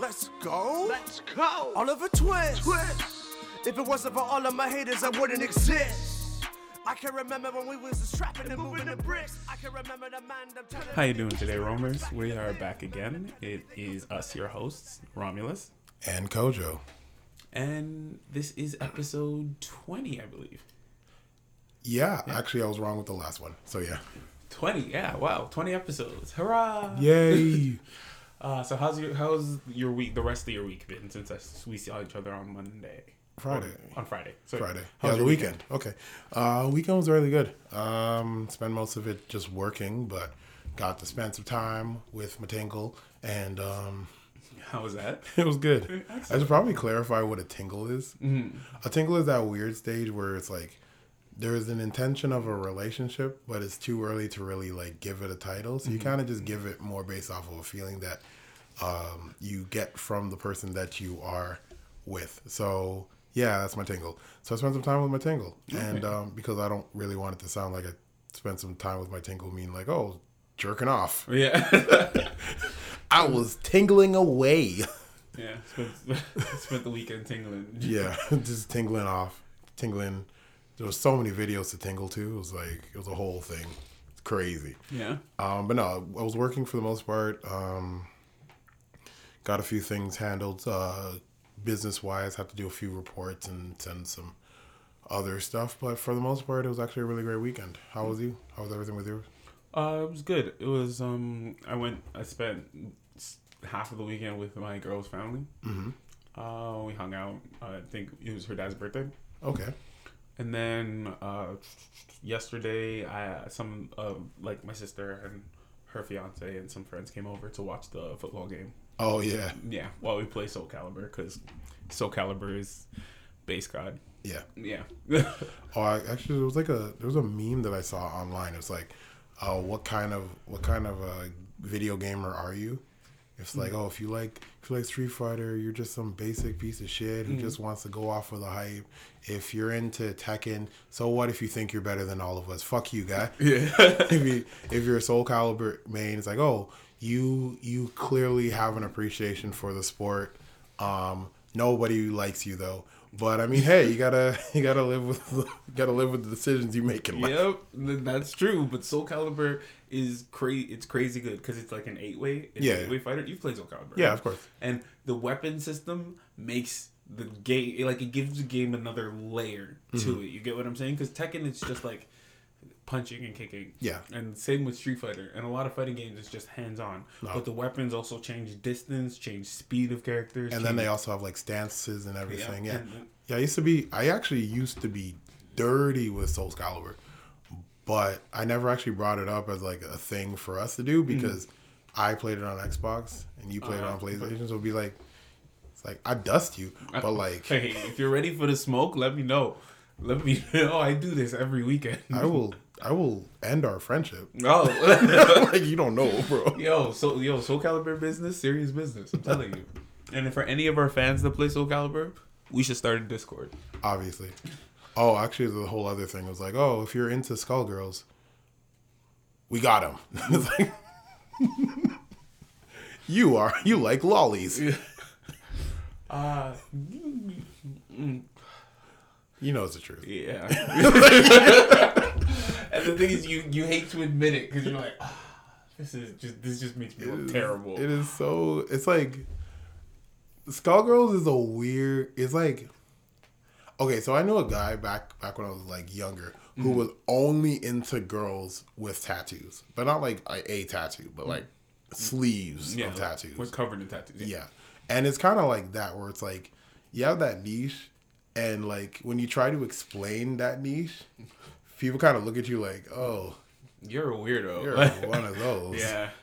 Let's go. Let's go. Oliver Twist. Twist. If it wasn't for all of my haters, I wouldn't exist. I can remember when we was strapping and moving the bricks. I can remember the man them telling How you doing today, Romers? We are back again. It is us, your hosts, Romulus, and Kojo. and this is episode twenty, I believe. Yeah, actually, I was wrong with the last one. So yeah, Twenty, yeah, wow, twenty episodes, hurrah! yay! Uh, so how's your how's your week? The rest of your week been since I, we saw each other on Monday, Friday. on Friday, so Friday. how's yeah, the your weekend. Okay. Uh, weekend was really good. Um, spent most of it just working, but got to spend some time with Matingle, and um, How was that? it was good. I should probably clarify what a tingle is. Mm-hmm. A tingle is that weird stage where it's like there's an intention of a relationship, but it's too early to really like give it a title. So you Mm-hmm. kind of just give it more based off of a feeling that um, you get from the person that you are with. So yeah, that's my tingle. So I spent some time with my tingle, and um, because I don't really want it to sound like I spent some time with my tingle, mean like oh jerking off. Yeah, I was tingling away. yeah. Spent, spent the weekend tingling. Yeah, just tingling off, tingling. There was so many videos to tingle to. It was like it was a whole thing. It's crazy. Yeah. Um, but no, I was working for the most part. Um, got a few things handled uh, business wise. Had to do a few reports and send some other stuff. But for the most part, it was actually a really great weekend. How was you? How was everything with you? Uh, it was good. It was um, I went. I spent half of the weekend with my girl's family. Mhm. Uh, we hung out. I think it was her dad's birthday, Okay. And then uh, yesterday, I some uh, like my sister and her fiance and some friends came over to watch the football game. Oh yeah, Yeah, while we play Soul Calibur because Soul Calibur is base god. yeah. Yeah. Oh, I, actually, there was like a there was a meme that I saw online. It was like, uh, what kind of what kind of a video gamer are you? It's like, oh, if you like if you like Street Fighter, you're just some basic piece of shit who just wants to go off with the hype. If you're into Tekken, so what if you think you're better than all of us? Fuck you, guy. yeah. if you if you're a Soul Calibur main, it's like, oh, you you clearly have an appreciation for the sport. Um, nobody likes you though. But I mean, hey, you gotta you gotta live with you gotta live with the decisions you make in life. Yep, that's true. But Soul Calibur is crazy. It's crazy good because it's like an eight way. Yeah. eight way fighter. You've played Soul Calibur. Yeah, right? of course. And the weapon system makes the game it- like it gives the game another layer to Mm-hmm. it. You get what I'm saying? Because Tekken it's just like punching and kicking. Yeah. And same with Street Fighter. And a lot of fighting games it's just hands on. But the weapons also change distance, change speed of characters. And then they also have like stances and everything. Yeah, and- yeah. I used to be. I actually used to be dirty with Soul Calibur, but I never actually brought it up as like a thing for us to do because I played it on Xbox and you played it on Uh-huh. PlayStation. So it'd be like, it's like I dust you, but like Hey, if you're ready for the smoke, let me know. Let me know. I do this every weekend. I will. I will end our friendship. Oh, like you don't know, bro. yo, so yo, Soul Calibur business, serious business. I'm telling you. And if for any of our fans that play Soul Calibur, we should start a Discord. Obviously. Oh, actually, the whole other thing was like, oh, if you're into Skullgirls, we got him. it's like, you are. You like lollies. Uh You know it's the truth. yeah. and the thing is, you you hate to admit it because you're like, ah, this is just this just makes me look is- terrible. It is so. It's like Skullgirls is a weird. It's like okay. So I knew a guy back back when I was like younger Mm-hmm. who was only into girls with tattoos, but not like a, a tattoo, but like sleeves Mm. yeah, of tattoos. We're covered in tattoos. Yeah. And it's kind of like that where it's like you have that niche and like when you try to explain that niche, people kind of look at you like, "Oh, You're a weirdo. you're one of those." yeah.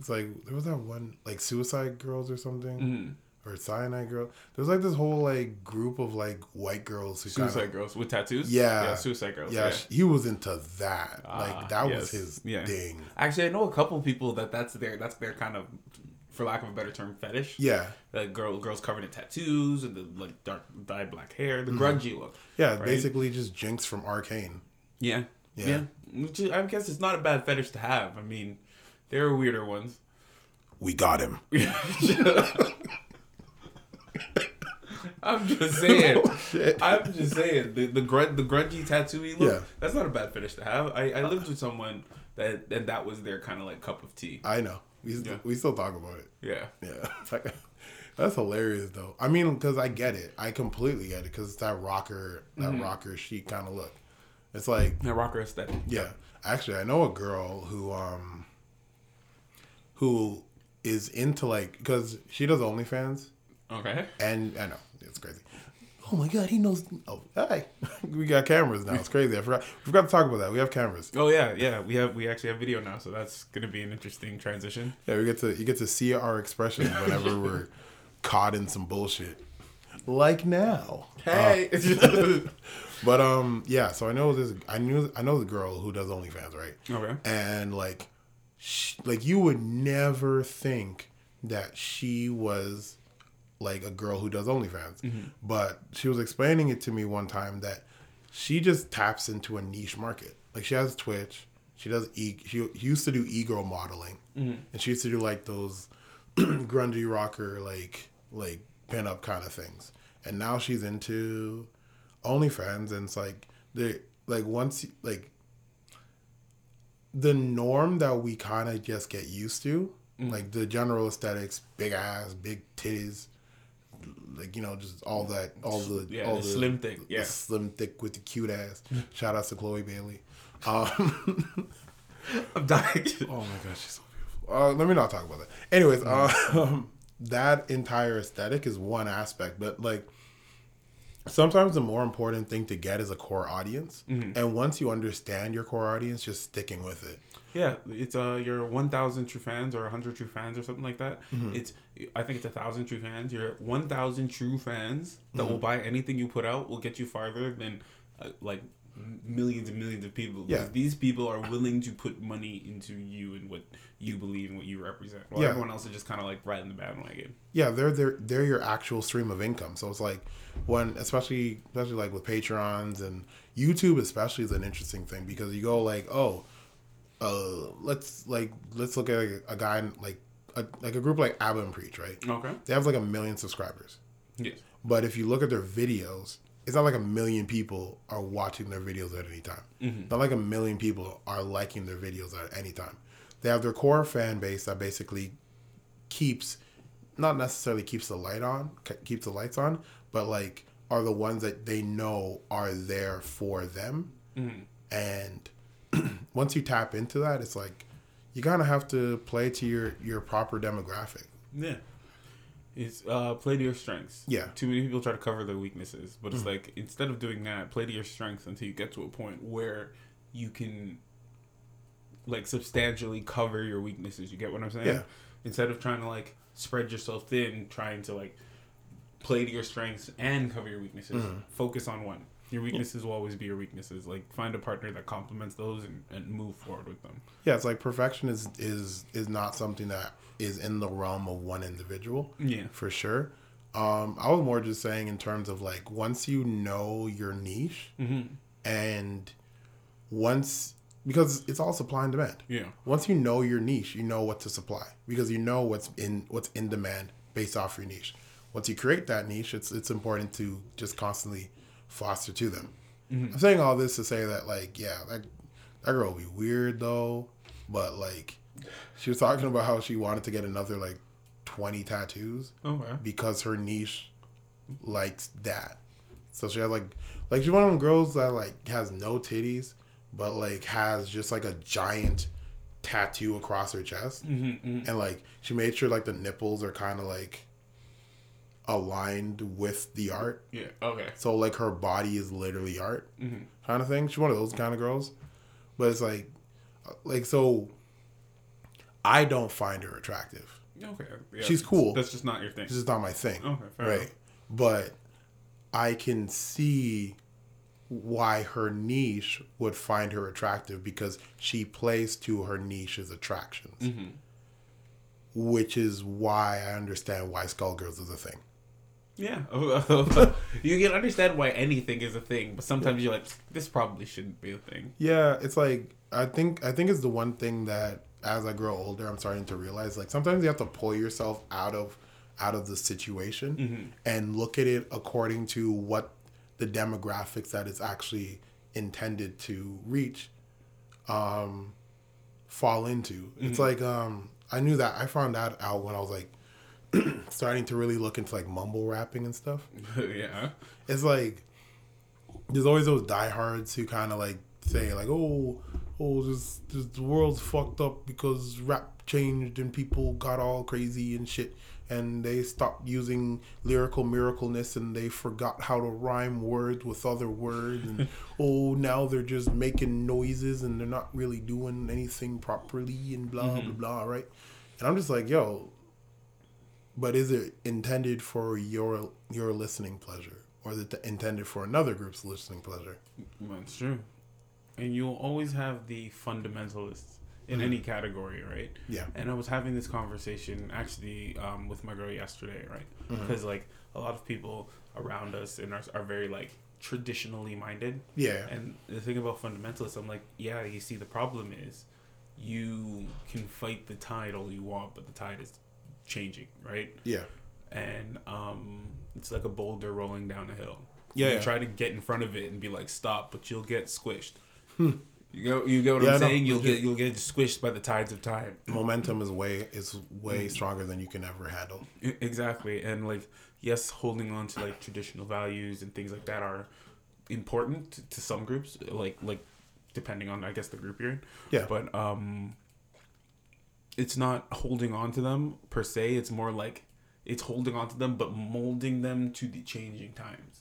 It's like there was that one like Suicide Girls or something Mm-hmm. Or Cyanide Girl. There's like this whole like group of like white girls who Suicide of girls with tattoos. Yeah. yeah. Suicide girls. yeah, Yeah. sh- he was into that. Ah, like that yes. was his Yeah. thing. Actually, I know a couple people that that's their that's their kind of, for lack of a better term, fetish. Yeah. Like girl, girls covered in tattoos and the like dark dyed black hair, the grungy look. Yeah, Right? basically just Jinx from Arcane. Yeah, Yeah. yeah. Which is- I guess it's not a bad fetish to have. I mean, there are weirder ones. We got him. I'm just saying. Oh. I'm just saying. The the, grud, the grungy tattooy look. Yeah. That's not a bad finish to have. I, I lived with someone that and that was their kind of like cup of tea. I know. We Yeah. we still talk about it. Yeah. Yeah, It's like- that's hilarious though. I mean, because I get it. I completely get it because it's that rocker, that Mm-hmm. rocker chic kind of look. It's like That rocker aesthetic. Yeah, actually, I know a girl who um who is into like because she does OnlyFans, Okay. and I know it's crazy. Oh my god, he knows. Oh, hi, we got cameras now. It's crazy. I forgot. We forgot to talk about that. We have cameras. Oh yeah, yeah. We have we actually have video now, so that's gonna be an interesting transition. Yeah, we get to you get to see our expressions whenever we're caught in some bullshit, like now. Hey. But um, yeah. So I know this. I knew. I know the girl who does OnlyFans, right? okay. and like sh like you would never think that she was like a girl who does OnlyFans, mm-hmm. but she was explaining it to me one time that she just taps into a niche market. Like she has Twitch, she does e she, used to do e-girl modeling, mm-hmm. and she used to do like those grungy rocker like like pin up kind of things, and now she's into OnlyFans, and it's like they like once like the norm that we kind of just get used to, mm-hmm. like the general aesthetics, big ass, big titties, like you know, just all that, all the, Yeah, all the slim thick, the yeah. slim thick with the cute ass. Shout out to Chloe Bailey. Um, I'm dying. oh my gosh, she's so beautiful. Uh, let me not talk about that. Anyways, um, that entire aesthetic is one aspect, but like sometimes the more important thing to get is a core audience, and once you understand your core audience, just sticking with it. Yeah, it's uh your one thousand true fans or hundred true fans or something like that. It's I think it's a thousand true fans. Your one thousand true fans that will buy anything you put out will get you farther than uh, like millions and millions of people. Yeah. these people are willing to put money into you and what you believe and what you represent. While Yeah. everyone else is just kind of like riding the bandwagon. yeah they're they're they're your actual stream of income so it's like when especially especially like with patreons and youtube especially is an interesting thing because you go like oh uh let's like let's look at a, a guy like a, like a group like abba and preach right? Okay. they have like a million subscribers. Yes. but if you look at their videos it's not like a million people are watching their videos at any time. Mm-hmm. Not like a million people are liking their videos at any time. They have their core fan base that basically keeps not necessarily keeps the light on keeps the lights on but like are the ones that they know are there for them. Mm-hmm. And once you tap into that it's like you kind of have to play to your your proper demographic Yeah. It's uh play to your strengths. Yeah. Too many people try to cover their weaknesses, but it's like instead of doing that, play to your strengths until you get to a point where you can like substantially cover your weaknesses. You get what I'm saying? Yeah. Instead of trying to like spread yourself thin, trying to like play to your strengths and cover your weaknesses. Focus on one. Your weaknesses will always be your weaknesses. Like find a partner that complements those and, and move forward with them. yeah it's like perfection is is is not something that is in the realm of one individual Yeah. for sure um i was more just saying in terms of like once you know your niche and once because it's all supply and demand Yeah. once you know your niche you know what to supply because you know what's in what's in demand based off your niche once you create that niche it's it's important to just constantly foster to them i'm saying all this to say that like yeah that that girl will be weird though but like she was talking about how she wanted to get another like 20 tattoos Okay. because her niche likes that. So she had like like she's one of them girls that like has no titties, but like has just like a giant tattoo across her chest, Mm-hmm, and like she made sure like the nipples are kind of like aligned with the art. Yeah. Okay. So like her body is literally art, Mm-hmm. kind of thing. She's one of those kind of girls, but it's like like so. I don't find her attractive. Okay. Yeah, She's cool. That's just not your thing. This is not my thing. Okay, fair right. enough. But I can see why her niche would find her attractive because she plays to her niche's attractions. Mm-hmm. Which is why I understand why Skullgirls is a thing. Yeah. you can understand why anything is a thing, but sometimes you're like, this probably shouldn't be a thing. Yeah, it's like I think I think it's the one thing that as I grow older, I'm starting to realize like sometimes you have to pull yourself out of out of the situation Mm-hmm. and look at it according to what the demographics that it's actually intended to reach um fall into. It's like um I knew that I found that out when I was like starting to really look into like mumble rapping and stuff. yeah. It's like there's always those diehards who kind of like say like, oh, oh, this, this the world's fucked up because rap changed and people got all crazy and shit, and they stopped using lyrical miracleness and they forgot how to rhyme words with other words, and oh, now they're just making noises and they're not really doing anything properly and blah blah mm-hmm. blah, right? And I'm just like, yo, but is it intended for your your listening pleasure or is it intended for another group's listening pleasure That's true. And you'll always have the fundamentalists in any category, right? Yeah. And I was having this conversation actually um, with my girl yesterday, right? Because like a lot of people around us and are, are very like traditionally minded. Yeah. And the thing about fundamentalists, I'm like, yeah, you see, the problem is you can fight the tide all you want, but the tide is changing, right? yeah and um, it's like a boulder rolling down a hill. Yeah, you yeah. try to get in front of it and be like, "Stop!" but you'll get squished. You go, you get what Hmm. Yeah, I'm saying? You'll get you'll get squished by the tides of time. momentum is way is way stronger than you can ever handle Exactly, and like yes, holding on to like traditional values and things like that are important to some groups. Like like depending on I guess the group you're in. Yeah. But um, it's not holding on to them per se. It's more like it's holding on to them, but molding them to the changing times.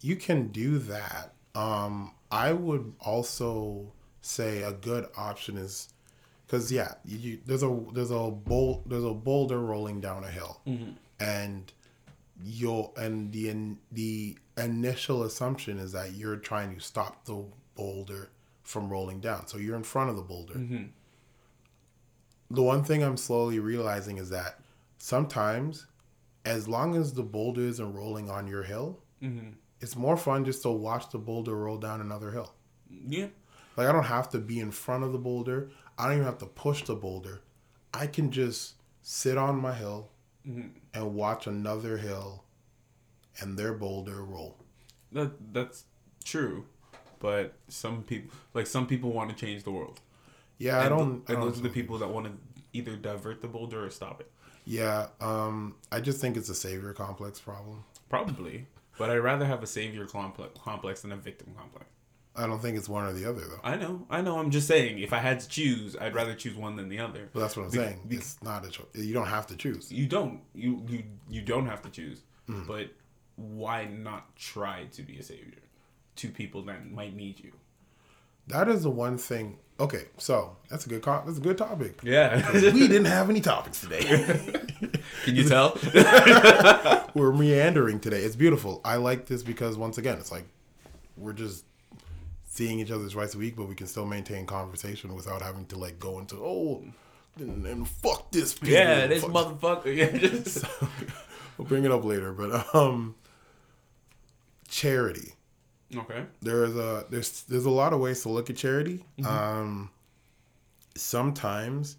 you can do that. Um i would also say a good option is because yeah you, you, there's a there's a bowl there's a boulder rolling down a hill. And you'll and the in, the initial assumption is that you're trying to stop the boulder from rolling down. So you're in front of the boulder the one thing i'm slowly realizing is that sometimes as long as the boulder isn't rolling on your hill mm-hmm. it's more fun just to watch the boulder roll down another hill Yeah. like I don't have to be in front of the boulder. I don't even have to push the boulder. I can just sit on my hill mm-hmm. and watch another hill and their boulder roll. That that's true, but some people like some people want to change the world. Yeah, I don't. th- I and don't those are the people that want to either divert the boulder or stop it. yeah, um, I just think it's a savior complex problem. Probably, but I'd rather have a savior complex, complex than a victim complex. I don't think it's one or the other though. I know, I know. I'm just saying, if I had to choose, I'd rather choose one than the other. But that's what I'm Be- saying. be- it's not a choice. You don't have to choose. You don't. You you you don't have to choose. Hmm. But why not try to be a savior to people that might need you? That is the one thing. Okay, so that's a good. Co- that's a good topic. Yeah. we didn't have any topics today. Can you tell? we're meandering today. It's beautiful. I like this because once again, it's like we're just seeing each other twice a week, but we can still maintain conversation without having to like go into oh and, and fuck this. people, yeah, this fuck- motherfucker. Yeah. Just, We'll bring it up later, but um, charity. Okay. There is a there's there's a lot of ways to look at charity. Um, sometimes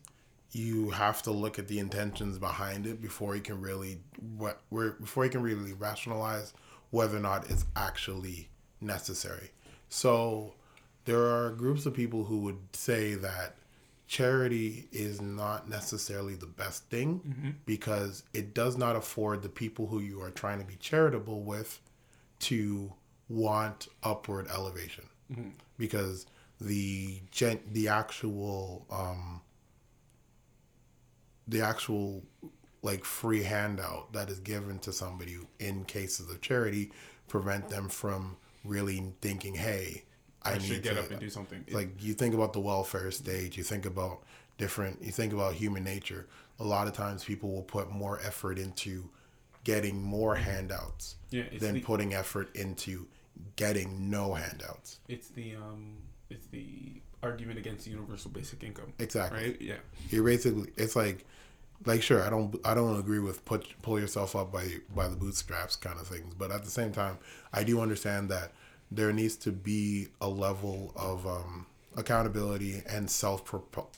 you have to look at the intentions behind it before you can really what where before you can really rationalize whether or not it's actually necessary. So there are groups of people who would say that charity is not necessarily the best thing because it does not afford the people who you are trying to be charitable with to want upward elevation. Because the gen- the actual um the actual like free handout that is given to somebody in cases of charity prevent them from really thinking hey I, I need should get to up and do something. like you think about the welfare stage you think about different you think about human nature. A lot of times people will put more effort into getting more handouts Yeah, than the- putting effort into getting no handouts It's the um, it's the argument against universal basic income. Exactly. Right. Yeah. you're basically it's like like sure i don't i don't agree with put pull yourself up by by the bootstraps kind of things but at the same time i do understand that there needs to be a level of um accountability and self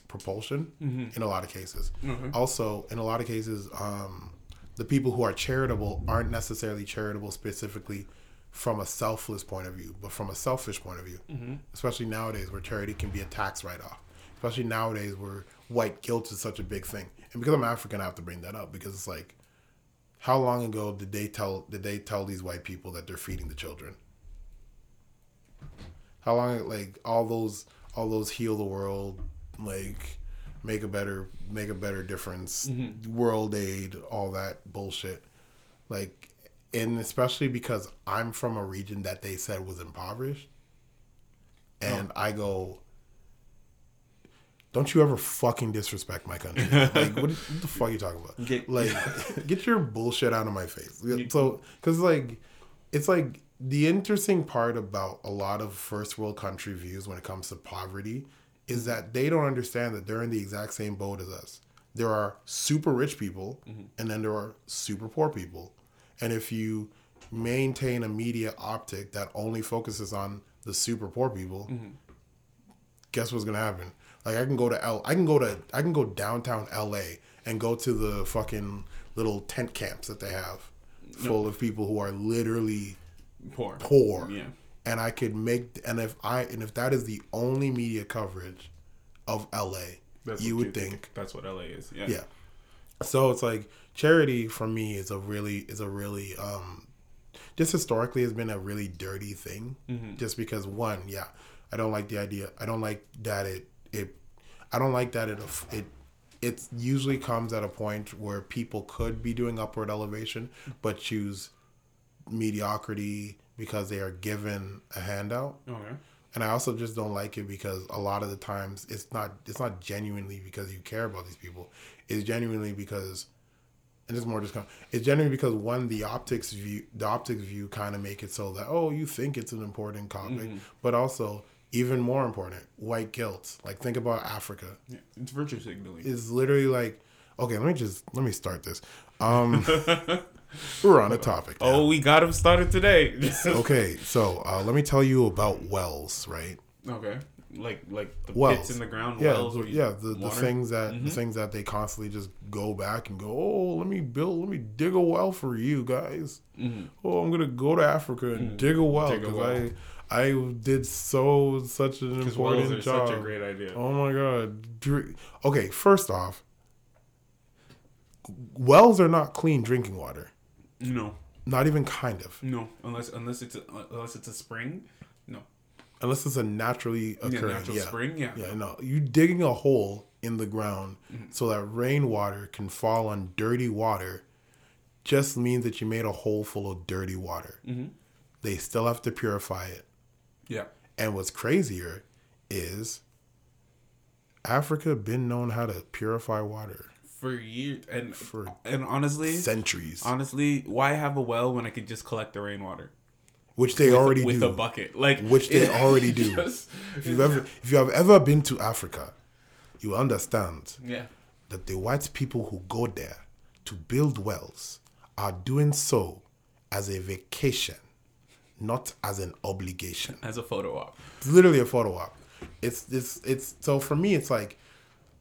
propulsion Mm-hmm. in a lot of cases. Also, in a lot of cases, um, the people who are charitable aren't necessarily charitable specifically from a selfless point of view, but from a selfish point of view. Mm-hmm. Especially nowadays, where charity can be a tax write off. Especially nowadays, where white guilt is such a big thing. And because I'm African, I have to bring that up because it's like, how long ago did they tell did they tell these white people that they're feeding the children? How long like all those all those heal the world like make a better make a better difference world aid all that bullshit like and especially because I'm from a region that they said was impoverished and oh. I go don't you ever fucking disrespect my country. like, what, what the fuck are you talking about? Get- like, get your bullshit out of my face. So, because, like, it's like the interesting part about a lot of first world country views when it comes to poverty is that they don't understand that they're in the exact same boat as us. There are super rich people, mm-hmm. and then there are super poor people. And if you maintain a media optic that only focuses on the super poor people, mm-hmm. guess what's gonna happen? Like I can go to L, I can go to, I can go downtown L.A. and go to the fucking little tent camps that they have, full of people who are literally Poor. poor. Yeah. And I could make, and if I, and if that is the only media coverage of L.A., That's you would think, That's what LA is. Yeah. yeah. So it's like charity for me is a really is a really um just historically has been a really dirty thing. Just because one, yeah, I don't like the idea. I don't like that it it I don't like that it it it usually comes at a point where people could be doing upward elevation but choose mediocrity because they are given a handout Okay. and I also just don't like it because a lot of the times it's not it's not genuinely because you care about these people. It's genuinely because it's more just kind it's generally because one the optics view the optics view kind of make it so that oh you think it's an important topic, but also even more important white guilt. Like think about Africa. Yeah. It's virtue signaling. It's literally like okay let me just let me start this. Um, we're on a topic. now. oh, we got him started today. Okay, so uh, let me tell you about wells, right? okay. Like like the wells pits in the ground. Yeah, wells. the- yeah. The, the? Mm-hmm. things that the things that they constantly just go back and go. Oh, let me build. Let me dig a well for you guys. Oh, I'm gonna go to Africa and dig a well Mm-hmm. Dig a because I I did so such an wells important are job. such a great idea. oh my god. Okay, first off, wells are not clean drinking water. No, Not even kind of, no. Unless unless it's a, unless it's a spring. Unless it's a naturally Yeah, occurring. natural yeah. spring. Yeah. Yeah, no. You digging a hole in the ground Mm-hmm. so that rainwater can fall on dirty water just means that you made a hole full of dirty water. Mm-hmm. They still have to purify it. Yeah. And what's crazier is Africa been known how to purify water For years and for and honestly, centuries, honestly, why have a well when I could just collect the rainwater which they with, already with do. With a bucket? Like Which they already do. just- If you've ever, if you have ever been to Africa, you understand yeah. that the white people who go there to build wells are doing so as a vacation, not as an obligation. As a photo op. It's literally a photo op. It's it's it's so for me it's like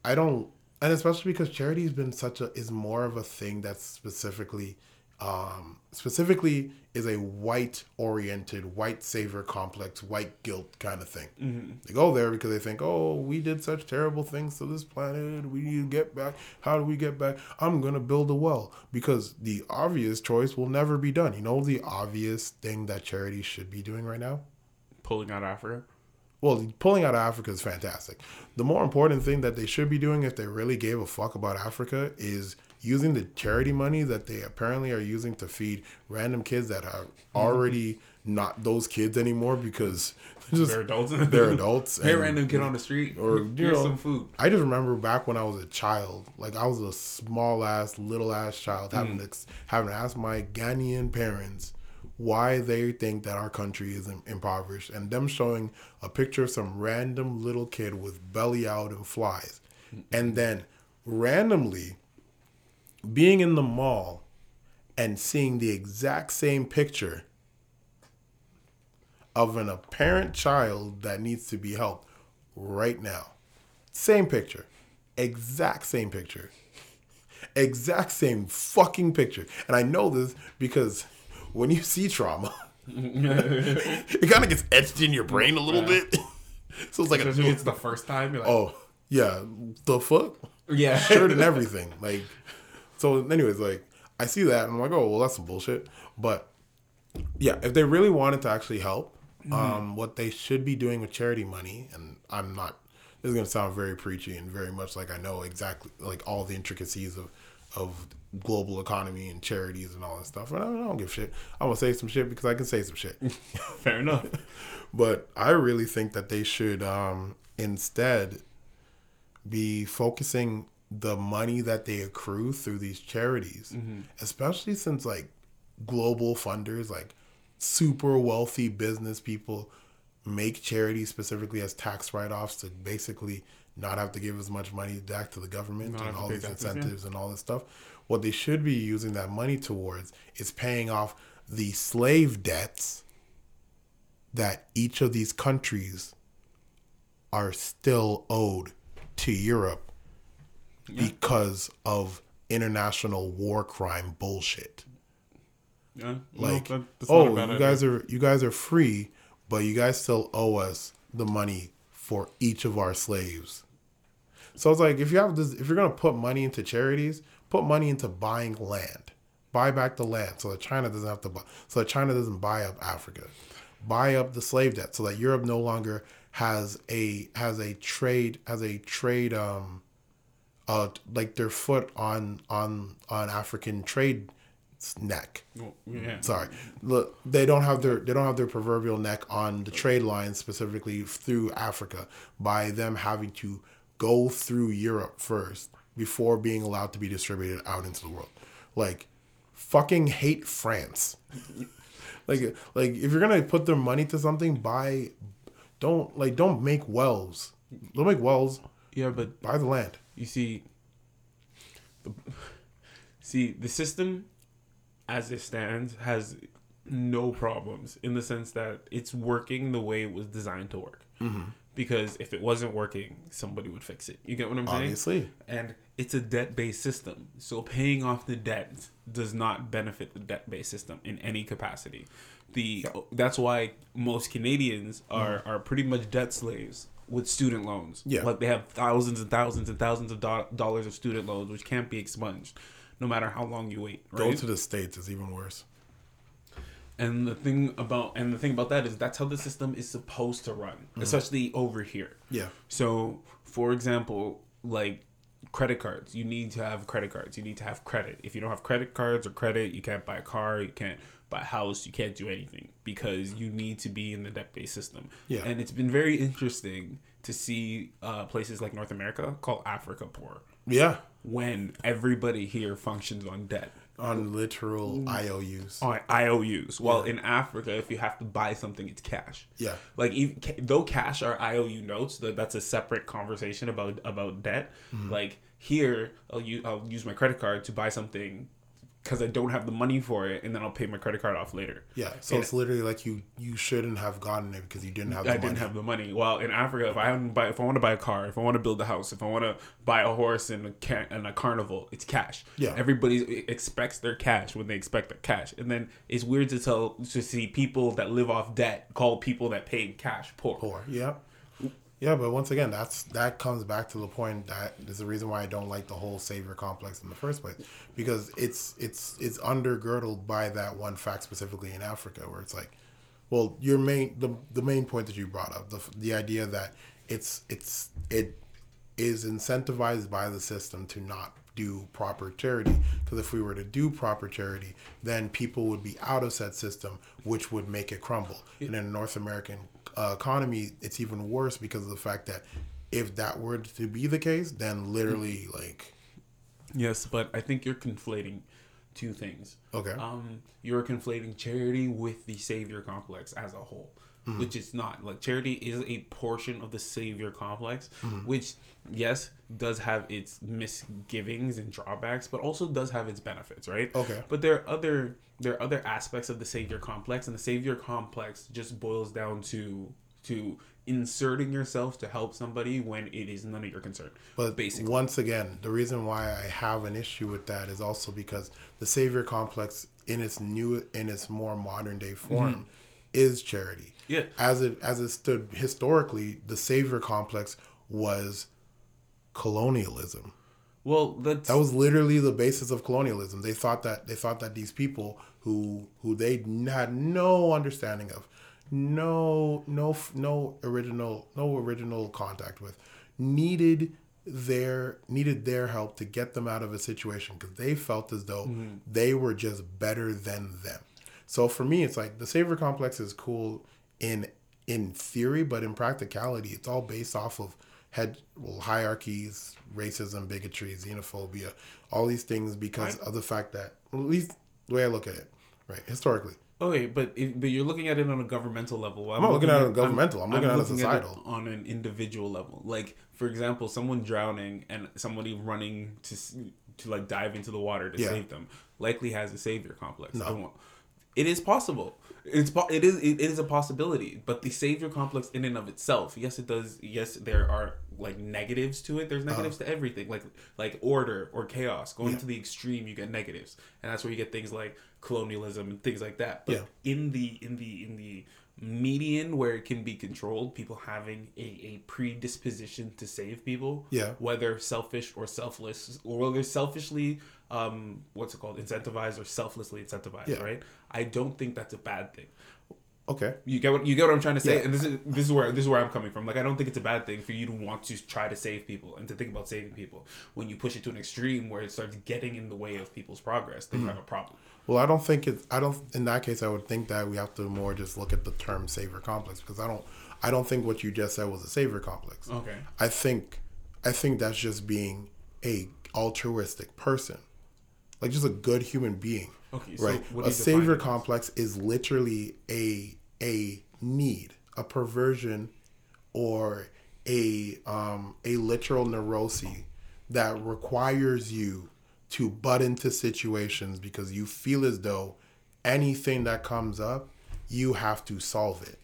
I don't and especially because charity has been such a is more of a thing that's specifically um specifically is a white oriented white savior complex white guilt kind of thing. They go there because they think oh we did such terrible things to this planet. We need to get back. How do we get back? I'm gonna build a well. Because the obvious choice will never be done. You know the obvious thing that charity should be doing right now? Pulling out Africa. well, pulling out of Africa is fantastic. The more important thing that they should be doing if they really gave a fuck about Africa is using the charity money that they apparently are using to feed random kids that are already not those kids anymore because they're just They're adults. they're adults. Hey, random kid on the street. or you here's know, some food. I just remember back when I was a child, like I was a small ass, little ass child, having mm. to having to ask my Ghanaian parents why they think that our country is impoverished, and them showing a picture of some random little kid with belly out and flies, mm. and then randomly being in the mall and seeing the exact same picture of an apparent child that needs to be helped right now. Same picture. Exact same picture. Exact same fucking picture. And I know this because when you see trauma, it kind of gets etched in your brain a little bit. so it's like a, it's the first time. You're like, oh yeah, the fuck yeah. shirt and everything. Like, so, anyways, like, I see that and I'm like, oh, well, that's some bullshit. But yeah, if they really wanted to actually help, um, what they should be doing with charity money, and I'm not, this is gonna sound very preachy and very much like I know exactly like all the intricacies of of global economy and charities and all that stuff. And I don't, I don't give shit. I'm gonna say some shit because I can say some shit. Fair enough. but I really think that they should um, instead be focusing the money that they accrue through these charities, mm-hmm. especially since like global funders, like super wealthy business people, make charities specifically as tax write offs to basically not have to give as much money back to the government Not and all these taxes, yeah. incentives and all this stuff. What they should be using that money towards is paying off the slave debts that each of these countries are still owed to Europe because of international war crime bullshit. Yeah. Like, no, that- that's not a oh, you idea. guys are you guys are free, but you guys still owe us the money for each of our slaves. So it's like if you have this, if you're gonna put money into charities, put money into buying land, buy back the land so that China doesn't have to buy, so that China doesn't buy up Africa, buy up the slave debt so that Europe no longer has a has a trade has a trade um uh like their foot on on on African trade neck. Well, yeah. Sorry, look, they don't have their they don't have their proverbial neck on the trade lines specifically through Africa by them having to go through Europe first before being allowed to be distributed out into the world. Like, fucking hate France. like, like if you're gonna put their money to something, buy, don't like don't make wells. Don't make wells. Yeah, but Buy the land. You see the, see the system as it stands has no problems in the sense that it's working the way it was designed to work. Mm-hmm. Because if it wasn't working somebody would fix it. You get what i'm saying? Obviously. and it's a debt-based system. So paying off the debt does not benefit the debt-based system in any capacity. The that's why most canadians are mm-hmm. are pretty much debt slaves with student loans Yeah. like they have thousands and thousands and thousands of do- dollars of student loans which can't be expunged no matter how long you wait Go to the states is even worse. and the thing about and the thing about that is that's how the system is supposed to run mm-hmm. especially over here Yeah. so, for example, like credit cards, you need to have credit cards. You need to have credit. If you don't have credit cards or credit, you can't buy a car, you can't buy a house, you can't do anything because you need to be in the debt based system. Yeah. And it's been very interesting to see uh, places like North America called Africa poor Yeah. when everybody here functions on debt. On literal IOUs. On IOUs. While in Africa, if you have to buy something, it's cash. Yeah. Like even, though cash are IOU notes, that's a separate conversation about about debt. Mm-hmm. Like here, I'll use I'll use my credit card to buy something because I don't have the money for it, and then I'll pay my credit card off later. Yeah, so And it's literally like you you shouldn't have gotten it because you didn't have the I money. didn't have the money. While in Africa, if I want to buy, if I want to buy a car, if I want to build a house, if I want to buy a horse and a and a carnival, it's cash. Yeah. everybody expects their cash when they expect their cash, and then it's weird to tell to see people that live off debt call people that paid cash poor. Poor. Yeah. Yeah, but once again, that's that comes back to the point that is the reason why I don't like the whole savior complex in the first place, because it's it's it's undergirdled by that one fact specifically in Africa, where it's like, well, your main the the main point that you brought up, the the idea that it's it's it is incentivized by the system to not do proper charity. Because if we were to do proper charity then people would be out of said system which would make it crumble. And in north american uh, economy it's even worse because of the fact that if that were to be the case then literally like Yes, but I think you're conflating two things. Okay. Um, you're conflating charity with the savior complex as a whole, which it's not. Like charity is a portion of the savior complex, which yes does have its misgivings and drawbacks, but also does have its benefits, right? Okay. But there are other there are other aspects of the savior complex, and the savior complex just boils down to to inserting yourself to help somebody when it is none of your concern. But basically, once again, the reason why I have an issue with that is also because the savior complex in its new in its more modern day form is charity. Mm-hmm. Yeah. As it as it stood historically, the savior complex was colonialism. Well, that's That was literally the basis of colonialism. They thought that they thought that these people who who they had no understanding of, no no no original no original contact with, needed their needed their help to get them out of a situation because they felt as though mm-hmm. they were just better than them. So for me, it's like the savior complex is cool in in theory, but in practicality, it's all based off of head well hierarchies, racism, bigotry, xenophobia, all these things because of the fact that at least the way I look at it, right, historically. Okay, but if, but you're looking at it on a governmental level. I'm, not looking at it on a governmental, I'm looking at it societal. on an individual level. Like for example, someone drowning and somebody running to to like dive into the water to Yeah. save them likely has a savior complex. No. It is possible. It's it is it is a possibility, but the savior complex in and of itself, yes, it does. Yes, there are like negatives to it. There's Uh-huh. negatives to everything, like like order or chaos. Going to the extreme, you get negatives, and that's where you get things like colonialism and things like that. But Yeah. in the in the in the median where it can be controlled, people having a, a predisposition to save people, Yeah. whether selfish or selfless, or whether selfishly, um, what's it called, incentivized or selflessly incentivized, Yeah. right? I don't think that's a bad thing. Okay. You get what you get what I'm trying to say, Yeah. and this is this is where this is where I'm coming from. Like I don't think it's a bad thing for you to want to try to save people and to think about saving people. When you push it to an extreme where it starts getting in the way of people's progress, then you have a problem. Well, I don't think it's. I don't. In that case, I would think that we have to more just look at the term savior complex because I don't. I don't think what you just said was a savior complex. Okay. I think. I think that's just being a altruistic person, like just a good human being. Okay, so right. what a savior it as? complex is literally a a need, a perversion, or a um a literal neurosis that requires you to butt into situations because you feel as though anything that comes up, you have to solve it.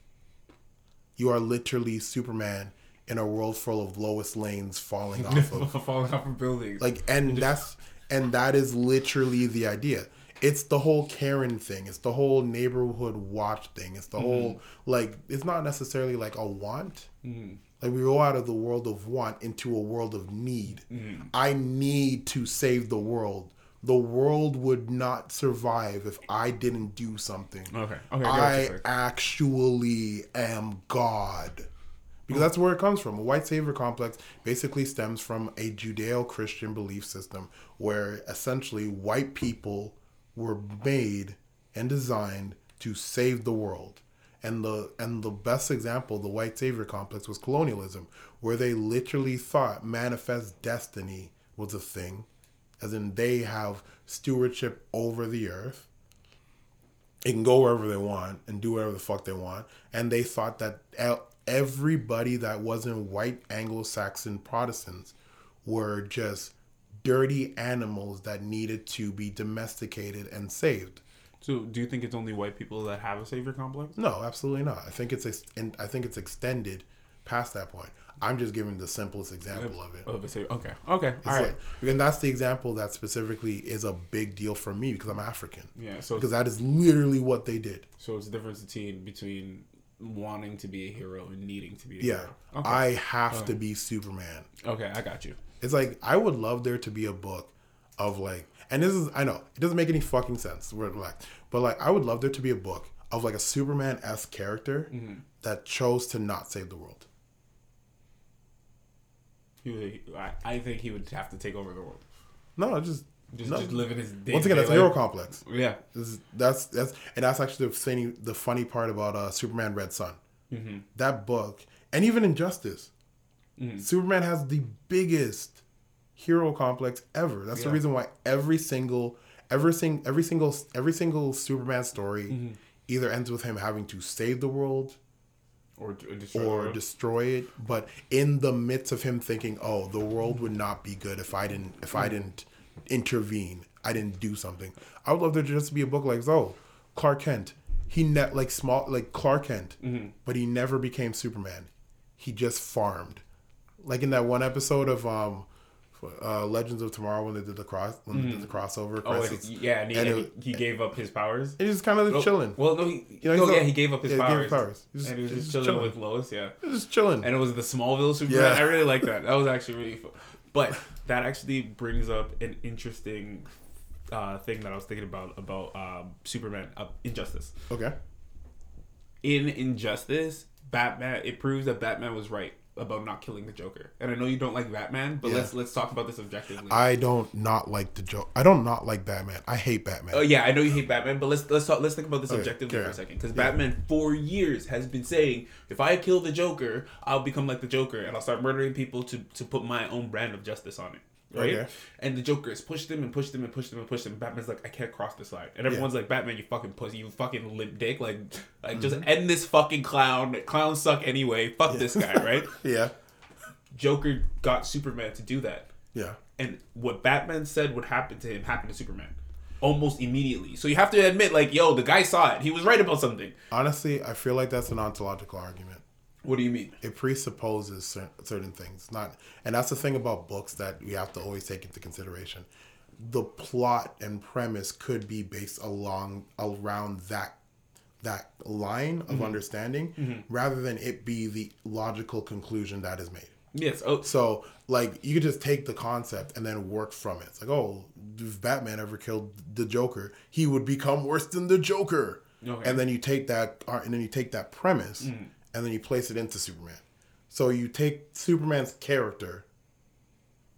You are literally Superman in a world full of Lois Lanes falling off of Falling off of buildings. like and that's and that is literally the idea. It's the whole karen thing. It's the whole neighborhood watch thing. It's the mm-hmm. whole like it's not necessarily like a want mm-hmm. Like we go out of the world of want into a world of need mm-hmm. i need to save the world the world would not survive if i didn't do something Okay. Okay, I get what you're i saying. actually am god because that's where it comes from. A white savior complex basically stems from a Judeo Christian belief system where essentially white people were made and designed to save the world. And the and the best example, the white savior complex, was colonialism, where they literally thought manifest destiny was a thing, as in they have stewardship over the earth they can go wherever they want and do whatever the fuck they want. And they thought that everybody that wasn't white Anglo-Saxon Protestants were just dirty animals that needed to be domesticated and saved. So, do you think it's only white people that have a savior complex? No, absolutely not. I think it's ex- and I think it's extended past that point. I'm just giving the simplest example of it. Of a savior. Okay. Okay. It's All right. like- and that's the example that specifically is a big deal for me because I'm African. Yeah. So, Because that is literally what they did. so it's the difference between between wanting to be a hero and needing to be a Yeah. hero. Okay. I have uh. to be Superman. okay. I got you. It's like I would love there to be a book of like, and this is I know it doesn't make any fucking sense. We're like, but like I would love there to be a book of like a Superman esque character Mm-hmm. that chose to not save the world. He would, I, I think he would have to take over the world. No, just Just, no. just living his day. once again that's a hero complex. Yeah. Is, that's that's and that's actually the funny the funny part about uh, Superman Red Sun. Mm-hmm. That book and even Injustice, Superman has the biggest hero complex ever. That's the reason why every single every sing every single every single Superman story Mm-hmm. either ends with him having to save the world Or, destroy. or destroy it, but in the midst of him thinking, "Oh, the world would not be good if I didn't if I didn't intervene. I didn't do something." I would love there to just to be a book like, "Oh, Clark Kent, he net like small like Clark Kent, Mm-hmm. but he never became Superman. He just farmed, like in that one episode of um, uh, Legends of Tomorrow when they did the cross when they did the crossover. Oh, yeah, and he, and it- he, he gave up his powers. He's just kind of Oh, chilling. Well, no, he, You know, no, yeah, he gave up his yeah, he gave powers. his powers. He was- and he was he just chilling, chilling. with Lois. Yeah, He's just chilling. and it was the Smallville Superman. Yeah. I really like that. That was actually really fun. But that actually brings up an interesting uh, thing that I was thinking about about um, Superman uh, Injustice. okay. In Injustice, Batman it proves that Batman was right about not killing the Joker. And I know you don't like Batman, but Yeah. let's let's talk about this objectively. I don't not like the Joker. I don't not like Batman. I hate Batman. Oh yeah, I know you hate Batman, but let's let's talk, let's think about this Okay, objectively for a second. Because Yeah. Batman, for years, has been saying, if I kill the Joker, I'll become like the Joker, and I'll start murdering people to to put my own brand of justice on it. Right? Okay. And the Joker is pushed him and pushed him and pushed him and pushed him. Batman's like, I can't cross this line, and everyone's like, Batman, you fucking pussy, you fucking limp dick, like, like just Mm-hmm. end this fucking clown. Clowns suck anyway. Fuck this guy, right? Yeah. Joker got Superman to do that Yeah. and what Batman said would happen to him happened to Superman almost immediately. So you have to admit, like, yo, the guy saw it. He was right about something. Honestly, I feel like that's an ontological argument. What do you mean? It presupposes cer- certain things, not, and that's the thing about books that we have to always take into consideration. The plot and premise could be based along around that that line of mm-hmm. understanding, mm-hmm. rather than it be the logical conclusion that is made. Yes. Oh, So, like, you could just take the concept and then work from it. It's like, oh, if Batman ever killed the Joker, he would become worse than the Joker. Okay. And then you take that, uh, and then you take that premise, mm-hmm. And then you place it into Superman. So you take Superman's character,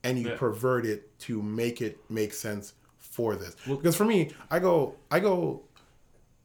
and you Yeah. pervert it to make it make sense for this. because for me, I go, I go.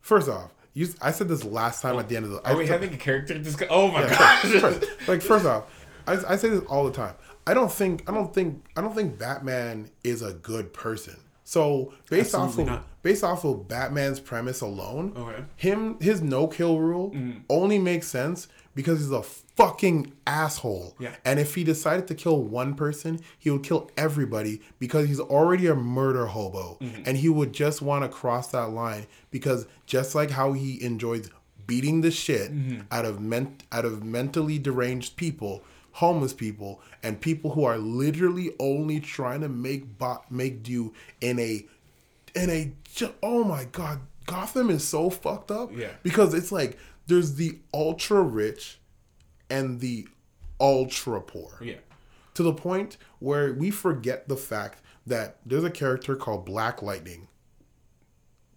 First off, you, I said this last time at the end of the. are I we said- having a character discuss? Oh my yeah, gosh. first- like first off, I, I say this all the time. I don't think I don't think I don't think Batman is a good person. So based off of not. based off of Batman's premise alone, Okay. him his no kill rule mm-hmm. only makes sense because he's a fucking asshole. Yeah. And if he decided to kill one person, he would kill everybody because he's already a murder hobo. Mm-hmm. And he would just want to cross that line because just like how he enjoys beating the shit mm-hmm. out of ment- out of mentally deranged people, homeless people, and people who are literally only trying to make bot make do in a in a oh my god, Gotham is so fucked up. Yeah. Because it's like there's the ultra rich and the ultra poor. yeah. To the point where we forget the fact that there's a character called Black Lightning.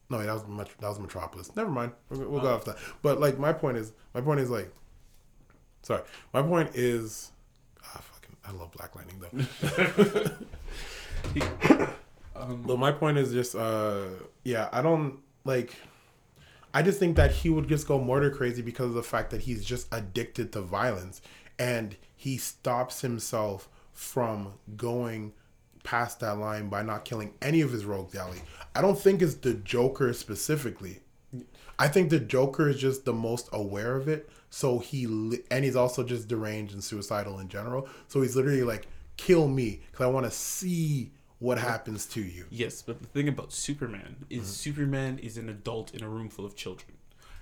No, that was that was Metropolis. Never mind. We'll, we'll go oh. off that. But like my point is, my point is like, sorry, my point is, ah, fucking, I love Black Lightning though. But my point is just, uh, yeah, I don't like. I just think that he would just go murder crazy because of the fact that he's just addicted to violence, and he stops himself from going past that line by not killing any of his rogue gallery. I don't think it's the Joker specifically. I think the Joker is just the most aware of it. So he li- and he's also just deranged and suicidal in general. So he's literally like, "Kill me, because I want to see what happens to you." Yes, but the thing about Superman is mm-hmm. Superman is an adult in a room full of children.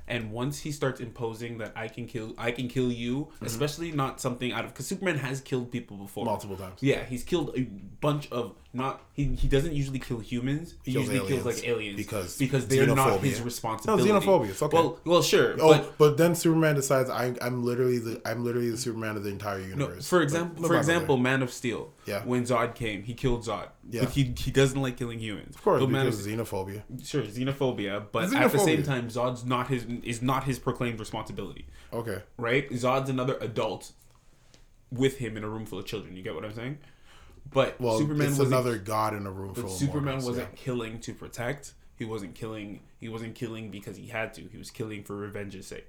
And once he starts imposing that I can kill I can kill you, mm-hmm. especially not something out of cuz Superman has killed people before. Multiple times. Yeah, he's killed a bunch of not he, he doesn't usually kill humans. He Kills usually kills like aliens Because because they're not xenophobia. his No, xenophobia, it's okay. Well, well, sure. Oh, but but, then Superman decides I, I'm literally the I'm literally the Superman of the entire No, universe. for example, no for example. Man of Steel. Yeah. When Zod came, he killed Zod. Yeah. But he he doesn't like killing humans. of course, But Man of xenophobia. sure xenophobia, but at the same time, Zod's not his is not his proclaimed responsibility, Okay, right? Zod's another adult with him in a room full of children. You get what I'm saying? But well, Superman it's wasn't. another god in a room full but of Superman mortals, wasn't yeah. killing to protect. He wasn't killing. He wasn't killing because he had to. He was killing for revenge's sake,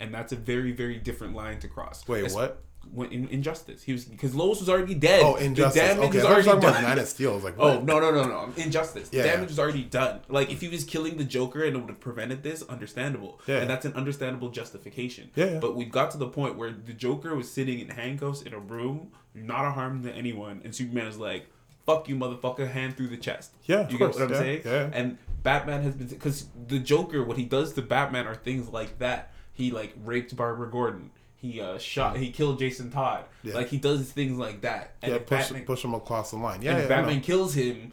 and that's a very very different line to cross. Wait, Es- what? When in Injustice, he was because Lois was already dead. Oh, Injustice. The damage Okay, was I was already talking about done. Man of Steel. I was like, Oh what? no no no no! Injustice. The Yeah. damage was already done. Like if he was killing the Joker and it would have prevented this, understandable. Yeah. And that's an understandable justification. Yeah, yeah. But we got to the point where the Joker was sitting in handcuffs in a room, not a harm to anyone, and Superman is like, fuck you, motherfucker, hand through the chest. Yeah, of you get course, what I'm yeah, saying? yeah. And Batman has been because the Joker, what he does to Batman are things like that. He like raped Barbara Gordon. He uh shot. He killed Jason Todd. Yeah. Like he does things like that. And yeah, push, Batman, push him across the line. Yeah, and yeah, if Batman kills him,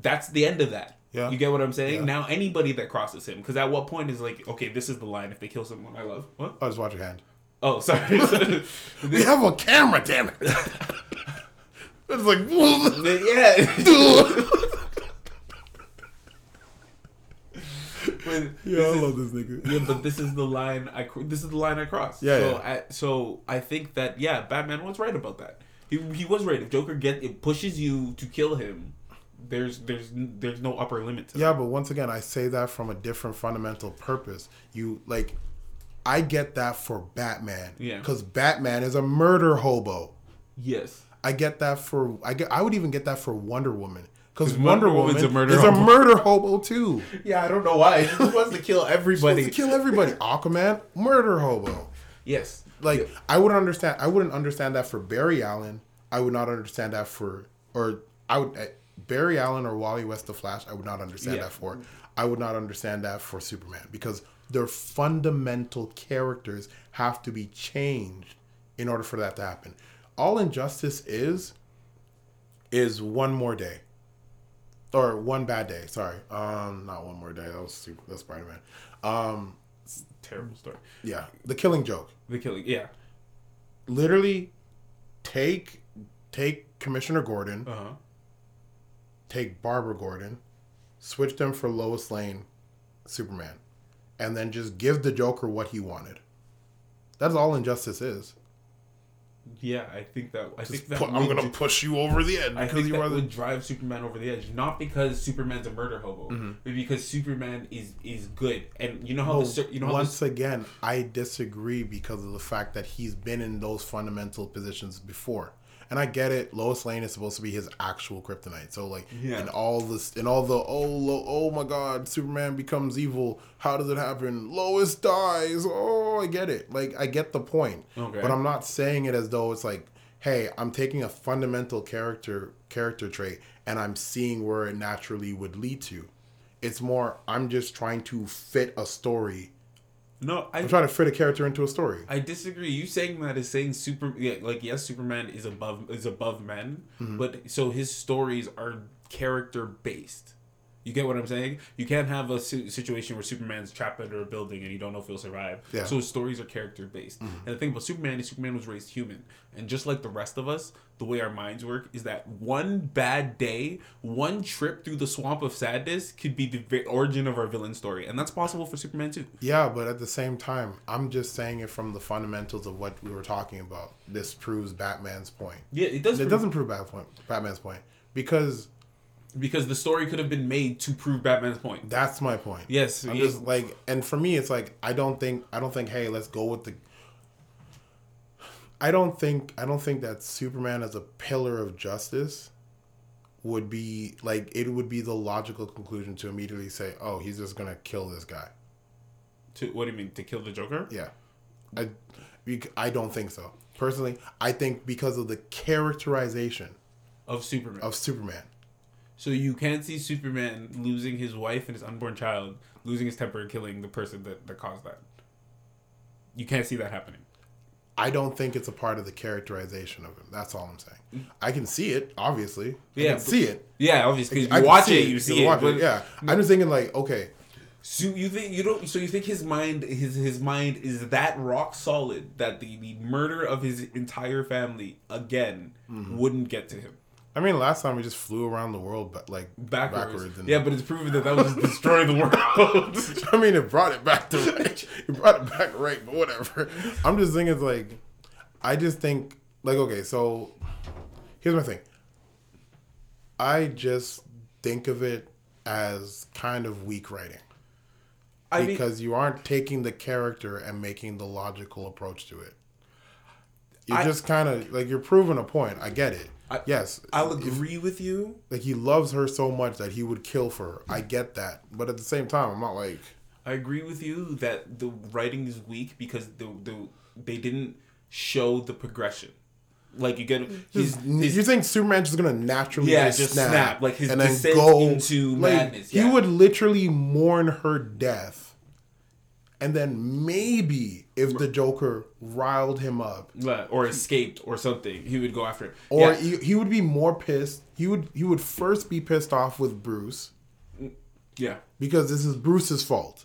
that's the end of that. Yeah. You get what I'm saying? Yeah. Now anybody that crosses him, because at what point is like, okay, this is the line. If they kill someone I love, what? Oh, just watch your hand. Oh, sorry. We have a camera, damn it. it's like, yeah. But yeah, I love this nigga. yeah, but this is the line I this is the line I crossed. Yeah, So yeah. I so I think that yeah, Batman was right about that. He, he was right. If Joker get it pushes you to kill him, there's there's there's no upper limit to Yeah, but once again, I say that from a different fundamental purpose. You like, I get that for Batman. Yeah. Because Batman is a murder hobo. Yes. I get that for I get I would even get that for Wonder Woman. Because Wonder, Wonder Woman Woman's a murder is a murder hobo too. Yeah, I don't know why. He just wants to kill everybody. to kill everybody. Aquaman, murder hobo. Yes. Like Yeah. I wouldn't understand. I wouldn't understand that for Barry Allen. I would not understand that for or I would uh, Barry Allen or Wally West the Flash. I would not understand Yeah. that for. I would not understand that for Superman because their fundamental characters have to be changed in order for that to happen. All injustice is is one more day or one bad day. Sorry, um, not one more day. That was super, that's Spider Man. Um, Terrible story. yeah, the Killing Joke. The killing. Yeah. literally take take Commissioner Gordon, Uh huh. take Barbara Gordon, switch them for Lois Lane, Superman, and then just give the Joker what he wanted. That's all injustice is. Yeah, I think that. I think that. Pu- I'm gonna push you over the edge I because think you that are the. would drive Superman over the edge, not because Superman's a murder hobo, Mm-hmm. but because Superman is is good, and you know how Oh, the you know once the, again, I disagree because of the fact that he's been in those fundamental positions before. And I get it. Lois Lane is supposed to be his actual kryptonite. So like, Yeah. in all this, and all the oh, lo, oh my God, Superman becomes evil. How does it happen? Lois dies. Oh, I get it. Like, I get the point. Okay. But I'm not saying it as though it's like, hey, I'm taking a fundamental character character trait and I'm seeing where it naturally would lead to. It's more, I'm just trying to fit a story no, I I'm trying to fit a character into a story. I disagree. You saying that is saying super yeah, like yes, Superman is above is above men, Mm-hmm. but so his stories are character based. You get what I'm saying? You can't have a situation where Superman's trapped under a building and you don't know if he'll survive. Yeah. Mm-hmm. So his stories are character based. And the thing about Superman is Superman was raised human, and just like the rest of us, the way our minds work is that one bad day, one trip through the swamp of sadness could be the origin of our villain story, and that's possible for Superman too. Yeah, but at the same time, I'm just saying it from the fundamentals of what we were talking about. This proves Batman's point. Yeah, it does. It prove- doesn't prove Batman's point because because the story could have been made to prove Batman's point. that's my point. Yes, I'm just like, and for me, it's like I don't think I don't think hey, let's go with the. I don't think I don't think that Superman as a pillar of justice would be like it would be the logical conclusion to immediately say, oh, he's just gonna kill this guy. To what do you mean to kill the Joker? Yeah, I, I don't think so. Personally, I think because of the characterization Of Superman. of Superman. So you can't see Superman losing his wife and his unborn child, losing his temper and killing the person that, that caused that. You can't see that happening. I don't think it's a part of the characterization of him. That's all I'm saying. I can see it, obviously. I Yeah, can but- see it. Yeah, obviously, I you can watch it, you see it. but- Yeah, I'm just thinking like, okay, So you think you don't? So you think his mind, his his mind is that rock solid that the, the murder of his entire family again Mm-hmm. wouldn't get to him I mean, last time we just flew around the world, but like backwards. and, yeah, but it's proven that that was destroying the world. I mean, it brought it back to right. It brought it back right, but whatever. I'm just thinking, it's like, I just think, like, okay, so here's my thing. I just think of it as kind of weak writing I mean, because you aren't taking the character and making the logical approach to it. You're I- just kind of like you're proving a point. I get it. I- yes, I'll if- agree with you. like he loves her so much that he would kill for her. I get that, but at the same time, I'm not like. I agree with you that the writing is weak because the the they didn't show the progression. Like you get you think Superman just gonna naturally Yeah, just, snap, snap, like his and descent go into like, madness, He would literally mourn her death, and then maybe if the Joker riled him up, or escaped or something, he would go after him. or Yeah. he, he would be more pissed. He would he would first be pissed off with Bruce yeah. because this is Bruce's fault.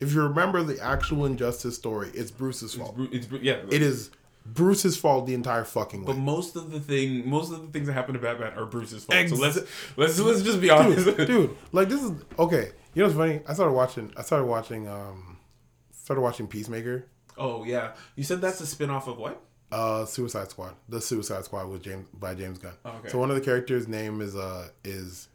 If you remember the actual Injustice story, it's Bruce's fault. Bru- It's Bru- yeah. It is Bruce's fault the entire fucking way. But most of the thing, most of the things that happen to Batman are Bruce's fault. so let's let's let's just be honest, dude, dude, like this is okay. You know what's funny? I started watching. I started watching. Um, started watching Peacemaker. Oh yeah, you said that's a spin-off of what? Uh, Suicide Squad. The Suicide Squad was James by James Gunn. Oh, okay. So one of the characters' name is uh is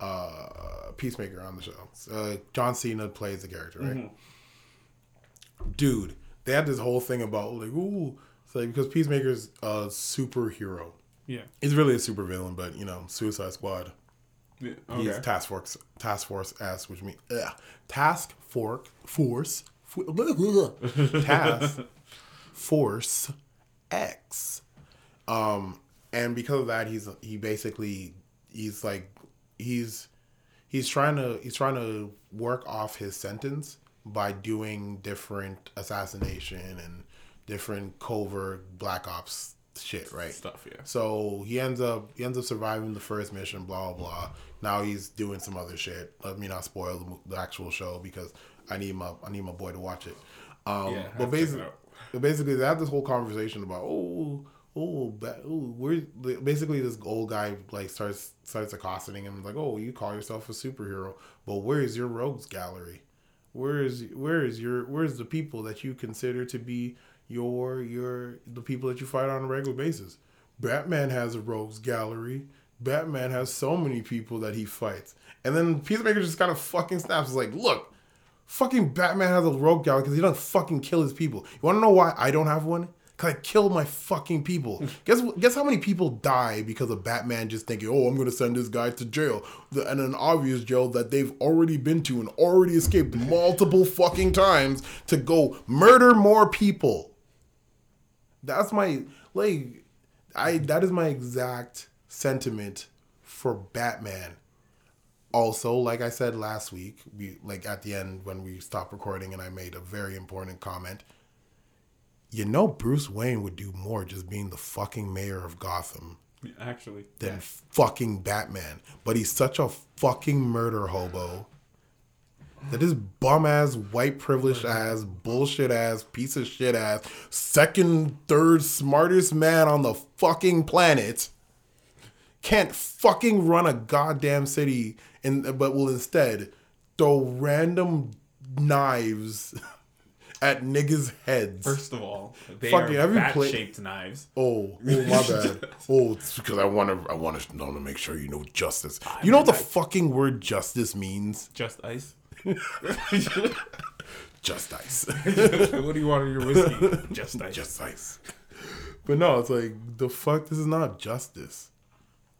uh Peacemaker on the show. Uh, John Cena plays the character, right? Mm-hmm. Dude, they had this whole thing about like ooh, it's like because Peacemaker's a superhero. Yeah. He's really a supervillain, but you know, Suicide Squad. Yeah. He's Okay. task force task force S, which means ugh, task force force task force X. Um, and because of that, he's he basically he's like he's he's trying to he's trying to work off his sentence by doing different assassination and different covert black ops shit, right? Stuff, yeah. So he ends up he ends up surviving the first mission, blah blah blah. Now he's doing some other shit. Let me not spoil the, the actual show because I need my I need my boy to watch it. Um, Yeah, but to check it basically, basically they have this whole conversation about oh oh oh where basically this old guy like starts starts accosting him like oh you call yourself a superhero but where is your rogues gallery where is where is your where's the people that you consider to be your your the people that you fight on a regular basis. Batman has a rogues gallery. Batman has so many people that he fights. And then peacemaker just kind of fucking snaps. It's like look fucking batman has a rogue gallery because he doesn't fucking kill his people. You want to know why i don't have one? Cause I kill my fucking people. guess guess how many people die because of Batman just thinking, "Oh, I'm gonna send this guy to jail," the, and an obvious jail that they've already been to and already escaped multiple fucking times to go murder more people. That's my like, I that is my exact sentiment for Batman. Also, like I said last week, we like at the end when we stopped recording, and I made a very important comment you know Bruce Wayne would do more just being the fucking mayor of Gotham Actually, than yeah. fucking Batman. But he's such a fucking murder hobo that this bum ass, white privileged ass, bullshit ass, piece of shit ass, second, third smartest man on the fucking planet can't fucking run a goddamn city and but will instead throw random knives at niggas' heads. First of all, they Fucking are every bat play- shaped knives. Oh, oh my bad. Oh, it's because I want to. I want to know to make sure you know justice. You know what the fucking word justice means? Just ice. Just ice. what do you want in your whiskey? Just ice. Just ice. But no, it's like the fuck. This is not justice.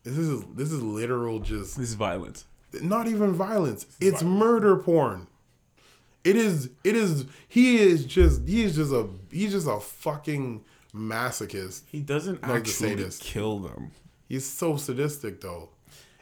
This is this is literal. Just This is violence. not even violence. It's murder porn. It is. It is. He is just. He is just a. He's just a fucking masochist. He doesn't Like actually sadist. kill them. He's so sadistic though.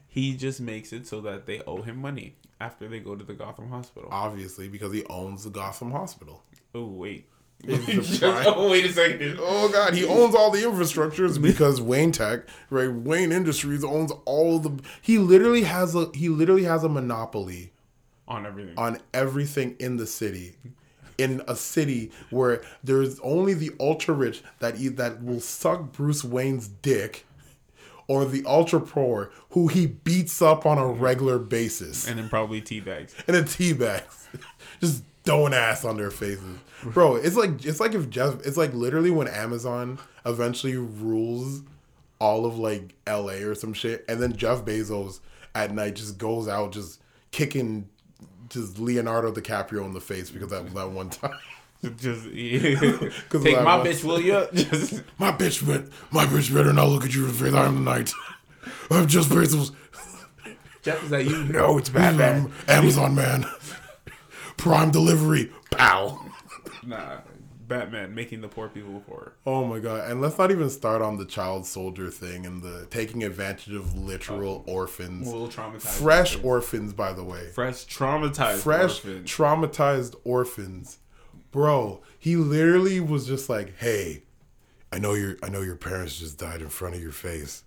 He just makes it so that they owe him money after they go to the Gotham hospital. Obviously, because he owns the Gotham Hospital. oh wait. Oh wait a second. Oh God, he owns all the infrastructures because Wayne Tech, right? Wayne Industries owns all the. He literally has a. He literally has a monopoly On everything. on everything in the city. In a city where there's only the ultra rich that e- that will suck Bruce Wayne's dick, or the ultra poor who he beats up on a regular basis and then probably tea bags. in a tea bag, just throwing ass on their faces, bro. It's like it's like if Jeff, it's like literally when Amazon eventually rules all of like L.A. or some shit, and then Jeff Bezos at night just goes out just kicking just Leonardo DiCaprio in the face because that that one time. Just Cause take my bitch, will you? Just My bitch, bet, my bitch better not look at you in the face. I'm the night. I'm just Bezos. Jeff is that you? No, it's Batman. Amazon man. Prime delivery. Pow. Nah, Batman making the poor people poor. Oh my god! And let's not even start on the child soldier thing and the taking advantage of literal oh, orphans, A little traumatized. fresh orphans. orphans, by the way, fresh traumatized fresh orphans. traumatized orphans, bro. He literally was just like, "Hey, I know your I know your parents just died in front of your face.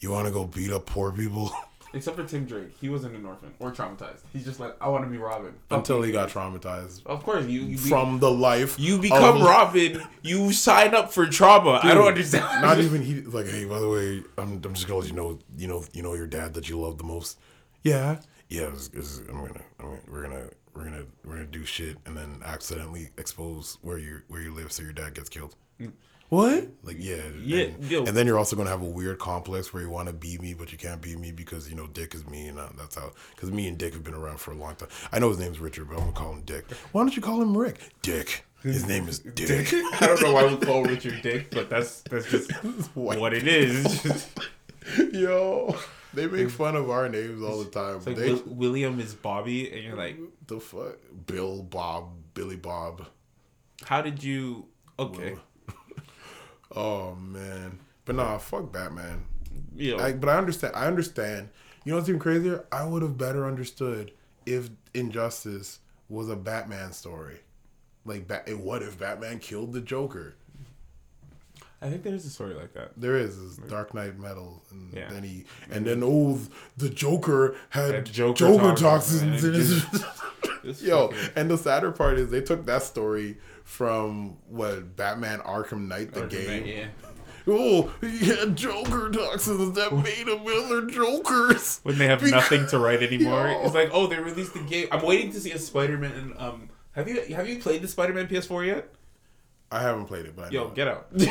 You want to go beat up poor people?" Except for Tim Drake, he wasn't an orphan or traumatized. He's just like, I want to be Robin. Fuck Until you. he got traumatized Of course, you, you be- from the life you become of- Robin. You sign up for trauma. I don't understand. Not even he like, hey, by the way, I'm, I'm just gonna let you know, you know, you know your dad that you love the most. Yeah, yeah. It's, it's, I'm gonna, I'm gonna, we're gonna, we're gonna, we're gonna do shit and then accidentally expose where you where you live so your dad gets killed. what? Like, yeah, Yeah, And, yo. and then you're also gonna have a weird complex where you want to be me, but you can't be me because you know Dick is me, and uh, that's how. Because me and Dick have been around for a long time. I know his name's Richard, but I'm gonna call him Dick. Why don't you call him Rick? Dick. His name is Dick. I don't know why we call Richard Dick, but that's that's just what it is. Yo, they make fun of our names all the time. Like they, Wil- William is Bobby, and you're like, the fuck, Bill, Bob, Billy, Bob. how did you? Okay, Oh man, but nah, fuck Batman. yeah, I, but I understand. I understand. You know what's even crazier? I would have better understood if Injustice was a Batman story. Like, Bat- what if Batman killed the Joker? I think there's a story like that. There is this Dark Knight Metal, and Yeah. then he, and then oh, the Joker had Had Joker Joker, toxins, toxins and in his. Yo, and the sadder part is they took that story from what Batman Arkham Knight the game. Yeah. Oh, had Joker toxins that made him other Jokers. When they have Because- nothing to write anymore, Yo. it's like, oh, they released the game. I'm waiting to see a Spider-Man. Um, have you have you played the Spider-Man PS4 yet? I haven't played it, but I Yo, know. get out. Yo,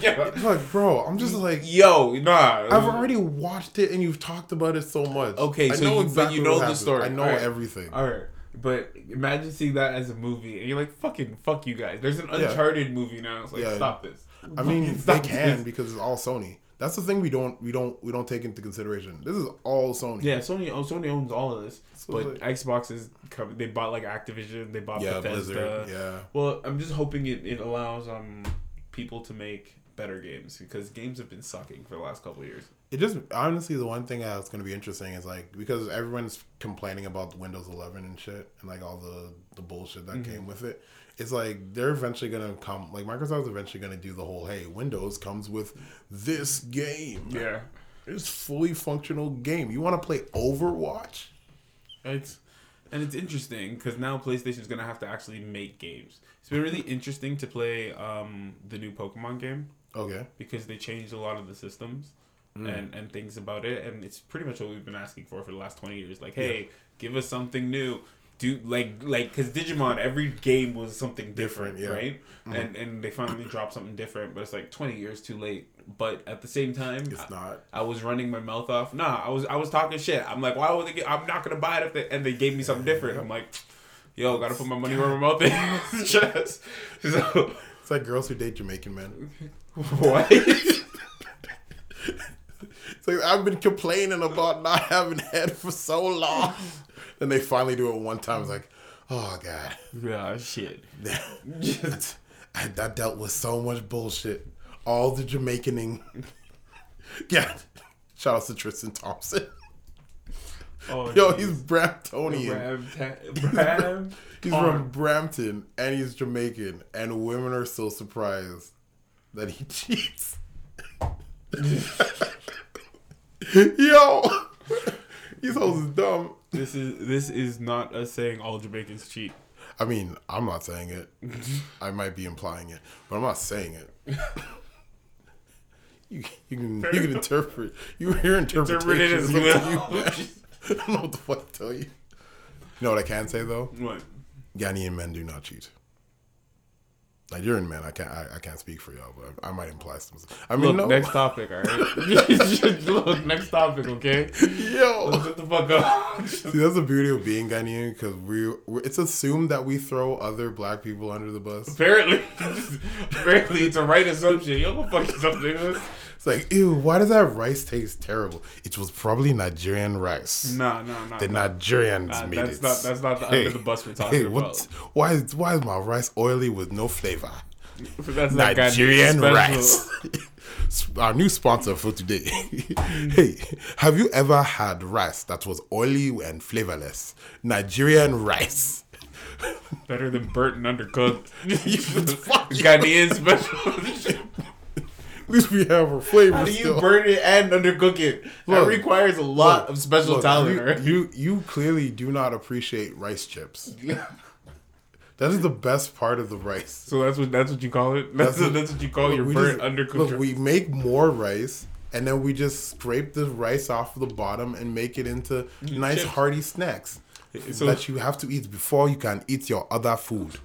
get out. Like, bro, I'm just like, Yo, nah. I've already watched it and you've talked about it so much. Okay, I so you- but you know the happens. story. I know Alright. everything. All right, but imagine seeing that as a movie, and you're like, "Fucking fuck you guys." There's an Yeah. Uncharted movie now. It's like, Yeah. stop this. I mean, they can this. because it's all Sony. That's the thing we don't we don't we don't take into consideration. This is all Sony. Yeah, Sony. oh, Sony owns all of this, So but like- Xbox is. They bought like Activision. They bought Yeah, Bethesda. Blizzard. Yeah. Well, I'm just hoping it, it allows um people to make better games because games have been sucking for the last couple of years. It just honestly the one thing that's going to be interesting is like because everyone's complaining about Windows 11 and shit and like all the the bullshit that Mm-hmm. came with it. It's like they're eventually going to come like Microsoft's eventually going to do the whole hey Windows comes with this game. Yeah, It's fully functional game. You want to play Overwatch? it's and it's interesting because now PlayStation's gonna have to actually make games. It's been really interesting to play um the new Pokemon game. Okay. because they changed a lot of the systems Mm. and, and things about it and it's pretty much what we've been asking for for the last 20 years like hey give us something new do like like because digimon every game was something different, yeah. right? Mm-hmm. And and they finally dropped something different but it's like 20 years too late. But at the same time It's I, not. I was running my mouth off. Nah i was i was talking shit. I'm like why would they get, i'm not gonna buy it if they and they gave me something different. I'm like yo gotta put my money where my mouth is. Just- so. It's like girls who date Jamaican men. what? It's like I've been complaining about not having head for so long. Then they finally do it one time. It's like, oh god, yeah shit I, that dealt with so much bullshit. All the Jamaicaning. yeah. Shout out to Tristan Thompson. Oh, Yo, geez. he's Bramptonian. Bram, ta- Bram. He's from Brampton and he's Jamaican, and women are so surprised that he cheats. Yo, he's is dumb. This is this is not us saying all Jamaicans cheat. I mean, I'm not saying it. I might be implying it, but I'm not saying it. You, you can you can interpret you your Interpret it interpretation as is you up to you, I don't know what the fuck to tell you. You know what I can say though? What? Ghanaian men do not cheat. Nigerian men, I can't I, I can't speak for y'all, but I might imply some. I mean, Look, no, next topic, all right? Look, next topic, okay? yo. Shut the fuck up. See, that's the beauty of being Ghanaian because we we're, it's assumed that we throw other black people under the bus. apparently, apparently, it's a right assumption. Yo, go fuck yourself, nigga. It's like, ew, why does that rice taste terrible? It was probably Nigerian rice. No, no, no. The no. Nigerians Nah, made that's it. not- that's not the under the bus we're talking about. Why is why is my rice oily with no flavor? That's Nigerian rice. Our new sponsor for today. hey, have you ever had rice that was oily and flavorless? Nigerian rice. Better than burnt and undercooked. Ghanaian special. At least we have a flavor. How do you still. burn it and undercook it? That requires a lot Look, of special look, talent. You, right? you you clearly do not appreciate rice chips. That is the best part of the rice. So that's what that's what you call it. That's That's that's, what you call Look, your burnt just- undercooked. Look, we make more rice and then we just scrape the rice off the bottom and make it into nice chips. hearty snacks So- that you have to eat before you can eat your other food.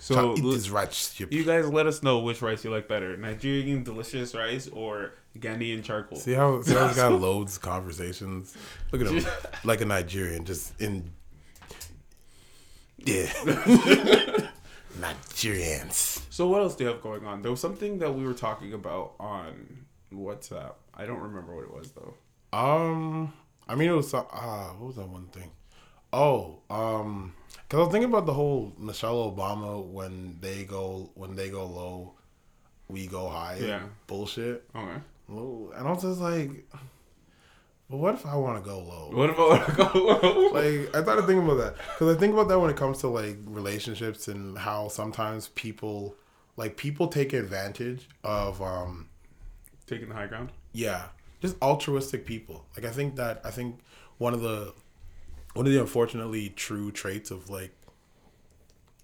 So eat this rice you guys let us know which rice you like better: Nigerian delicious rice or Ghanaian charcoal. See how see how this guy loads of conversations. Look at him, like a Nigerian, just in. Yeah, Nigerians. So what else do you have going on? There was something that we were talking about on WhatsApp. I don't remember what it was though. Um, I mean, it was ah, what was that one thing? Oh, um, because I was thinking about the whole Michelle Obama when they go when they go low, we go high. Yeah. bullshit. Okay. And I was just like, but what if I want to go low? What about like I started thinking about that because I think about that when it comes to like relationships and how sometimes people like people take advantage of um taking the high ground? yeah just altruistic people like I think that I think one of the one of the unfortunately true traits of like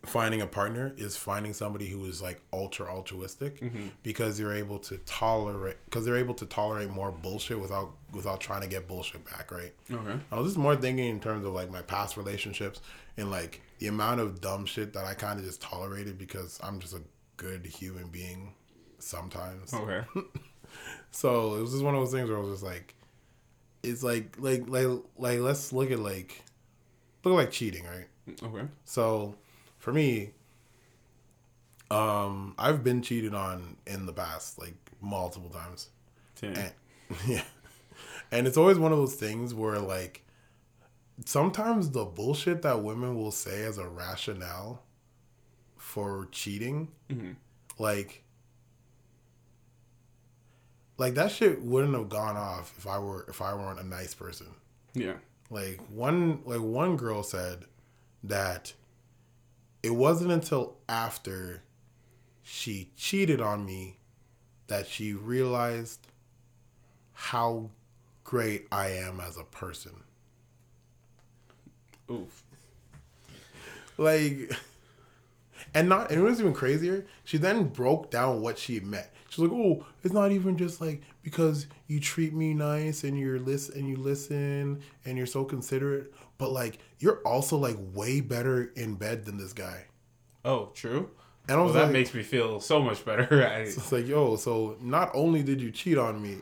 finding a partner is finding somebody who is like ultra altruistic mm-hmm. because you're able to tolerate because they're able to tolerate more bullshit without without trying to get bullshit back right Okay. I was just more thinking in terms of like my past relationships and like the amount of dumb shit that I kind of just tolerated because I'm just a good human being sometimes. Okay. So it was just one of those things where I was just like, it's like like like like let's look at like look at like cheating, right? Okay. So for me, um, I've been cheated on in the past like multiple times. And, yeah. And it's always one of those things where like sometimes the bullshit that women will say as a rationale for cheating, like like that shit wouldn't have gone off if I were if I weren't a nice person. Yeah. Like one like one girl said that it wasn't until after she cheated on me that she realized how great I am as a person. Oof. Like and not and it was even crazier. She then broke down what she meant. She's like, "Oh, it's not even just like because you treat me nice and you're listen and you listen and you're so considerate, but like you're also like way better in bed than this guy." Oh, true. And Well, that like, makes me feel so much better. I, it's like, "Yo, so not only did you cheat on me,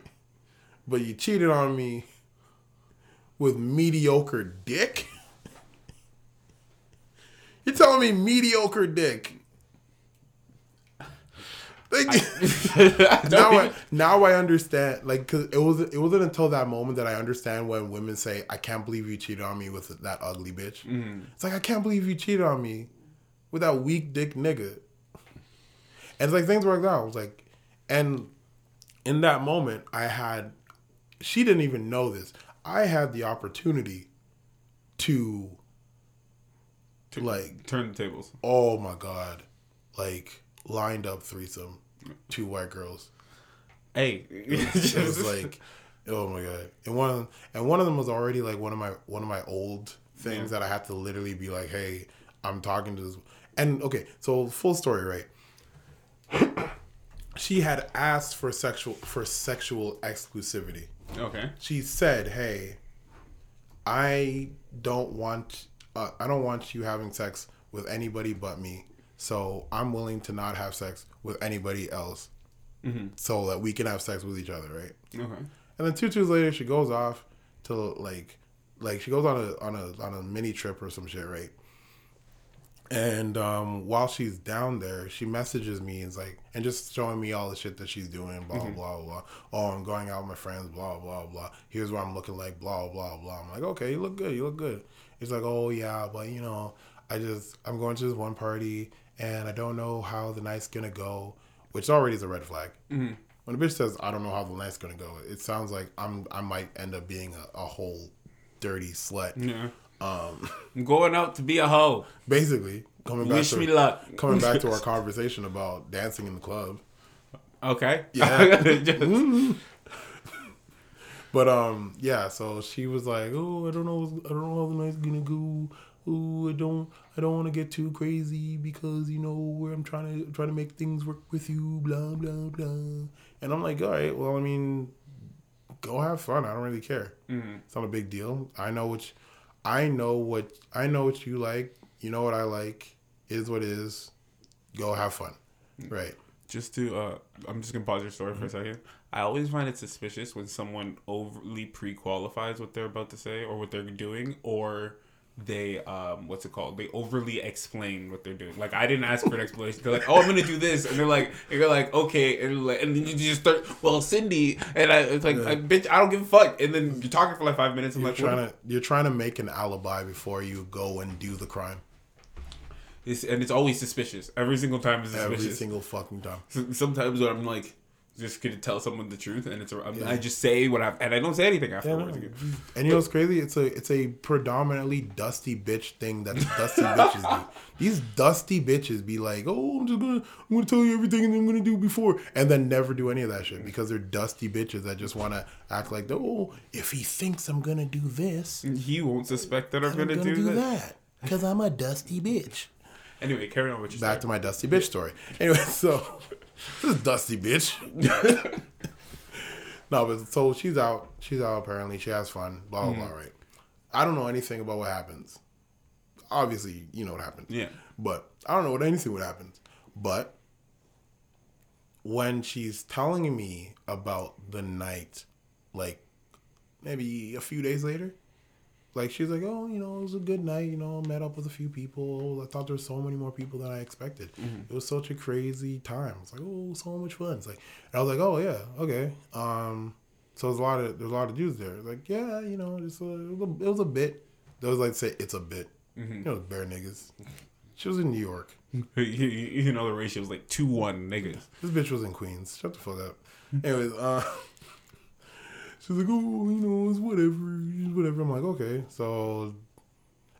but you cheated on me with mediocre dick." You're telling me mediocre dick? Like, now I now I understand. Like, cause it was it wasn't until that moment that I understand when women say, "I can't believe you cheated on me with that ugly bitch." Mm-hmm. It's like I can't believe you cheated on me with that weak dick nigga. And it's like things worked out. I was like, and in that moment, I had. She didn't even know this. I had the opportunity to, to like turn the tables. oh my god, like lined up threesome, two white girls. Hey. It was like, oh my god, and one of them, and one of them was already like one of my one of my old things that I had to literally be like, hey, I'm talking to this, and okay, so full story, right? she had asked for sexual for sexual exclusivity. okay. She said, "Hey, I don't want uh, I don't want you having sex with anybody but me. So I'm willing to not have sex with anybody else, so that we can have sex with each other, right?" Okay. And then two years later, she goes off to like, like she goes on a on a on a mini trip or some shit, right? And um, while she's down there, she messages me and like, and just showing me all the shit that she's doing, blah blah blah. Oh, I'm going out with my friends, blah blah blah. Here's what I'm looking like, blah blah blah. I'm like, okay, you look good, you look good. It's like, oh yeah, but you know, I just I'm going to this one party and I don't know how the night's gonna go, which already is a red flag. When a bitch says I don't know how the night's gonna go, it sounds like I'm I might end up being a, a whole dirty slut. Yeah. Um, I'm going out to be a hoe. Basically, coming back Wish to me luck. coming back to our conversation about dancing in the club. Okay. Yeah. Just- But um, yeah. So she was like, "Oh, I don't know, I don't know how the night's gonna go. Oh, I don't, I don't want to get too crazy because you know where I'm trying to trying to make things work with you. Blah blah blah." And I'm like, "All right, well, I mean, go have fun. I don't really care. Mm-hmm. It's not a big deal. I know what, I know what, I know what you like. You know what I like. It is what it is. Go have fun. Mm. Right." just to uh I'm just gonna pause your story for a mm-hmm. second. I always find it suspicious when someone overly pre-qualifies what they're about to say or what they're doing, or they um what's it called? They overly explain what they're doing. Like I didn't ask for an explanation. They're like, "Oh, I'm gonna do this," and they're like, and "You're like, okay," and like, and then you just start, "Well, Cindy," and I it's like, I, "Bitch, I don't give a fuck," and then you're talking for like five minutes. I'm You're like, what- trying to you're trying to make an alibi before you go and do the crime. It's, and it's always suspicious. Every single time is suspicious. Every single fucking time. Sometimes when I'm like just gonna tell someone the truth, and it's a, I'm- I just say what I and I don't say anything Yeah, afterwards. no. And you know what's crazy? It's a it's a predominantly dusty bitch thing that dusty bitches do. These dusty bitches be like, oh, I'm just gonna I'm gonna tell you everything I'm gonna do before, and then never do any of that shit because they're dusty bitches that just want to act like, oh, if he thinks I'm gonna do this, He won't suspect that I'm, I'm gonna, gonna, do, do that. because I'm a dusty bitch. Anyway, carry on with your Back to my dusty bitch story. Anyway, so this is dusty bitch. no, but so she's out. She's out apparently. She has fun. Blah blah blah. Mm-hmm. Right. I don't know anything about what happens. Obviously, you know what happened. Yeah. But I don't know what anything what happens. But when she's telling me about the night, like maybe a few days later, like she's like, oh, you know, it was a good night. You know, met up with a few people. I thought there were so many more people than I expected. It was such a crazy time. It's like, oh, so much fun. It's like, and I was like, oh yeah, okay. Um, so there's a lot of there's a lot of dudes there. Like, yeah, you know, it's a, it, was a, it was a bit. They was like say it's a bit. You know, bare niggas. She was in New York. you, you- you know the ratio was like two one niggas. This bitch was in Queens. Shut the fuck up. Anyways, uh, she's like, oh, you know, it's whatever, it's whatever. I'm like, okay. So,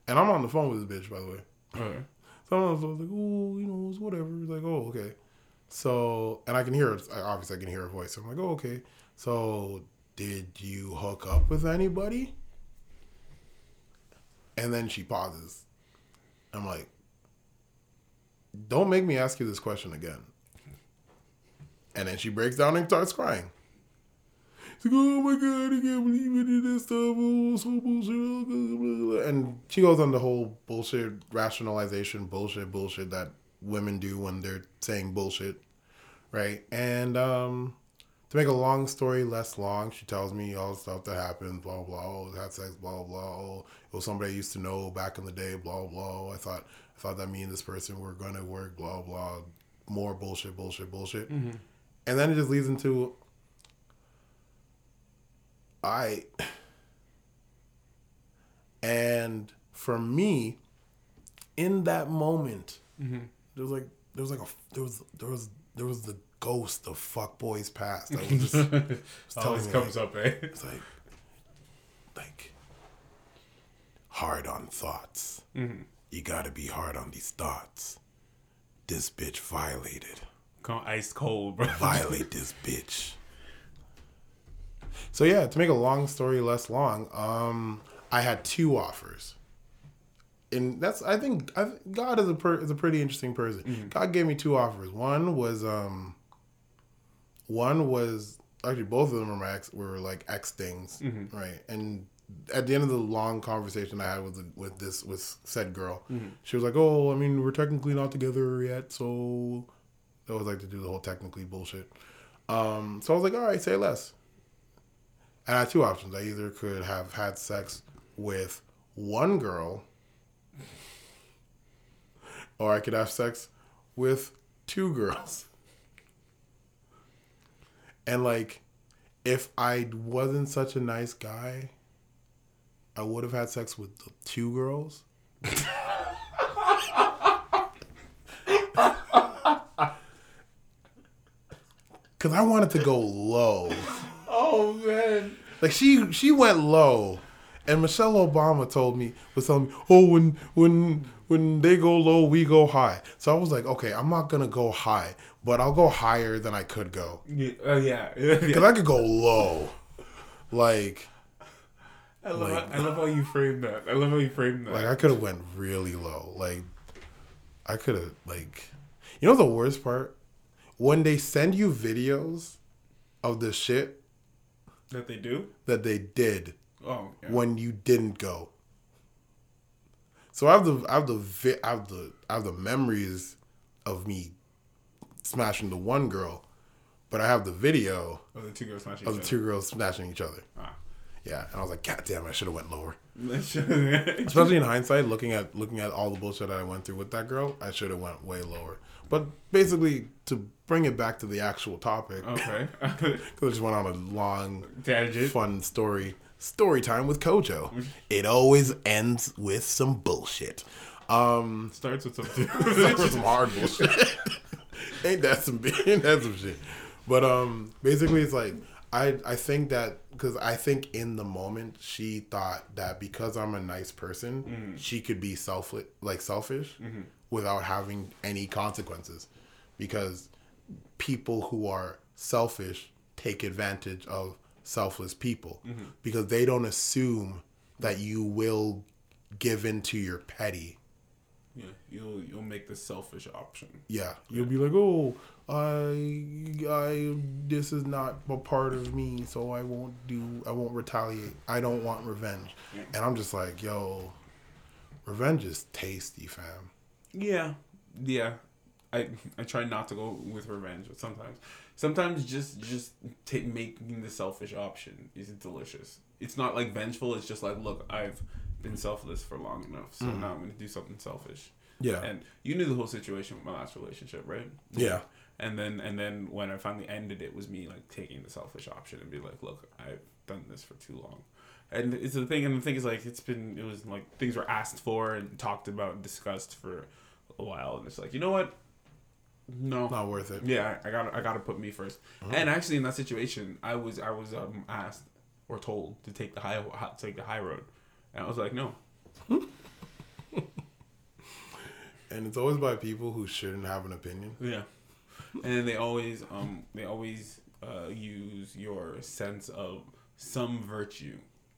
and I'm on the phone with this bitch, by the way. So I was like, oh, you know, it's whatever. It's like, oh, okay. So, and I can hear, I- obviously, I can hear her voice. So I'm like, oh, okay. So, did you hook up with anybody? And then she pauses. I'm like, don't make me ask you this question again. And then she breaks down and starts crying. Like, oh my god, I can't believe it did this stuff. Oh, so bullshit. And she goes on the whole bullshit rationalization, bullshit, bullshit that women do when they're saying bullshit. Right? And um to make a long story less long, she tells me all the stuff that happened, blah blah. Oh, had sex, blah blah. Oh, it was somebody I used to know back in the day, blah blah. I thought I thought that me and this person were gonna work, blah blah. More bullshit, bullshit, bullshit. And then it just leads into I and for me, in that moment, there was like there was like a there was there was there was the ghost of fuck boys past. I was just, telling Always me, comes like, up, eh? It's like like hard on thoughts. You gotta be hard on these thoughts. This bitch violated. Come ice cold, bro. Violate this bitch. So yeah, to make a long story less long, um, I had two offers, and that's I think I, God is a per, is a pretty interesting person. God gave me two offers. One was um, one was actually both of them were my ex were like ex things, right? And at the end of the long conversation I had with the, with this with said girl, she was like, "Oh, I mean, we're technically not together yet, so." I always like to do the whole technically bullshit. Um, so I was like, all right, say less. And I had two options. I either could have had sex with one girl or I could have sex with two girls. And like, if I wasn't such a nice guy, I would have had sex with the two girls. Cause I wanted to go low. Oh man. Like she she went low, and Michelle Obama told me was telling me, oh when when when they go low we go high. So I was like, okay, I'm not gonna go high, but I'll go higher than I could go Yeah, uh, yeah. because I could go low. Like I love, Like- how, I love how you framed that. I love how you framed that. like I could have went really low. Like I could have like you know the worst part when they send you videos of the shit that they do. that they did Oh, yeah. when you didn't go. So I have the I have the I have the I have the memories of me smashing the one girl, but I have the video Oh, the two girls smashing of the two girls smashing each other. Ah. Yeah, and I was like, God damn, I should have went lower. Especially in hindsight, looking at looking at all the bullshit that I went through with that girl, I should have went way lower. But basically, to bring it back to the actual topic, okay. because I just went on a long Tangent. fun story story time with Kojo. It always ends with some bullshit. Um Starts with something. starts with some hard bullshit. ain't that some ain't that some shit. But um basically it's like I I think that because I think in the moment she thought that because I'm a nice person, she could be self like selfish without having any consequences. Because people who are selfish take advantage of selfless people mm-hmm. because they don't assume that you will give in to your petty. yeah, you'll you'll make the selfish option. Yeah, you'll be like, "Oh, I, I, this is not a part of me, so I won't do, I won't retaliate. I don't want revenge." And I'm just like, "Yo, revenge is tasty, fam." Yeah, yeah. I I try not to go with revenge, but sometimes, sometimes just just take making the selfish option is delicious. It's not like vengeful. It's just like, look, I've been selfless for long enough, so mm-hmm. now I'm gonna do something selfish. Yeah. And you knew the whole situation with my last relationship, right? Yeah. And then and then when I finally ended it was me like taking the selfish option and be like, look, I've done this for too long. And it's the thing and the thing is like it's been it was like things were asked for and talked about and discussed for a while and it's like, you know what? No. Not worth it. Yeah, I got I got to put me 1st And actually in that situation, I was I was um asked or told to take the high take the high road. And I was like, "No." And it's always by people who shouldn't have an opinion. Yeah. And then they always um they always uh use your sense of some virtue.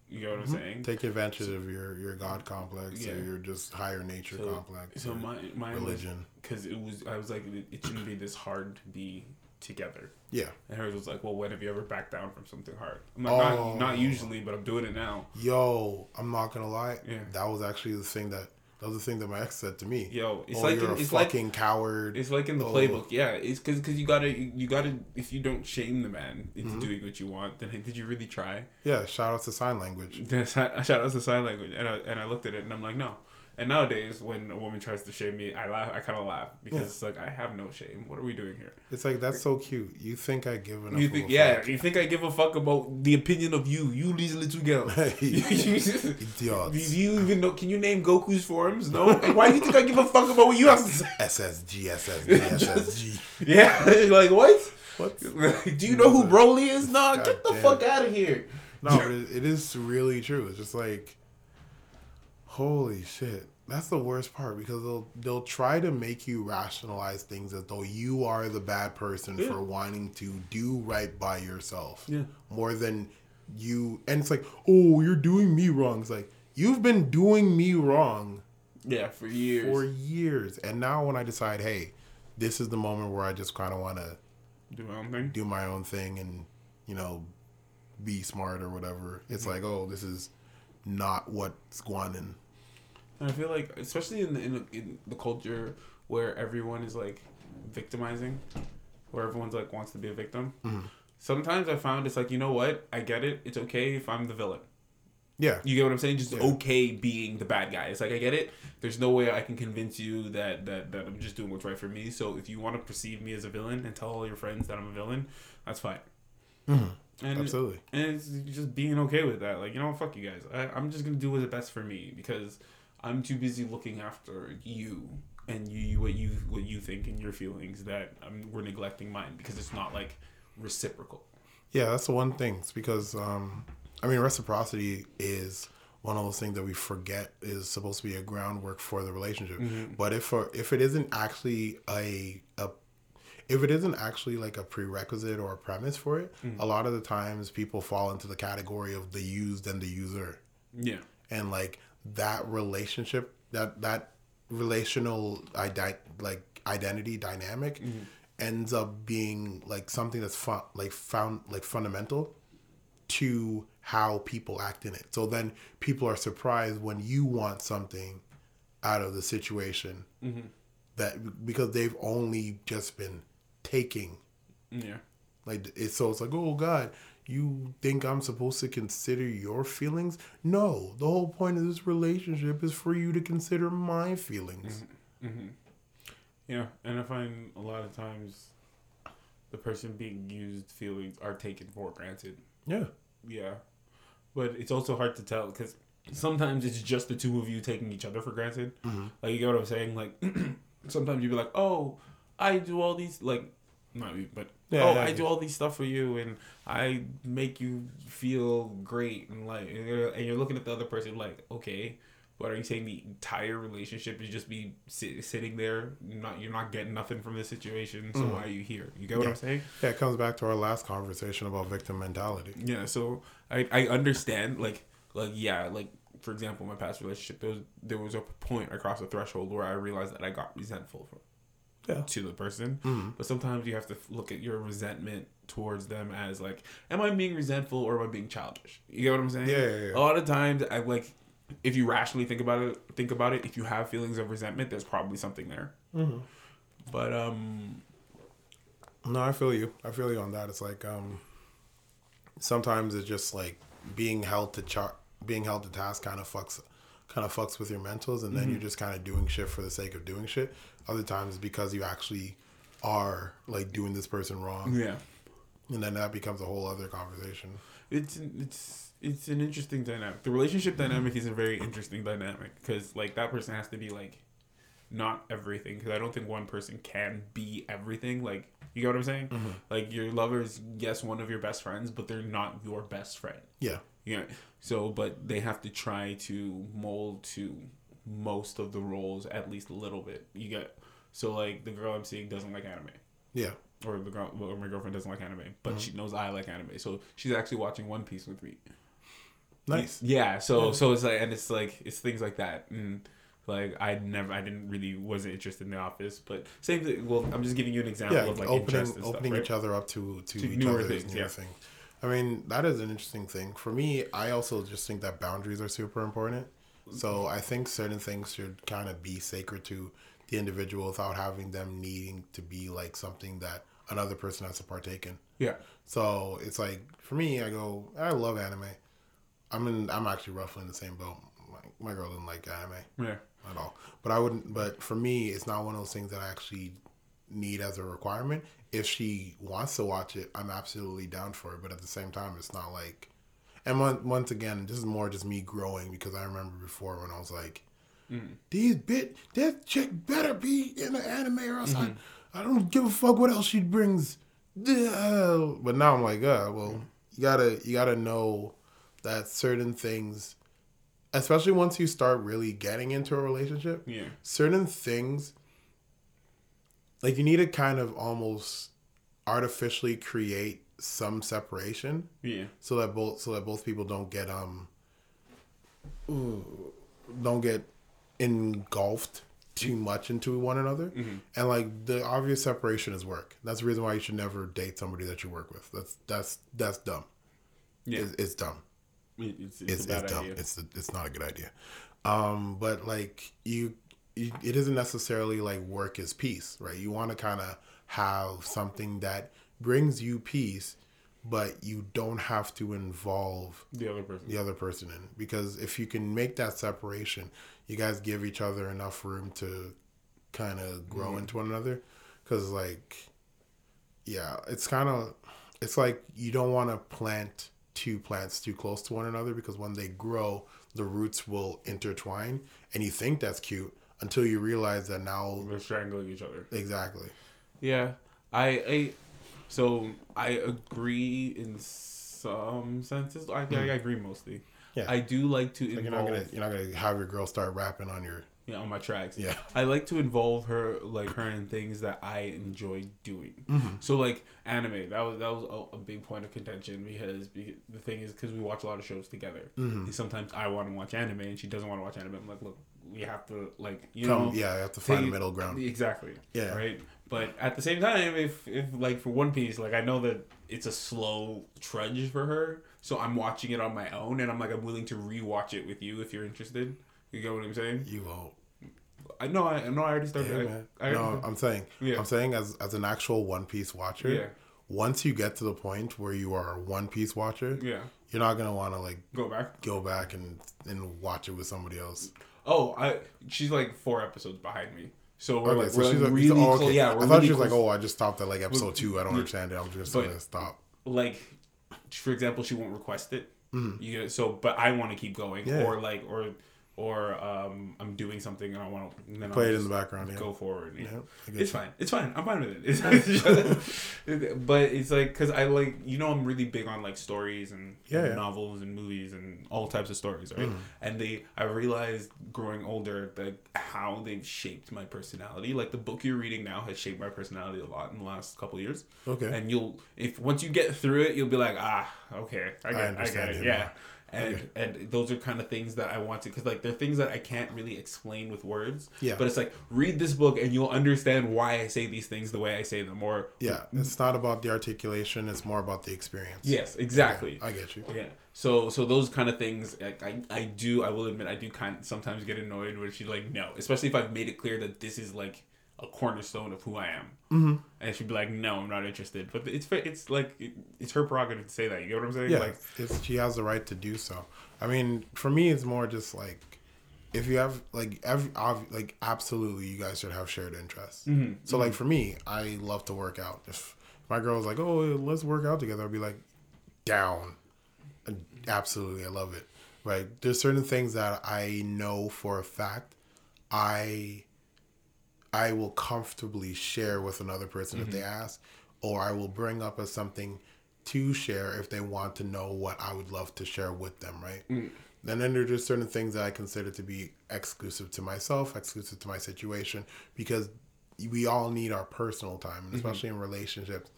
You know what I'm mm-hmm. saying? Take advantage of your your god complex Yeah. or your just higher nature So, complex. so my my religion. because it was I was like it, it shouldn't be this hard to be together. yeah. And hers was like, well, when have you ever backed down from something hard? I'm like, Oh. not, not oh. usually, but I'm doing it now. Yo, I'm not gonna lie. Yeah. That was actually the thing that that was the thing that my ex said to me. Yo, it's oh, like you're in- a it's like- fucking coward. It's like in the Oh. playbook, yeah. It's because cause you gotta you gotta if you don't shame the man into Mm-hmm. doing what you want, then did you really try? Yeah, shout out to sign language. Shout out to sign language, and I and I looked at it and I'm like, no. And nowadays, when a woman tries to shame me, I laugh. I kind of laugh because Yeah. it's like I have no shame. What are we doing here? It's like that's so cute. You think I give enough? You think, a yeah? fuck? You think I give a fuck about the opinion of you? You these little girl. do you even know? Can you name Goku's forms? No. Why do you think I give a fuck about what you have to say? SSG, SSG, SSG. Yeah, like what? What? do you know who Broly is? Nah, get the Goddamn. fuck out of here. No, it is really true. It's just like, holy shit. That's the worst part because they'll they'll try to make you rationalize things as though you are the bad person Yeah. for wanting to do right by yourself. Yeah. More than you and it's like, oh, you're doing me wrong. It's like you've been doing me wrong Yeah, for years. for years. And now when I decide, hey, this is the moment where I just kind of want to Do my own thing. do my own thing and you know be smart or whatever it's like oh this is not what's going on And I feel like, especially in the, in, the, in the culture where everyone is like victimizing, where everyone's like wants to be a victim. Mm-hmm. Sometimes I found it's like, you know what? I get it. It's okay if I'm the villain. Yeah. You get what I'm saying? Just okay being the bad guy. It's like I get it. There's no way I can convince you that that that I'm just doing what's right for me. So if you want to perceive me as a villain and tell all your friends that I'm a villain, that's fine. And Absolutely. and it's just being okay with that. Like you know, fuck you guys. I, I'm just gonna do what's best for me because I'm too busy looking after you and you what you what you think and your feelings that I'm, we're neglecting mine because it's not like reciprocal. Yeah, that's the one thing. It's because um, I mean, reciprocity is one of those things that we forget is supposed to be a groundwork for the relationship. Mm-hmm. But if for, if it isn't actually a a if it isn't actually like a prerequisite or a premise for it, mm-hmm. a lot of the times people fall into the category of the used and the user Yeah. and like that relationship that that relational ide- like identity dynamic mm-hmm. ends up being like something that's fun like found like fundamental to how people act in it. So then people are surprised when you want something out of the situation mm-hmm. that because they've only just been taking Yeah. like it's so it's like, oh God, you think I'm supposed to consider your feelings? No, the whole point of this relationship is for you to consider my feelings. Mm-hmm. Mm-hmm. Yeah, and I find a lot of times the person being used feelings are taken for granted. Yeah. Yeah, but it's also hard to tell because sometimes it's just the two of you taking each other for granted. Mm-hmm. Like you get what I'm saying? Like sometimes you'd be like, "Oh, I do all these like." Not you, but Yeah, oh, yeah, I yeah. do all these stuff for you, and I make you feel great, and like, and you're, and you're looking at the other person like, okay, but are you saying the entire relationship is just be sit, sitting there, not you're not getting nothing from this situation, so mm. why are you here? You get what I'm saying? Yeah, it comes back to our last conversation about victim mentality. Yeah, so I, I understand like like yeah, like for example, my past relationship there was there was a point across the threshold where I realized that I got resentful from Yeah. to the person. But sometimes you have to look at your resentment towards them as like, am I being resentful or am I being childish? You get what I'm saying? Yeah, yeah, yeah. A lot of times I like if you rationally think about it, think about it. If you have feelings of resentment, there's probably something there. Mm-hmm. But um, No, I feel you. I feel you on that. It's like um sometimes it's just like being held to char- being held to task kind of fucks kind of fucks with your mentals and then you're mm-hmm. just kind of doing shit for the sake of doing shit. Other times because you actually are like doing this person wrong. yeah. And then that becomes a whole other conversation. it's it's it's an interesting dynamic. The relationship dynamic is a very interesting dynamic because like that person has to be like not everything because I don't think one person can be everything. Like you get what I'm saying? Mm-hmm. Like your lover is yes one of your best friends, but they're not your best friend. Yeah. Yeah. So, but they have to try to mold to most of the roles at least a little bit. You get so like the girl I'm seeing doesn't like anime Yeah. or the girl or my girlfriend doesn't like anime, but uh-huh. she knows I like anime, so she's actually watching One Piece with me. Nice. Yeah, so so it's like and it's like it's things like that, and like I never I didn't really wasn't interested in The Office, but same thing. Well, I'm just giving you an example Yeah, of like opening and opening stuff, each other up to to, To each newer things, newer yeah. things. I mean, that is an interesting thing. For me, I also just think that boundaries are super important. So I think certain things should kind of be sacred to the individual without having them needing to be like something that another person has to partake in. Yeah, So it's like for me, I go, I love anime. I'm in. I'm actually roughly in the same boat. My, my girl didn't like anime yeah, at all. But I wouldn't. But for me, it's not one of those things that I actually need as a requirement. If she wants to watch it, I'm absolutely down for it. But at the same time, it's not like. And one, once again, this is more just me growing because I remember before when I was like, mm. "These bit that chick better be in the anime or else I, mm-hmm. I don't give a fuck what else she brings." But now I'm like, uh, well, mm. you gotta you gotta know that certain things especially once you start really getting into a relationship, yeah, certain things like you need to kind of almost artificially create some separation yeah, so that both so that both people don't get um ooh, don't get engulfed too much into one another and like the obvious separation is work that's the reason why you should never date somebody that you work with that's that's that's dumb yeah. it's, it's dumb it's, it's, it's, a bad it's dumb. idea. It's it's not a good idea. Um, but like you, it isn't necessarily like work is peace, right? You want to kind of have something that brings you peace, but you don't have to involve The other person. the other person in because if you can make that separation, you guys give each other enough room to kind of grow Mm-hmm. into one another. Because like, yeah, it's kind of it's like you don't want to plant two plants too close to one another because when they grow, the roots will intertwine, and you think that's cute until you realize that now They're strangling each other. exactly. Yeah, I, I, so I agree in some senses. I, I agree mostly. Yeah. I do like to Like you're involve not gonna you're not gonna have your girl start rapping on your yeah, on my tracks. Yeah. I like to involve her like her in things that I enjoy doing. Mm-hmm. So like anime, that was that was a, a big point of contention because be- the thing is because we watch a lot of shows together. Mm-hmm. Sometimes I want to watch anime and she doesn't want to watch anime. I'm like, look, we have to like you come. know yeah, I have to find a middle ground. Exactly. Yeah. Right. But at the same time, if if like for One Piece, like I know that it's a slow trudge for her, so I'm watching it on my own, and I'm like I'm willing to rewatch it with you if you're interested. You get what I'm saying? You won't. I know. I know. I already started. Yeah, I, man. I, no, I'm saying, Yeah. I'm saying as as an actual One Piece watcher, Yeah. once you get to the point where you are a One Piece watcher, yeah. you're not gonna want to like Go back. go back and and watch it with somebody else. Oh, I. She's like four episodes behind me, so we're Okay, like so we're she's like like, really oh, close. okay. Yeah, I thought really she was like, oh, I just stopped at like episode two. I don't understand it. I'm just But- gonna stop. like for example she won't request it you get so but i want to keep going Mm-hmm. Yeah. or like or or um i'm doing something and i want to Play I'll it in the background. Yeah. go forward yeah. Yeah, it's you. fine it's fine i'm fine with it It's- but it's like because i like you know i'm really big on like stories and, Yeah, and yeah. novels and movies and all types of stories right Mm-hmm. and they i realized growing older that how they've shaped my personality like the book you're reading now has shaped my personality a lot in the last couple of years Okay. and you'll if once you get through it you'll be like ah okay i get, I understand get it yeah. And Okay. and those are kind of things that i want to because like they're things that i can't really explain with words Yeah. but it's like read this book and you'll understand why i say these things the way i say them or Yeah, it's not about the articulation. It's more about the experience. yes exactly I get you. yeah. So so those kind of things, like, I I do I will admit I do kind sometimes get annoyed when she's like no, especially if I've made it clear that this is like a cornerstone of who I am, mm-hmm. and she'd be like no, I'm not interested. But it's it's like it's her prerogative to say that. You get what I'm saying? Yeah, Like it's, she has the right to do so. I mean, for me, it's more just like if you have like every ob- like absolutely, you guys should have shared interests. Mm-hmm. So like for me, I love to work out. If my girl was like, "Oh, let's work out together," I'd be like, "Down." Absolutely, I love it. Right? There's certain things that I know for a fact I I will comfortably share with another person if they mm-hmm. ask, or I will bring up as something to share if they want to know what I would love to share with them, right? And then there are just certain things that I consider to be exclusive to myself, exclusive to my situation, because we all need our personal time, and mm-hmm. especially in relationships,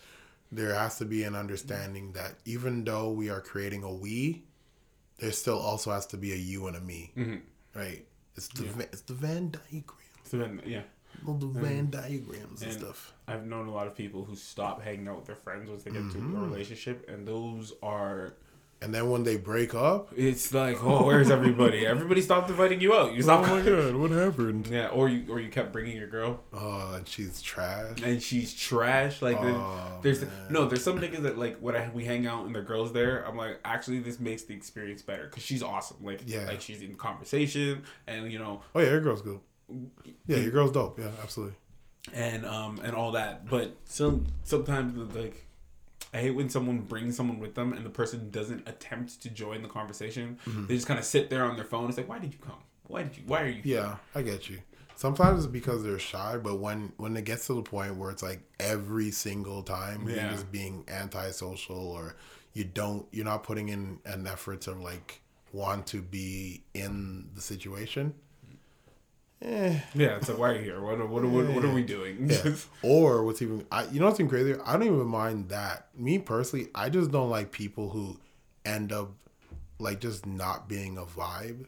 there has to be an understanding that even though we are creating a we, there still also has to be a you and a me, mm-hmm. right? It's the Va- it's the Venn diagram, so then yeah. All the Venn diagrams and, And stuff. I've known a lot of people who stop hanging out with their friends once they get Mm-hmm. into a relationship, and those are. And then when they break up, It's like, oh, where's everybody? everybody stopped inviting you out. You stopped. god, what happened? Yeah, or you or you kept bringing your girl. Oh, and she's trash. and she's trash. Like Oh, there's man. no, there's some niggas that like when I, we hang out and the girls there. I'm like, actually, this makes the experience better because she's awesome. Like, Yeah. like she's in conversation and you know Oh yeah, your girl's good. Yeah, your girl's dope. Yeah, absolutely. and um and all that. But some sometimes like. I hate when someone brings someone with them and the person doesn't attempt to join the conversation. Mm-hmm. They just kind of sit there on their phone. It's like, why did you come? Why did you? Why are you? Yeah, I get you. Sometimes it's because they're shy, but when when it gets to the point where it's like every single time you're just being antisocial or you don't you're not putting in an effort to like want to be in the situation. Eh. Yeah, it's like, why are you here? What, what, what, what are we doing? Yeah. or what's even I you know what's even crazier? I don't even mind that. Me personally, I just don't like people who end up like just not being a vibe.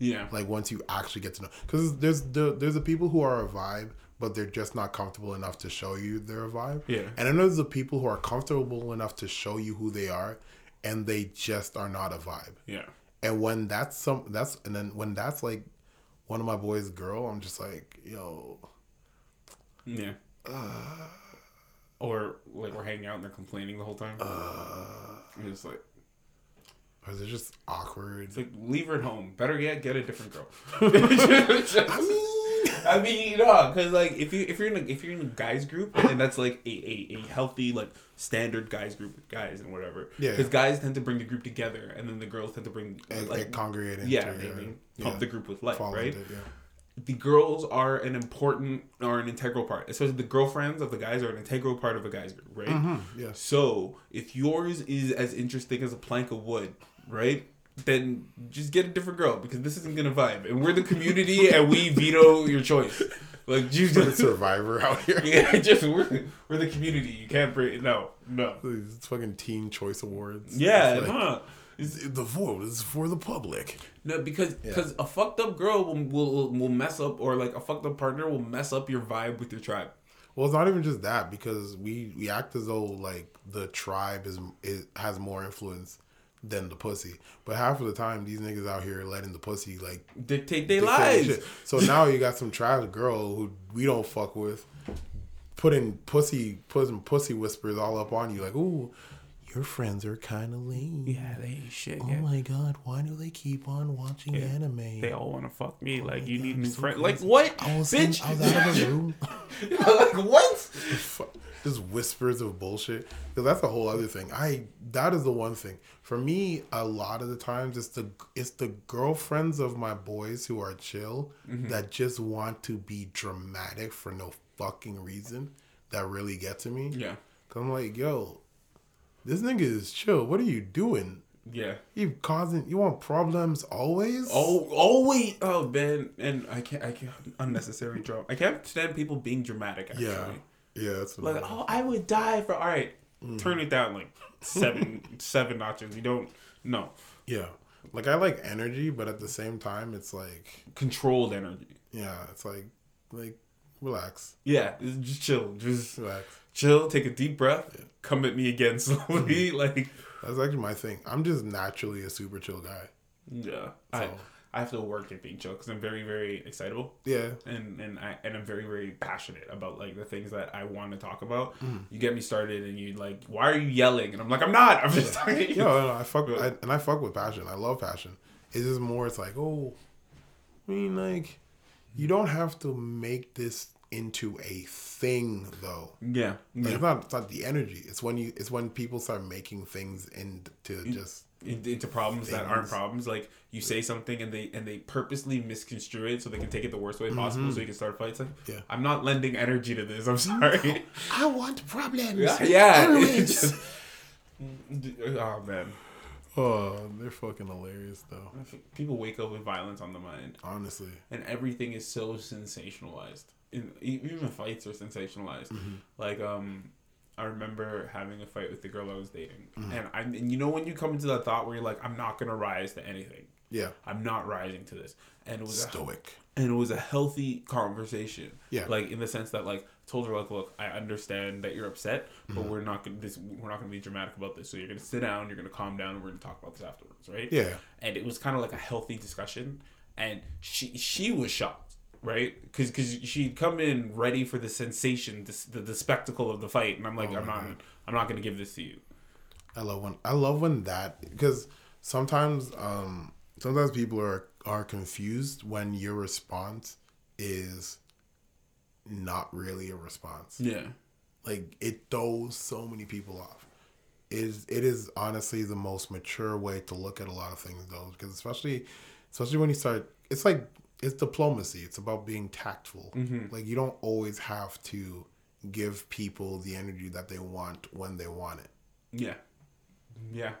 yeah. Like once you actually get to know, because there's the there's the people who are a vibe, but they're just not comfortable enough to show you they're a vibe. Yeah. And then there's the people who are comfortable enough to show you who they are, and they just are not a vibe. yeah. And when that's some that's and then when that's like one of my boys' girl, I'm just like, yo, Yeah. or like we're hanging out and they're complaining the whole time. Uh, I'm just like or is it just awkward? it's like leave her at home. Better yet, get a different girl. I mean, I mean, you know, because like if you if you're in a if you're in a guys group and that's like a, a, a healthy like standard guys group with guys and whatever. Yeah. Because guys tend to bring the group together, and then the girls tend to bring like, like congregate into yeah, they, they yeah, pump the group with life, right? it, yeah. the girls are an important or an integral part, especially the girlfriends of the guys are an integral part of a guy's group, right? Mm-hmm. Yes. So if yours is as interesting as a plank of wood, right? Then just get a different girl because this isn't gonna vibe, and we're the community, and we veto your choice. Like you The just, survivor out here. yeah, just we're, we're the community. You can't bring no, no. It's fucking Teen Choice Awards. Yeah, It's like, huh? It's, the vote is for the public. No, because because a fucked up girl will, will will mess up, or like a fucked up partner will mess up your vibe with your tribe. Well, it's not even just that because we we act as though like the tribe is it has more influence than the pussy, but half of the time these niggas out here letting the pussy like Dictate their lives. shit. So now you got some trash girl who we don't fuck with, putting pussy putting pussy whispers all up on you like, ooh, your friends are kind of lame. Yeah, they ain't shit. Oh yeah. my god, why do they keep on watching anime? They all want to fuck me. like you God, need new so friends. Like what, I was, in, bitch? I was out of the room. like what? Just whispers of bullshit. Because that's a whole other thing. I that is the one thing for me. A lot of the times, it's the it's the girlfriends of my boys who are chill Mm-hmm. that just want to be dramatic for no fucking reason. That really get to me. Yeah, Cause I'm like, yo, this nigga is chill. What are you doing? yeah. You causing you want problems always? Oh, wait, oh man, and I can't, I can't unnecessary drama. I can't stand people being dramatic. Actually. yeah, yeah. That's Like, oh, I would die for. All right, Mm. turn it down like seven, seven notches. You don't. No, yeah. Like I like energy, but at the same time, it's like controlled energy. yeah, it's like like relax, Yeah, just chill. Just relax. Chill. Take a deep breath. Come at me again slowly. like, That's actually my thing. I'm just naturally a super chill guy. yeah. I So- I have to work at being chill because I'm very very excitable. Yeah, and and I and I'm very very passionate about like the things that I want to talk about. Mm. You get me started, and you like, why are you yelling? And I'm like, I'm not. I'm just talking. yeah. No, I fuck I, and I fuck with passion. I love passion. It's just more. It's like oh, I mean like, you don't have to make this into a thing though. Yeah, Like, yeah. It's not. It's not the energy. It's when you. It's when people start making things into just. In- into problems that aren't problems. Like you say something and they and they purposely misconstrue it so they can take it the worst way possible, so you can start fights. Like, Mm-hmm. Yeah. I'm not lending energy to this. I'm sorry. I want problems. yeah, yeah. Just- oh man, Oh, they're fucking hilarious though. people wake up with violence on the mind. Honestly. and everything is so sensationalized. In, even fights are sensationalized. Mm-hmm. Like um, I remember having a fight with the girl I was dating, Mm-hmm. and I and you know when you come into that thought where you're like, I'm not gonna rise to anything. Yeah. I'm not rising to this, and it was a, Stoic. and it was a healthy conversation. Yeah. like in the sense that like told her like, look, I understand that you're upset, but Mm-hmm. we're not gonna this we're not gonna be dramatic about this. So you're gonna sit down, you're gonna calm down, and we're gonna talk about this afterwards, right? Yeah. and it was kind of like a healthy discussion and she she was shocked right because because she'd come in ready for the sensation this, the, the spectacle of the fight and i'm like Oh i'm not God. i'm not gonna give this to you I love when I love when that because sometimes um sometimes people are are confused when your response is not really a response. yeah Like it throws so many people off. It is it is honestly the most mature way to look at a lot of things though because especially especially when you start it's like it's diplomacy. It's about being tactful. Mm-hmm. Like you don't always have to give people the energy that they want when they want it. yeah. Yeah.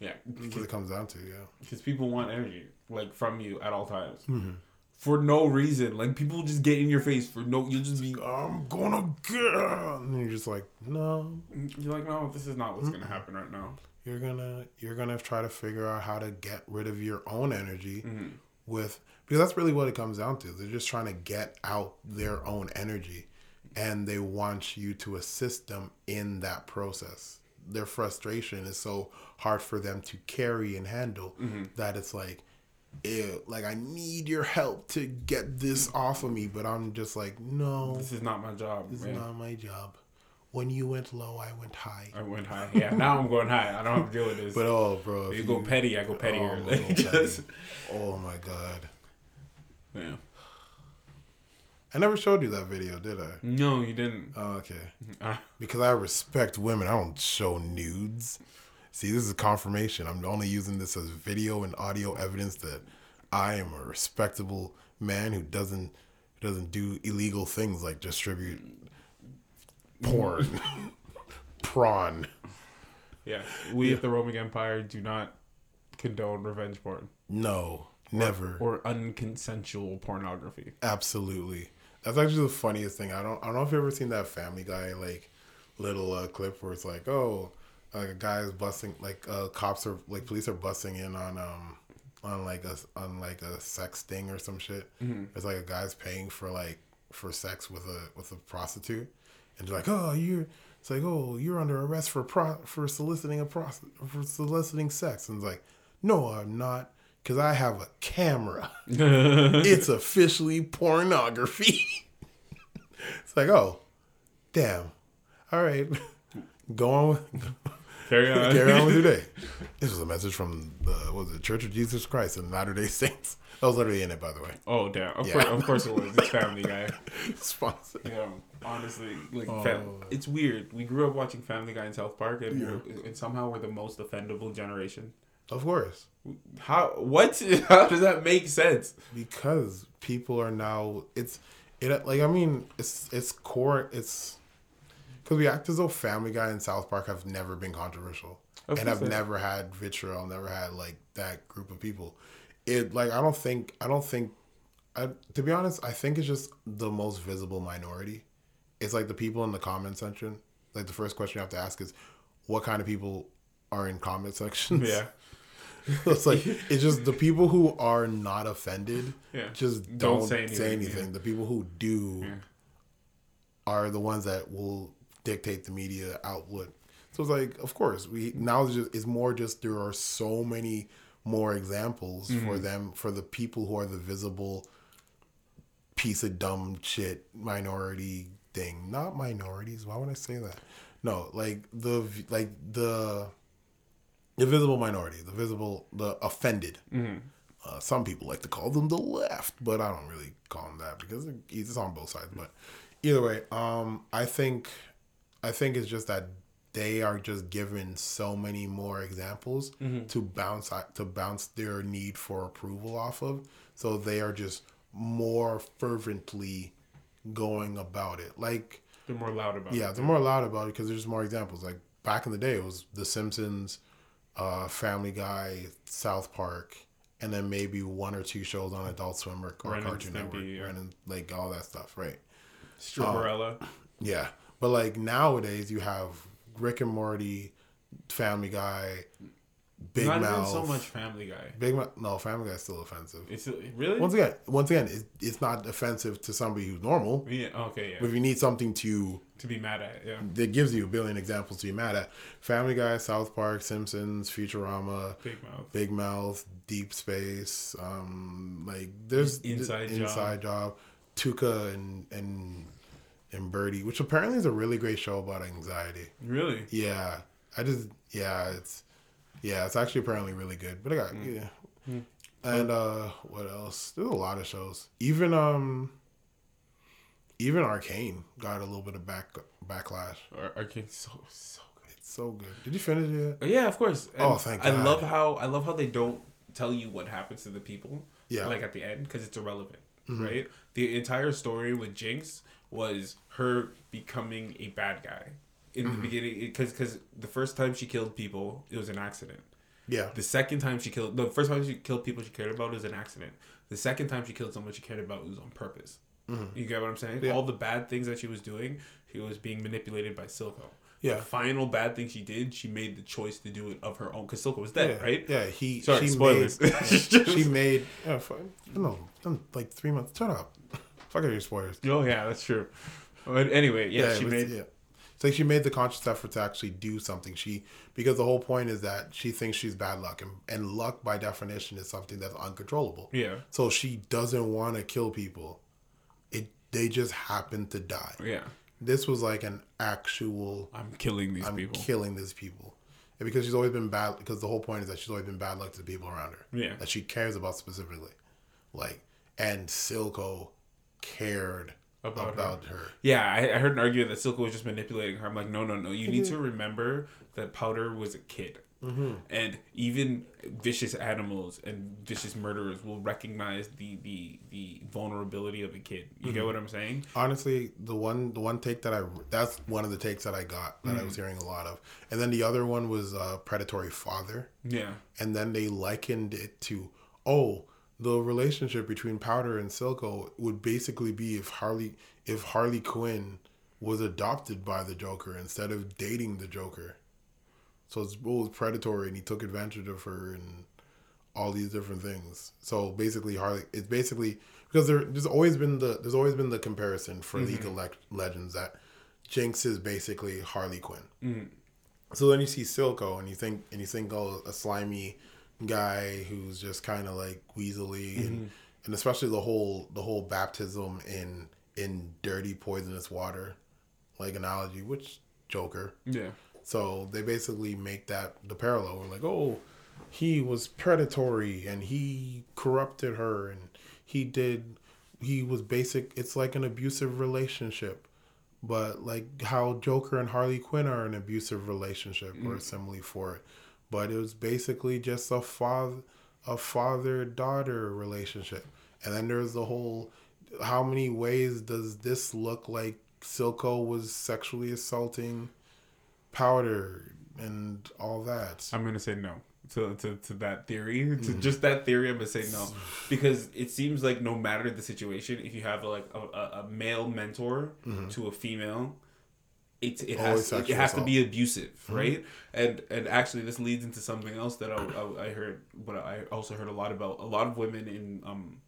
Yeah. That's what it comes down to, yeah. because people want energy like from you at all times. Mm-hmm. for no reason. Like people just get in your face for no you'll just be I'm gonna get, and you're just like, no, mm, you're like no this is not what's gonna happen right now. You're gonna, you're gonna try to figure out how to get rid of your own energy mm-hmm. with, because that's really what it comes down to. They're just trying to get out their own energy, and they want you to assist them in that process. Their frustration is so hard for them to carry and handle mm-hmm. that it's like, ew, like I need your help to get this off of me, but I'm just like, no, this is not my job This man. is not my job. when you went low, I went high. I went high. Yeah, now I'm going high. I don't have to deal with this. But oh, bro, if you go petty, I go oh, pettier. Oh, Like, go petty. oh my god, yeah. I never showed you that video, did I? No, you didn't. Oh, okay, Ah, because I respect women. I don't show nudes. See, this is confirmation. I'm only using this as video and audio evidence that I am a respectable man who doesn't doesn't do illegal things like distribute porn, prawn. yeah. We at the Roman Empire do not condone revenge porn No, never. or unconsensual pornography. Absolutely. That's actually the funniest thing. I don't I don't know if you've ever seen that Family Guy like little uh, clip where it's like, oh, like a guy is busting like uh, cops are like police are busting in on um on like a on like a sex sting or some shit. It's like a guy's paying for like for sex with a with a prostitute, and they're like, oh, you're. It's like, oh, you're under arrest for pro for soliciting a pro for soliciting sex, and it's like, no, I'm not, because I have a camera it's officially pornography. it's like, oh, damn. All right. Go on with Carry on. carry on with your day. This was a message from the was it, Church of Jesus Christ and Latter Day Saints. That was literally in it, by the way. Oh damn! Of Yeah. course, of course it was. It's Family Guy. Sponsor. Yeah, honestly, like Oh. fam- it's weird. We grew up watching Family Guy in South Park, and, Yeah. we're- and somehow we're the most offendable generation. Of course. How? What? How does that make sense? Because people are now it's it like I mean it's it's core it's because we act as though Family Guy and South Park have never been controversial Of and have course never had vitriol, never had like that group of people. It like I don't think I don't think I to be honest I think it's just the most visible minority. It's like the people in the comment section. Like the first question you have to ask is, what kind of people are in comment sections? Yeah, it's like it's just the people who are not offended Yeah. just Don't don't, say say anything, anything. yeah. The people who do Yeah. are the ones that will dictate the media outlet. So it's like, of course, we now it's, just, it's more just there are so many more examples for Mm-hmm. them for the people who are the visible piece of dumb shit minority thing. Not minorities. Why would I say that? No, like the like the the visible minority, the visible, the offended. Uh, some people like to call them the left, but I don't really call them that because it's on both sides. But either way, um, I think, I think it's just that they are just given so many more examples to bounce to bounce their need for approval off of. So they are just more fervently going about it. Like they're more loud about yeah, it. they're more loud about it because there's more examples. Like back in the day, it was The Simpsons, uh, Family Guy, South Park, and then maybe one or two shows on Adult Swim or, or Cartoon Network, yeah. Ren like all that stuff, right? Stripperella. Yeah, but like nowadays, you have Rick and Morty, Family Guy, Big Not Mouth. so much Family Guy. Big Mouth. No, Family Guy's still offensive. It's really. Once again, once again, it's, it's not offensive to somebody who's normal. yeah. Okay. But Yeah. if you need something to To be mad at. Yeah. that gives you a billion examples to be mad at. Family Guy, South Park, Simpsons, Futurama, Big mouth. Big Mouth, Deep Space, um, like there's Inside Job. Inside Job, Tuca and and and Birdie, which apparently is a really great show about anxiety. Really. Yeah, I just yeah, it's yeah, it's actually apparently really good. But I got Hmm. yeah, and uh, what else? There's a lot of shows. Even um, even Arcane got a little bit of back backlash. Ar- Arcane so so good. It's so good. Did you finish it? yet? Uh, Yeah, of course. And Oh, thank I God. love how I love how they don't tell you what happens to the people. Yeah. Mm-hmm. Like at the end because it's irrelevant, right? The entire story with Jinx was her becoming a bad guy in Mm-hmm. the beginning because because the first time she killed people it was an accident. Yeah. The second time she killed the first time she killed people she cared about was an accident. The second time she killed someone she cared about it was on purpose. You get what I'm saying? Mm-hmm. Yeah. All the bad things that she was doing, she was being manipulated by Silco. Yeah. The final bad thing she did, she made the choice to do it of her own because Silco was dead, yeah. right? Yeah. He. Sorry, she spoilers. Made, she made. Yeah. Fine. No. Like three months. Shut up. Fuck out your spoilers. Oh yeah, that's true. But anyway, yeah, it she was- made yeah. It's like she made the conscious effort to actually do something. She because the whole point is that she thinks she's bad luck, and, and luck by definition is something that's uncontrollable. yeah, So she doesn't want to kill people. They just happened to die. yeah. This was like an actual. I'm killing these people. I'm people. killing these people. And because she's always been bad, because the whole point is that she's always been bad luck to the people around her. Yeah. That she cares about specifically. Like, and Silco cared About about, her. her. Yeah, I, I heard an argument that Silco was just manipulating her. I'm like, no, no, no. You need to remember that Powder was a kid. Mm-hmm. And even vicious animals and vicious murderers will recognize the, the, the vulnerability of a kid. You Mm-hmm. get what I'm saying? Honestly, the one the one take that I that's one of the takes that I got that I Mm. was hearing a lot of, and then the other one was uh, predatory father, Yeah. and then they likened it to oh the relationship between Powder and Silco would basically be if Harley if Harley Quinn was adopted by the Joker instead of dating the Joker. So it's it was predatory and he took advantage of her and all these different things. So basically Harley it's basically because there, there's always been the there's always been the comparison for mm-hmm. League of Le- Legends that Jinx is basically Harley Quinn. Mm-hmm. So then you see Silco and you think and you think oh a slimy guy who's just kind of like weaselly and mm-hmm. and especially the whole the whole baptism in in dirty poisonous water like analogy which Joker Yeah. So they basically make that the parallel. We're like, oh, he was predatory and he corrupted her and he did, he was basic. It's like an abusive relationship, but like how Joker and Harley Quinn are an abusive relationship or mm. a simile for it. But it was basically just a father, a father daughter relationship. And then there's the whole, how many ways does this look like Silco was sexually assaulting? Powder and all that. I'm gonna say no to to, to that theory. Mm. To just that theory, I'm gonna say no because it seems like no matter the situation, if you have like a, a, a male mentor to a female. It, it Mm-hmm. Always has it has to be abusive, right? And and actually, this leads into something else that I, I, I heard, but I also heard a lot about. A lot of women in um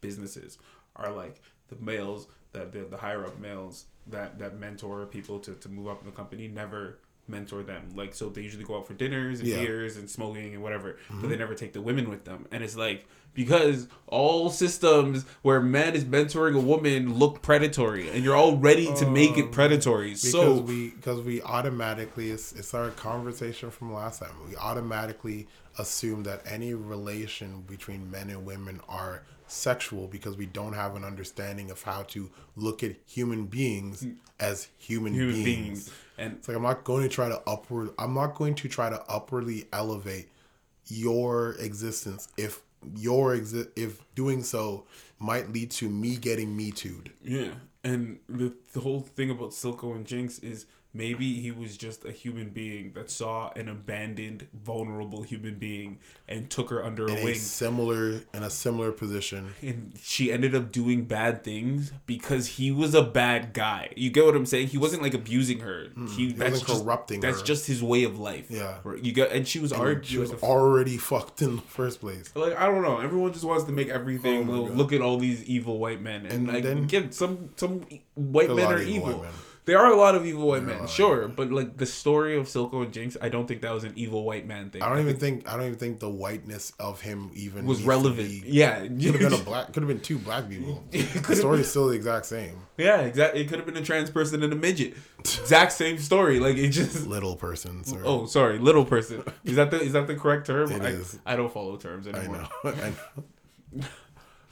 businesses are like the males that the, the higher up males that that mentor people to, to move up in the company never mentor them like so they usually go out for dinners and Yeah. beers and smoking and whatever but they mm-hmm. never take the women with them and it's like because all systems where man is mentoring a woman look predatory and you're all ready to make it um, predatory Because so we because we automatically it's, it's our conversation from last time. We automatically assume that any relation between men and women are sexual because we don't have an understanding of how to look at human beings hmm. as human, human beings. beings and It's like I'm not going to try to upward. I'm not going to try to upwardly elevate your existence if your exi- if doing so might lead to me getting me too'd. Yeah, and the the whole thing about Silco and Jinx is maybe he was just a human being that saw an abandoned, vulnerable human being and took her under in a wing. similar in a similar position. And she ended up doing bad things because he was a bad guy. You get what I'm saying? He wasn't like abusing her. Hmm. he, that's wasn't just, corrupting That's her. just his way of life. Yeah. You get, and she was already She was already fucked in the first place. like I don't know. Everyone just wants to make everything. Oh look at all these evil white men, and, And like then- again, some some white men are evil evil. white men. There are a lot of evil white There men, sure, but like the story of Silco and Jinx, I don't think that was an evil white man thing. I don't even think I don't even think the whiteness of him even was relevant. be- yeah, Could have been a black. Could have been two black people. the story is still the exact same. yeah, exactly. It could have been a trans person and a midget. Exact same story. Like it just. Little person. Or, Oh, sorry, little person. Is that the is that the correct term? It I, is. I don't follow terms I anymore. know. I know.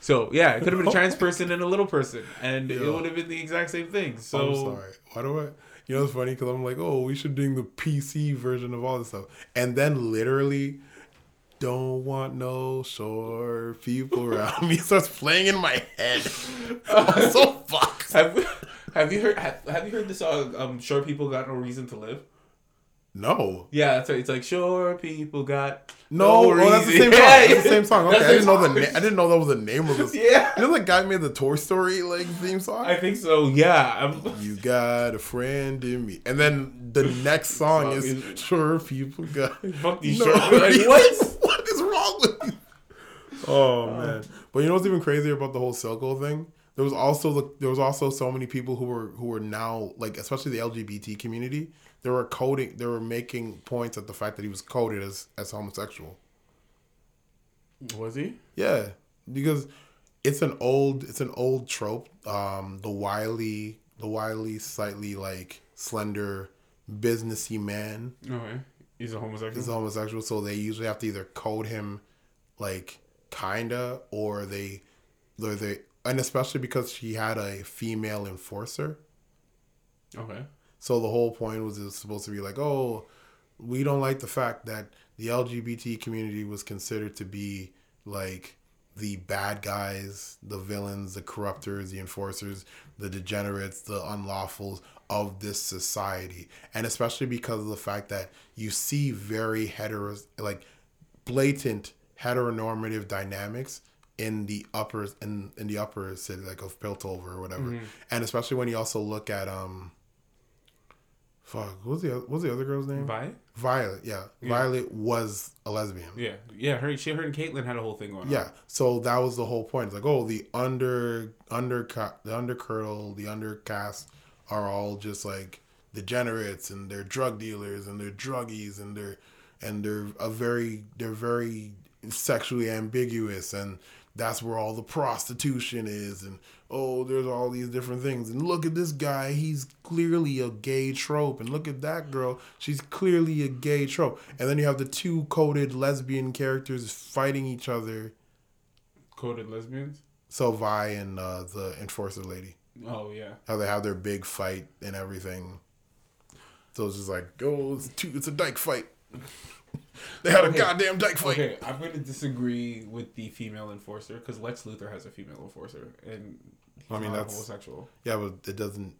So yeah, it could have been a trans person and a little person, and it would have been the exact same thing. So I'm sorry. Why do I? You know, it's funny because I'm like, oh, we should do the PC version of all this stuff, and then literally, don't want no short people around me starts playing in my head. I'm so fucked. Have Have you heard have, have you heard the song um Short People Got No Reason to Live? No. Yeah, that's right. It's like Short People Got No, No oh, that's the same song. Yeah, That's the same song. Okay, I didn't know the na- I didn't know that was the name of this. Yeah. you know the guy made the Toy Story like theme song. I think so. Yeah. I'm, you got a friend in me, and then the next song is "Short People Got." Fuck these No. Like, what? what is wrong with you? Oh um, man! But you know what's even crazier about the whole Silco thing? There was also the, there was also so many people who were who were now like especially the LGBT community. They were coding. They were making points at the fact that he was coded as as homosexual. Was he? Yeah, because it's an old it's an old trope. Um, the wily the wily, slightly like slender, businessy man Okay. He's a homosexual. He's a homosexual, so they usually have to either code him like kinda or they or they and especially because she had a female enforcer. okay. So the whole point was it was supposed to be like, oh, we don't like the fact that the LGBT community was considered to be like the bad guys, the villains, the corruptors, the enforcers, the degenerates, the unlawfuls of this society. And especially because of the fact that you see very hetero like blatant heteronormative dynamics in the upper in, in the upper city like of Piltover or whatever. And especially when you also look at um fuck, what was the oth- what was the other girl's name? Violet. Violet, yeah. Violet was a lesbian. Yeah. Yeah. Her, she, her and Caitlyn had a whole thing going on. Yeah, so that was the whole point. It's like, oh, the under under the undercurl, the undercast are all just like degenerates and they're drug dealers and they're druggies and they're and they're a very they're very sexually ambiguous and that's where all the prostitution is and oh there's all these different things. And look at this guy. He's clearly a gay trope. And look at that girl. She's clearly a gay trope. And then you have the two coded lesbian characters fighting each other. Coded lesbians. so Vi and uh, the enforcer lady. Oh yeah. how they have their big fight and everything. So it's just like oh it's two it's a dyke fight they had Okay. a goddamn dyke fight Okay, I'm going to disagree with the female enforcer because Lex Luthor has a female enforcer, and he's I mean, not that's- homosexual. Yeah, but it doesn't.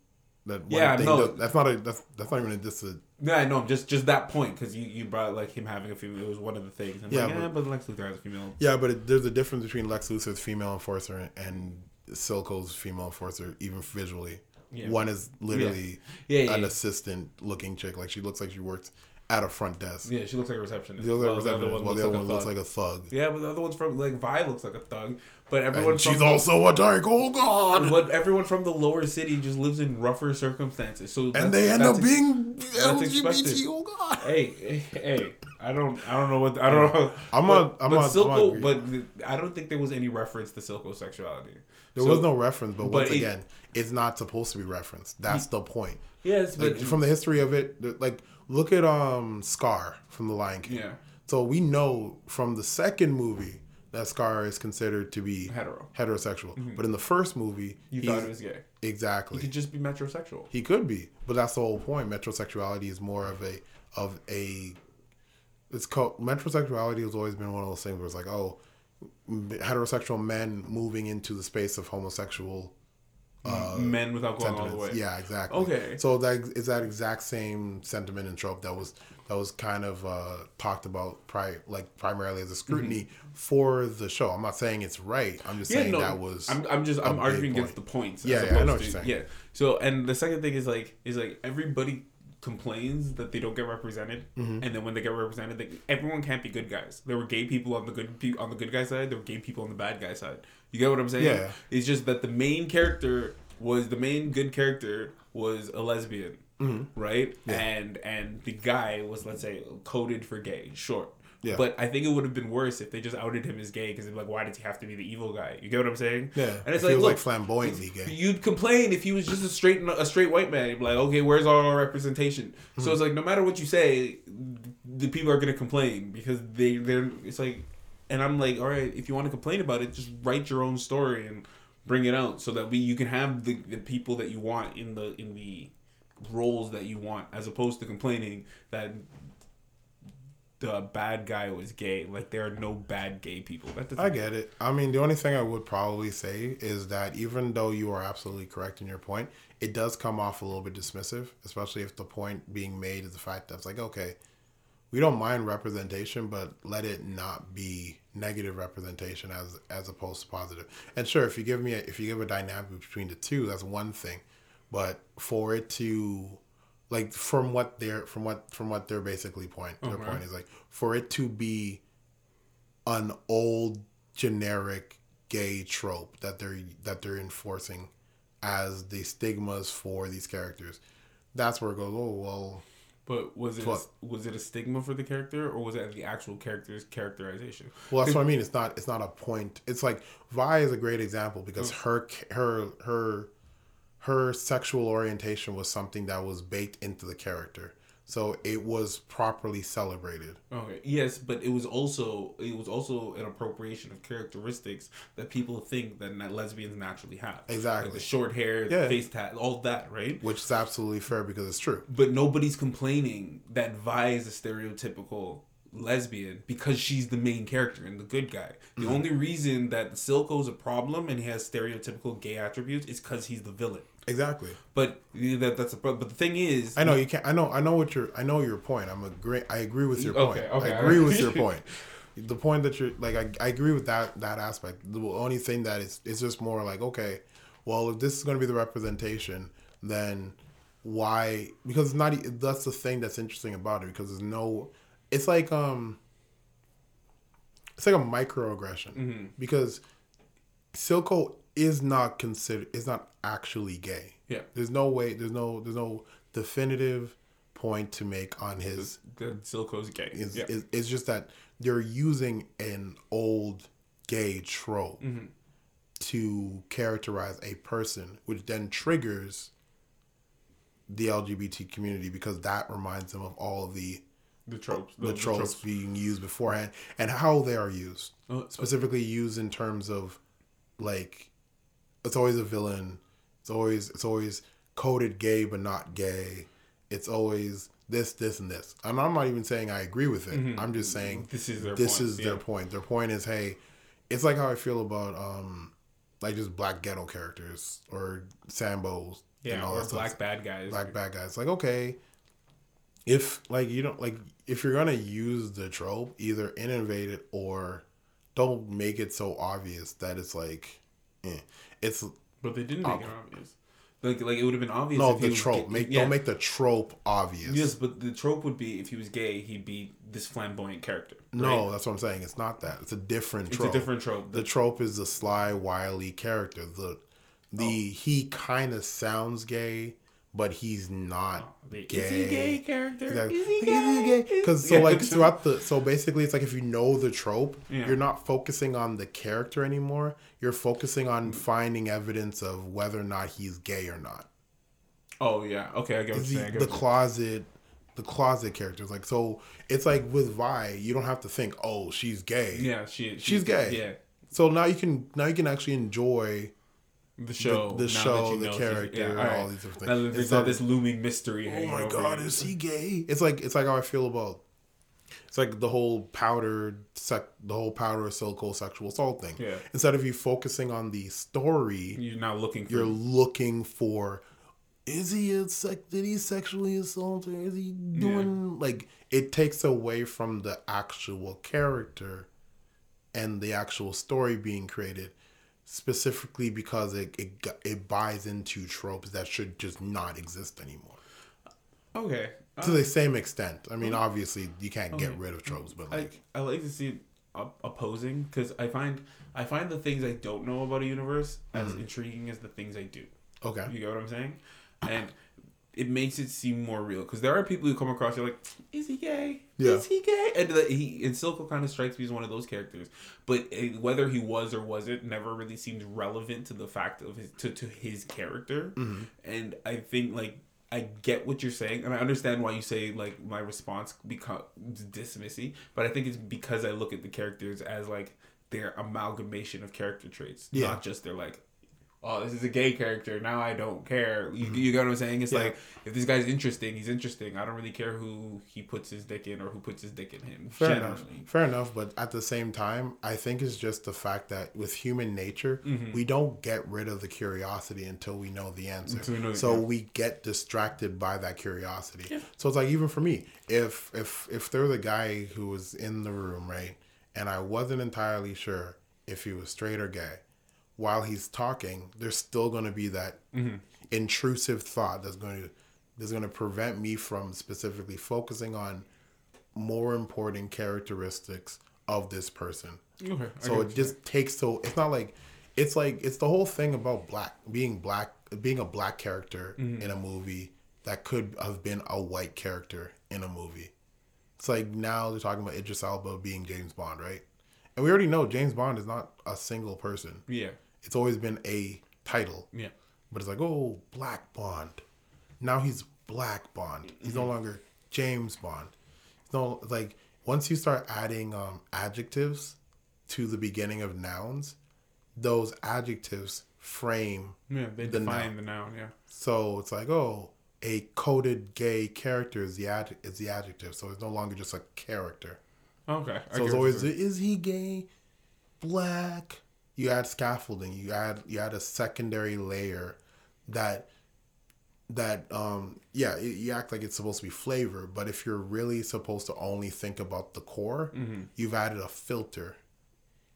That one Yeah, thing no. does- that's not a that's that's not even a dis. a- Yeah, I know. Just just that point because you, you brought like him having a female. It was one of the things. I'm Yeah, like, yeah, but- but Lex Luthor has a female. Yeah, but it, there's a difference between Lex Luthor's female enforcer and Silco's female enforcer, even visually. Yeah. One is literally Yeah, yeah, an yeah. assistant looking chick. Like she looks like she works at a front desk. Yeah, she looks like a receptionist. The other Well, receptionist, while the other one looks like a thug. Yeah, but the other one's from like Vi looks like a thug, but everyone And from she's the- also a dyke. Oh god! but everyone from the lower city just lives in rougher circumstances. So And they end up being. LGBT. Oh god! Hey, hey, hey, I don't, I don't know what, I don't know. I'm but, not- I'm but I'm not Silco, but I don't think there was any reference to Silco's sexuality. There So- was no reference, but, but once it- again, it's not supposed to be referenced. That's the point. Yes, but from the history of it, like look at um Scar from The Lion King. yeah, So we know from the second movie that Scar is considered to be hetero. heterosexual, but in the first movie, You thought it was gay. exactly He could just be metrosexual. he could be, but that's the whole point. Metrosexuality is more of a of a. It's called metrosexuality has always been one of those things where it's like, oh, heterosexual men moving into the space of homosexual Men without going all the way. Yeah, exactly. Okay. So that is that exact same sentiment and trope that was that was kind of uh, talked about pri- like primarily as a scrutiny for the show. I'm not saying it's right. I'm just saying that was. I'm, I'm just I'm arguing against the points. Yeah, yeah, I know what you're saying. Yeah. So and the second thing is like is like everybody complains that they don't get represented, Mm-hmm. and then when they get represented, they, everyone can't be good guys. There were gay people on the good pe- on the good guy side. There were gay people on the bad guy side. You get what I'm saying? Yeah. It's just that the main character was the main good character was a lesbian, right? And and the guy was let's say coded for gay, short. Yeah. But I think it would have been worse if they just outed him as gay because they'd like, why did he have to be the evil guy? You get what I'm saying? yeah, And it's if like, was look, like flamboyantly gay. You'd complain if he was just a straight a straight white man. You'd be like, okay, where's all our representation? Mm-hmm. So it's like no matter what you say, the people are gonna complain because they they're it's like, and I'm like, all right, if you want to complain about it, just write your own story and bring it out so that we you can have the, the people that you want in the in the roles that you want as opposed to complaining that the bad guy was gay. Like there are no bad gay people. I get it. I mean, the only thing I would probably say is that even though you are absolutely correct in your point, it does come off a little bit dismissive, especially if the point being made is the fact that it's like, okay, we don't mind representation, but let it not be negative representation as as opposed to positive. And sure, if you give me a, if you give a dynamic between the two, that's one thing, but for it to like from what they're from what from what they're basically point their point is like for it to be an old generic gay trope that they're that they're enforcing as the stigmas for these characters. That's where it goes. Oh well, But was it What? was it a stigma for the character, or was it the actual character's characterization? well that's what I mean. It's not it's not a point. It's like Vi is a great example because mm. her her her her sexual orientation was something that was baked into the character. So it was properly celebrated. Okay. Yes, but it was also it was also an appropriation of characteristics that people think that lesbians naturally have. Exactly. Like the short hair, Yeah. the face tat, all that, right? Which is absolutely fair because it's true. But nobody's complaining that Vi is a stereotypical lesbian because she's the main character and the good guy. The Mm-hmm. only reason that Silco's a problem and he has stereotypical gay attributes is because he's the villain. Exactly. But that that's a but the thing is, I know you can't. I know. I know what your. I know your point. I'm agree. I agree with your point. Okay, okay, I agree alright. with your point. The point that you're like, I, I agree with that that aspect. The only thing that is, it's just more like, okay, well, if this is going to be the representation, then why? Because it's not. That's the thing that's interesting about it. Because there's no. It's like um. It's like a microaggression Mm-hmm. because Silco is not considered. Is not actually gay. Yeah. There's no way. There's no. There's no definitive point to make on his. that Silco's gay. Is yeah. is it's just that they're using an old gay trope Mm-hmm. to characterize a person, which then triggers the LGBT community because that reminds them of all of the the tropes. the, tropes, being used beforehand and how they are used. Oh, Specifically used in terms of like it's always a villain. It's always it's always coded gay but not gay. It's always this, this, and this. And I'm not even saying I agree with it. I'm just saying This is their this point, is yeah. their point. Their point is, hey, it's like how I feel about um like just black ghetto characters or Sambos Yeah, or black bad guys. black bad guys. Like, okay, if like you don't like if you're gonna use the trope, either innovate it or don't make it so obvious that it's like, eh. It's But they didn't make it obvious. Like, like it would have been obvious. no if the was trope. gay- Make yeah. don't make the trope obvious. Yes, but the trope would be if he was gay, he'd be this flamboyant character. no, that's what I'm saying. It's not that. It's a different trope. it's a different trope. the trope is the sly, wily character. The the Oh. he kind of sounds gay, but he's not The, gay. Is he gay character? Exactly. Is he gay? Because so Yeah. like throughout the so basically it's like if you know the trope, Yeah. you're not focusing on the character anymore. You're focusing on finding evidence of whether or not he's gay or not. Oh yeah. Okay, I get what you're saying. The closet, the closet characters like so. It's like with Vi, you don't have to think, oh, she's gay. Yeah, she, she She's gay. Yeah, So now you can now you can actually enjoy the show, the now show, the character, and alright. all these different things. Instead not this looming mystery. oh my god, you. is he gay? It's like it's like how I feel about. It's like the whole powder sec, the whole powder silco sexual assault thing. Yeah. Instead of you focusing on the story, You're now looking for. you're looking for. Is he a sec? Did he sexually assault her? Is he doing like? It takes away from the actual character, and the actual story being created, specifically because it it it buys into tropes that should just not exist anymore okay. Uh, to the same extent. I mean, obviously, you can't get rid of tropes, but like, I like to see opposing because I find I find the things I don't know about a universe as Mm-hmm. intriguing as the things I do. okay, You get what I'm saying? And it makes it seem more real because there are people who come across you're like, is he gay? Yeah. Is he gay? And the, he and Silco kind of strikes me as one of those characters, but uh, whether he was or wasn't never really seemed relevant to the fact of his to, to his character. Mm-hmm. And I think like. I get what you're saying, and I understand why you say like my response becomes dismissy, but I think it's because I look at the characters as like their amalgamation of character traits, Yeah. not just their like oh, this is a gay character. Now I don't care. You, you get what I'm saying? It's Mm-hmm. Yeah. like if this guy's interesting, he's interesting. I don't really care who he puts his dick in or who puts his dick in him. fair generally. enough, fair enough. But at the same time, I think it's just the fact that with human nature, Mm-hmm. we don't get rid of the curiosity until we know the answer. We know- so yeah. we get distracted by that curiosity. So it's like even for me, if if if there was a guy who was in the room, right, and I wasn't entirely sure if he was straight or gay, while he's talking, there's still going to be that Mm-hmm. intrusive thought that's going to that's going to prevent me from specifically focusing on more important characteristics of this person. Okay. So it just takes so it's not like it's like it's the whole thing about black being black being a black character Mm-hmm. in a movie that could have been a white character in a movie. It's like now they're talking about Idris Elba being James Bond, right? And we already know James Bond is not a single person. Yeah. It's always been a title. Yeah. but it's like oh Black Bond. Now he's Black Bond. He's no longer James Bond. He's no like once you start adding um, adjectives to the beginning of nouns, those adjectives frame Yeah, they the define noun. the noun. Yeah. So it's like, oh, a coded gay character is the ad- is the adjective. So it's no longer just a character. Okay. So it's always is he gay, black. You add scaffolding. You add you add a secondary layer that that um yeah you- you act like it's supposed to be flavor, but if you're really supposed to only think about the core, you've added a filter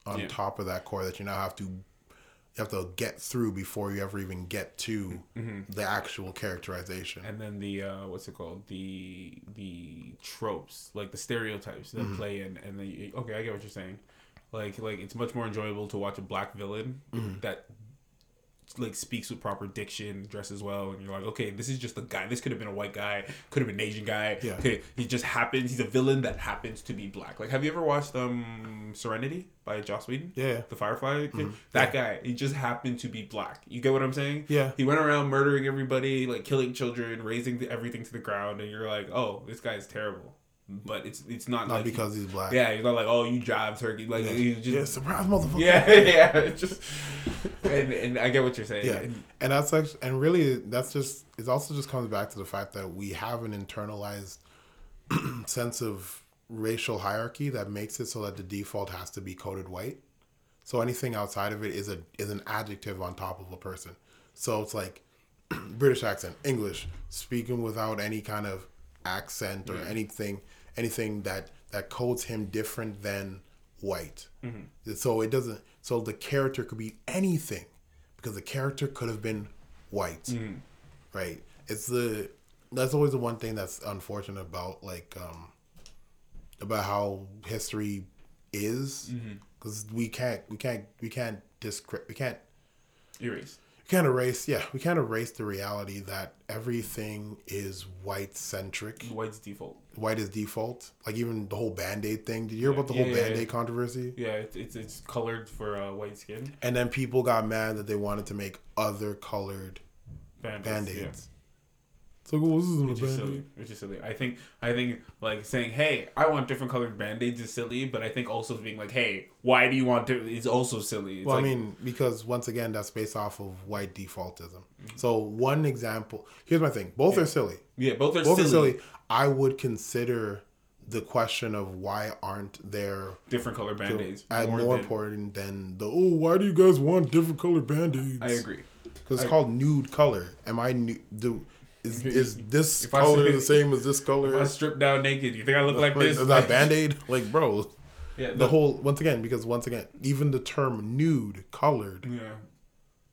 on Mm-hmm. Yeah. top of that core that you now have to you have to get through before you ever even get to the actual characterization. Mm-hmm. and then the uh, what's it called the the tropes like the stereotypes that Mm-hmm. play in and then okay i get what you're saying like like it's much more enjoyable to watch a black villain Mm-hmm. that like speaks with proper diction dresses well and you're like okay this is just a guy this could have been a white guy could have been an asian guy Yeah. okay he just happens he's a villain that happens to be black like have you ever watched um serenity by joss whedon Yeah. the firefly kid? that guy he just happened to be black you get what i'm saying Yeah. he went around murdering everybody, like killing children, raising the, everything to the ground, and you're like, oh, this guy's terrible. But it's it's not, Not like because he's black. yeah, he's not like oh you drive turkey like he's just yeah, surprise motherfucker. yeah yeah it's just and, and I get what you're saying Yeah, And- that's actually, and really, that's just it. Also, just comes back to the fact that we have an internalized sense of racial hierarchy that makes it so that the default has to be coded white. So anything outside of it is a is an adjective on top of a person. So it's like British accent, English, speaking without any kind of accent or anything, anything that that codes him different than white. Mm-hmm. So it doesn't. So the character could be anything because the character could have been white, mm-hmm. right? It's the that's always the one thing that's unfortunate about like um about how history is mm-hmm. because we can't we can't we can't discre- we can't erase can't erase yeah we can't erase the reality that everything is white centric white's default. White is default. Like even the whole band-aid thing. Did you hear about the Yeah, whole yeah, yeah. band-aid controversy? Yeah it's it's, it's colored for uh, white skin. And then people got mad that they wanted to make other colored band-aids, band-aids yeah. it's like well this isn't a Which is silly. band-aid Which is silly. I think I think like saying, "Hey, I want different colored band-aids" is silly, but I think also being like, "Hey, why do you want to?" is also silly. It's well like, i mean because once again that's based off of white defaultism Mm-hmm. so one example here's my thing both are silly yeah, both are both silly. are silly i would consider the question of why aren't there Different color band-aids. as more, than- important than the oh why do you guys want different colored band-aids I agree. because it's I- called nude color am i nu- do is, is this If color say- the same as this If color I strip down naked, you think I look like Like, this? is that band-aid? Like bro. Yeah, the whole once again because once again even the term nude colored Yeah,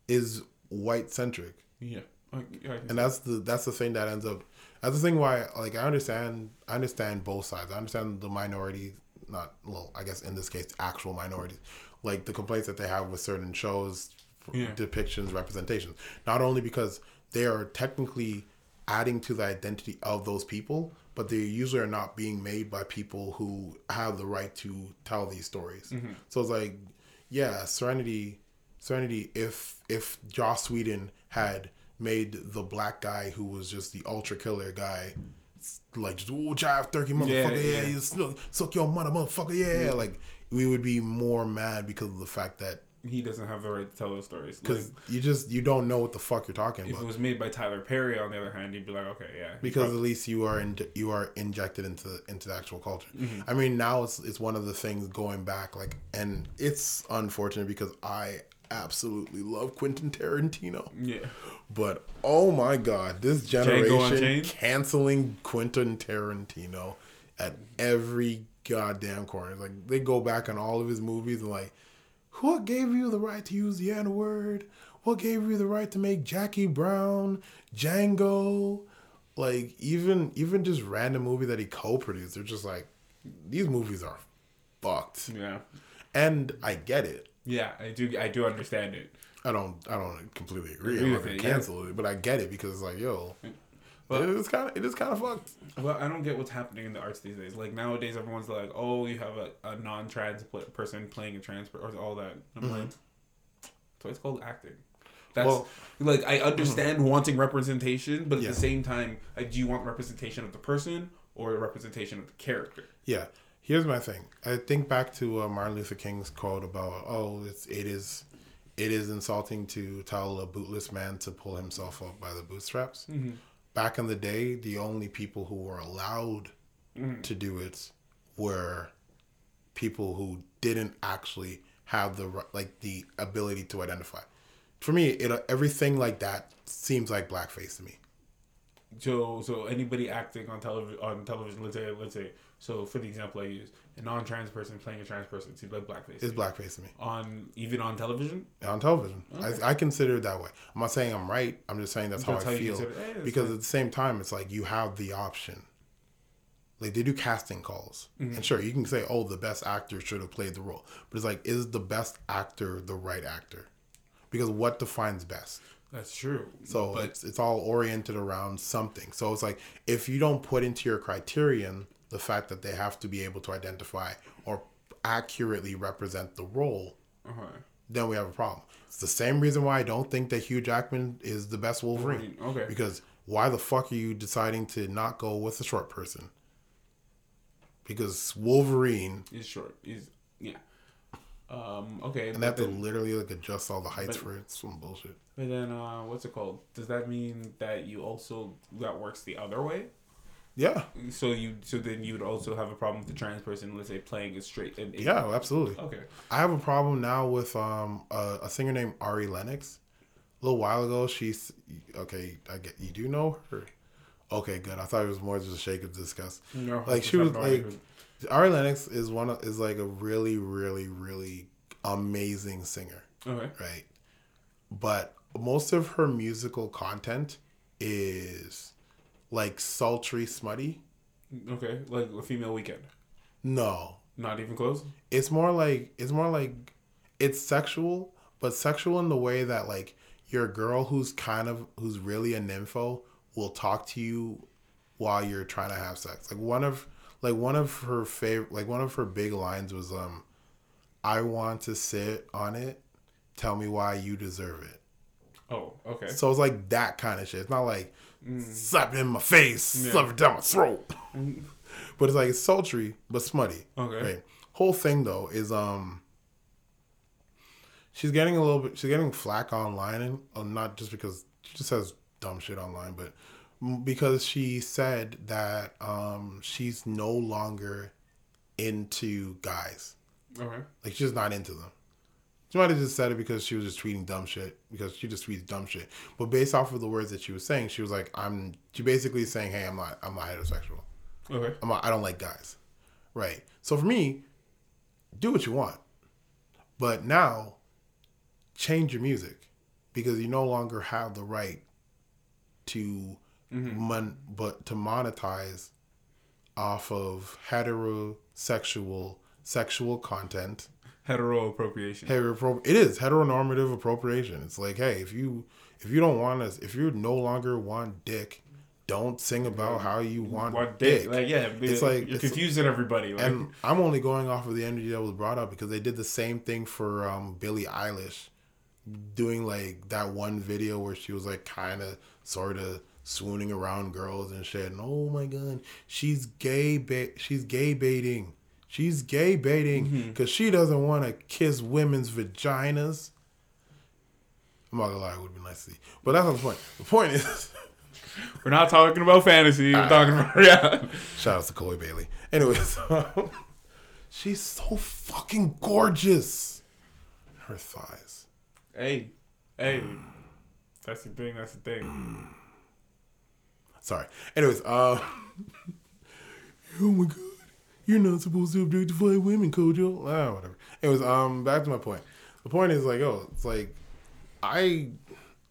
is white centric yeah. I, I, and that's the that's the thing that ends up that's the thing why like I understand I understand both sides. I understand the minority not well I guess in this case actual minorities. Like the complaints that they have with certain shows Yeah. depictions representations. Not only because they are technically adding to the identity of those people but they usually are not being made by people who have the right to tell these stories mm-hmm. so it's like yeah serenity serenity if if joss Whedon had made the black guy who was just the ultra killer guy like just oh jive turkey motherfucker yeah, yeah. you suck, suck your mother motherfucker yeah. Mm-hmm. like we would be more mad because of the fact that he doesn't have the right to tell those stories. Like, because you just you don't know what the fuck you're talking about. if it was made by Tyler Perry, on the other hand, you'd be like, okay, yeah. because prob- at least you are in, you are injected into into the actual culture. Mm-hmm. I mean, now it's it's one of the things going back like, and it's unfortunate because I absolutely love Quentin Tarantino. yeah, But oh my god, this generation canceling Quentin Tarantino at every goddamn corner. Like they go back on all of his movies and like, what gave you the right to use the N word? What gave you the right to make Jackie Brown, Django? Like even even just random movie that he co-produced, they're just like, these movies are fucked. yeah, And I get it. yeah. I do, I do understand it. I don't I don't completely agree. I'm not gonna it, yeah. cancel it, but I get it because it's like, yo, mm. But- it's kind of it is kind of fucked. Well, I don't get what's happening in the arts these days. Like nowadays, everyone's like, "Oh, you have a, a non-trans person playing a trans or all that." I'm Mm-hmm. like, so it's called acting. That's Well- like I understand wanting representation, but at Yeah. the same time, uh, do you want representation of the person or representation of the character? Yeah. Here's my thing. I think back to uh, Martin Luther King's quote about, "Oh, it's it is, it is insulting to tell a bootless man to pull himself up by the bootstraps." Back in the day, the only people who were allowed mm. to do it were people who didn't actually have the like the ability to identify. For me, it everything like that seems like blackface to me. So, so anybody acting on television, on television, let's say, let's say, so for the example I use, a non-trans person playing a trans person seems like blackface. It's blackface to me. on even on television. on television. I, I consider it that way. I'm not saying I'm right. I'm just saying that's, how I feel. consider that's because at the same time, it's like you have the option. Like they do casting calls, Mm-hmm. and sure, you can say, "Oh, the best actor should have played the role," but it's like, is the best actor the right actor? Because what defines best? That's true. So but it's it's all oriented around something. So it's like if you don't put into your criterion the fact that they have to be able to identify or accurately represent the role, uh-huh. then we have a problem. It's the same reason why I don't think that Hugh Jackman is the best Wolverine. Wolverine, okay. Because why the fuck are you deciding to not go with a short person? Because Wolverine, is short. Is yeah. Um. Okay. and they have to literally like adjust all the heights but- for it. It's some bullshit. but then, uh, what's it called? Does that mean that you also that works the other way? Yeah, So you so then you'd also have a problem with the trans person, let's say, playing a straight. A, a- yeah, absolutely. Okay. I have a problem now with um a, a singer named Ari Lennox. A little while ago, she's okay. I get you do know her. Okay, good. I thought it was more just a shake of disgust. No, like she was like. Ari Lennox is one of, is like a really really really amazing singer, Okay. right? But most of her musical content is like sultry, smutty. Okay. Like a female Weeknd. No, Not even close. it's more like it's more like it's sexual, but sexual in the way that like your girl who's kind of who's really a nympho will talk to you while you're trying to have sex. Like one of like one of her favorite like one of her big lines was um I want to sit on it. Tell me why you deserve it. Oh. Okay. So it's like that kind of shit. It's not like slap it in my face, slap it down my throat. but it's like it's sultry but smutty. Okay. Right. Whole thing though is um she's getting a little bit she's getting flack online and uh, not just because she just says dumb shit online, but because she said that um she's no longer into guys. Okay. Like she's just not into them. She might have just said it because she was just tweeting dumb shit because she just tweets dumb shit. But based off of the words that she was saying, she was like, "I'm." She basically saying, "Hey, I'm not. I'm not heterosexual. Okay. I'm not, I don't like guys." Right. So for me, do what you want, but now change your music because you no longer have the right to mm-hmm. mon- but to monetize off of heterosexual sexual content Hetero appropriation. hetero it is heteronormative appropriation it's like hey if you if you don't want us if you no longer want dick don't sing about how you want What dick, dick? Like yeah, It's like- you're it's- confusing everybody. Like, and i'm only going off of the energy that was brought up because they did the same thing for um billie eilish doing like that one video where she was like kind of sort of swooning around girls and shit and oh my god she's gay ba- she's gay baiting she's gay baiting because she doesn't want to kiss women's vaginas i'm not gonna lie it would be nice to see but that's not the point the point is we're not talking about fantasy. We're talking about yeah. Shout out to Chloe Bailey. Anyways, um, she's so fucking gorgeous. Her thighs. Hey, hey, that's the thing. That's the thing. Sorry. Anyways, uh, oh my god, you're not supposed to objectify women, Kojo. Ah, whatever. Anyways, um, back to my point. The point is like, oh, it's like, I,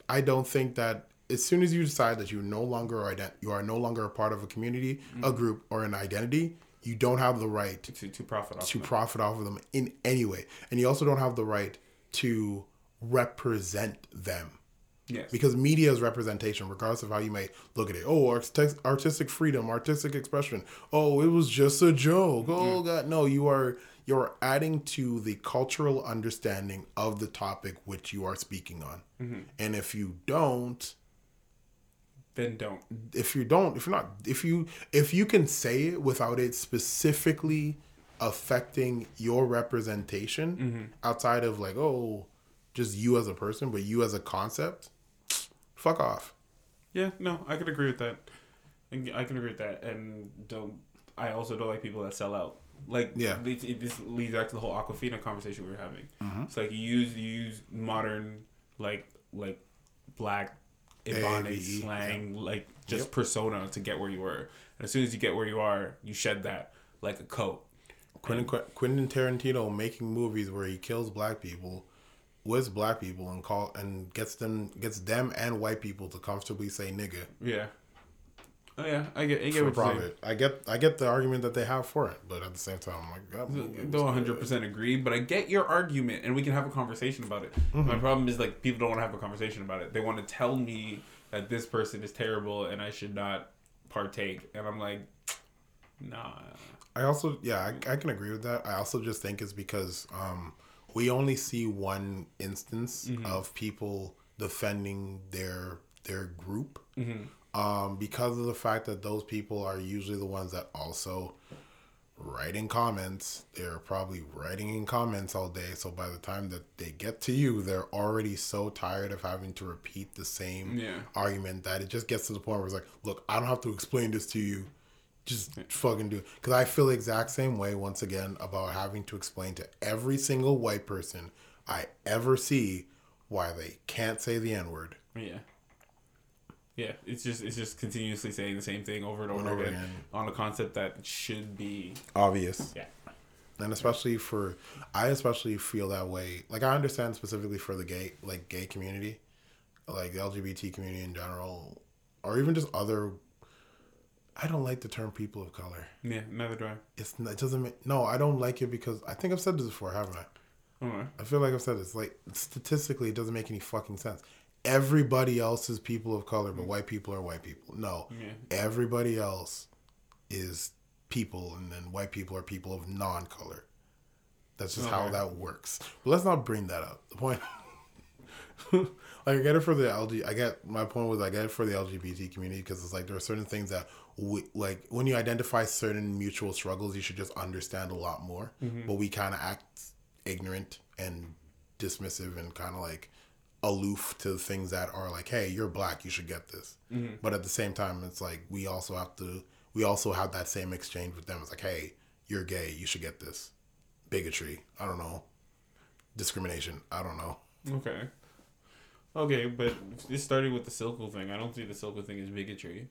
I don't think that as soon as you decide that you no longer ident- you are no longer a part of a community, a group, or an identity, you don't have the right To to profit off. to them. profit off of them in any way. And you also don't have the right to represent them. Yes. Because media is representation, regardless of how you may look at it. Oh, artistic, artistic freedom, artistic expression. Oh, it was just a joke. Oh mm. God, no! You are you're adding to the cultural understanding of the topic which you are speaking on. Mm-hmm. And if you don't, Then don't. if you don't if you're not if you if you can say it without it specifically affecting your representation mm-hmm. outside of like oh just you as a person but you as a concept fuck off Yeah, no, I can agree with that. I can- agree with that, and don't. I also don't like people that sell out. Like, Yeah. it, it, this leads back to the whole Awkwafina conversation we were having. Mm-hmm. It's like you use you use modern like like black Ebonics AAVE, slang, like just Yep. persona to get where you were. And as soon as you get where you are, you shed that like a coat. Quentin, Quentin Tarantino making movies where he kills black people with black people and call and gets them gets them and white people to comfortably say nigga Yeah. Oh yeah, I get I get what you're saying. profit. I get I get the argument that they have for it, but at the same time, I'm like, don't 100 percent agree, but I get your argument, and we can have a conversation about it. My problem is like people don't want to have a conversation about it. They want to tell me that this person is terrible and I should not partake, and I'm like, nah. I also, yeah, I, I can agree with that. I also just think it's because um, we only see one instance of people defending their their group, um, because of the fact that those people are usually the ones that also write in comments. They're probably writing in comments all day. So by the time that they get to you, they're already so tired of having to repeat the same Yeah. argument that it just gets to the point where it's like, look, I don't have to explain this to you. Just fucking do. it. Because I feel the exact same way once again about having to explain to every single white person I ever see why they can't say the N word. Yeah. Yeah, it's just it's just continuously saying the same thing over and over, and over again, again. on a concept that should be Obvious. yeah. and especially for i especially feel that way like i understand specifically for the gay like gay community like the lgbt community in general or even just other i don't like the term people of color. Yeah, neither do I. it's it doesn't make no i don't like it because i think i've said this before haven't i? Alright. i feel like i've said this like statistically it doesn't make any fucking sense. Everybody else is people of color but white people are white people. No. Yeah. everybody else is people and then white people are people of non-color. That's just how that works. But let's not bring that up. The point like i get it for the lg i get my point was i get it for the lgbt community because it's like there are certain things that we, like when you identify certain mutual struggles you should just understand a lot more. Mm-hmm. But we kind of act ignorant and dismissive and kind of like aloof to things that are like hey you're black you should get this. Mm-hmm. But at the same time it's like we also have to we also have that same exchange with them. It's like hey you're gay you should get this. Bigotry i don't know. Discrimination i don't know. Okay. Okay, but this started with the Silco thing. I don't see the Silco thing as bigotry.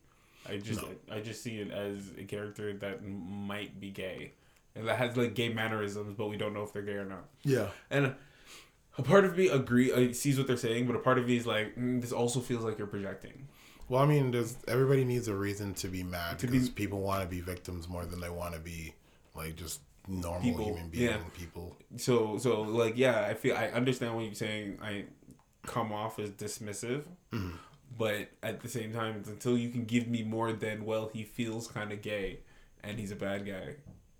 I just I, I just see it as a character that might be gay, and that has like gay mannerisms, but we don't know if they're gay or not. yeah And a part of me agree uh, sees what they're saying, but a part of me is like, mm, this also feels like you're projecting. well i mean there's everybody needs a reason to be mad To be- because people want to be victims more than they want to be like just normal People, human being yeah. people So so like yeah, I feel I understand what you're saying. I come off as dismissive, Mm-hmm. But at the same time, until you can give me more than well, he feels kind of gay, and he's a bad guy.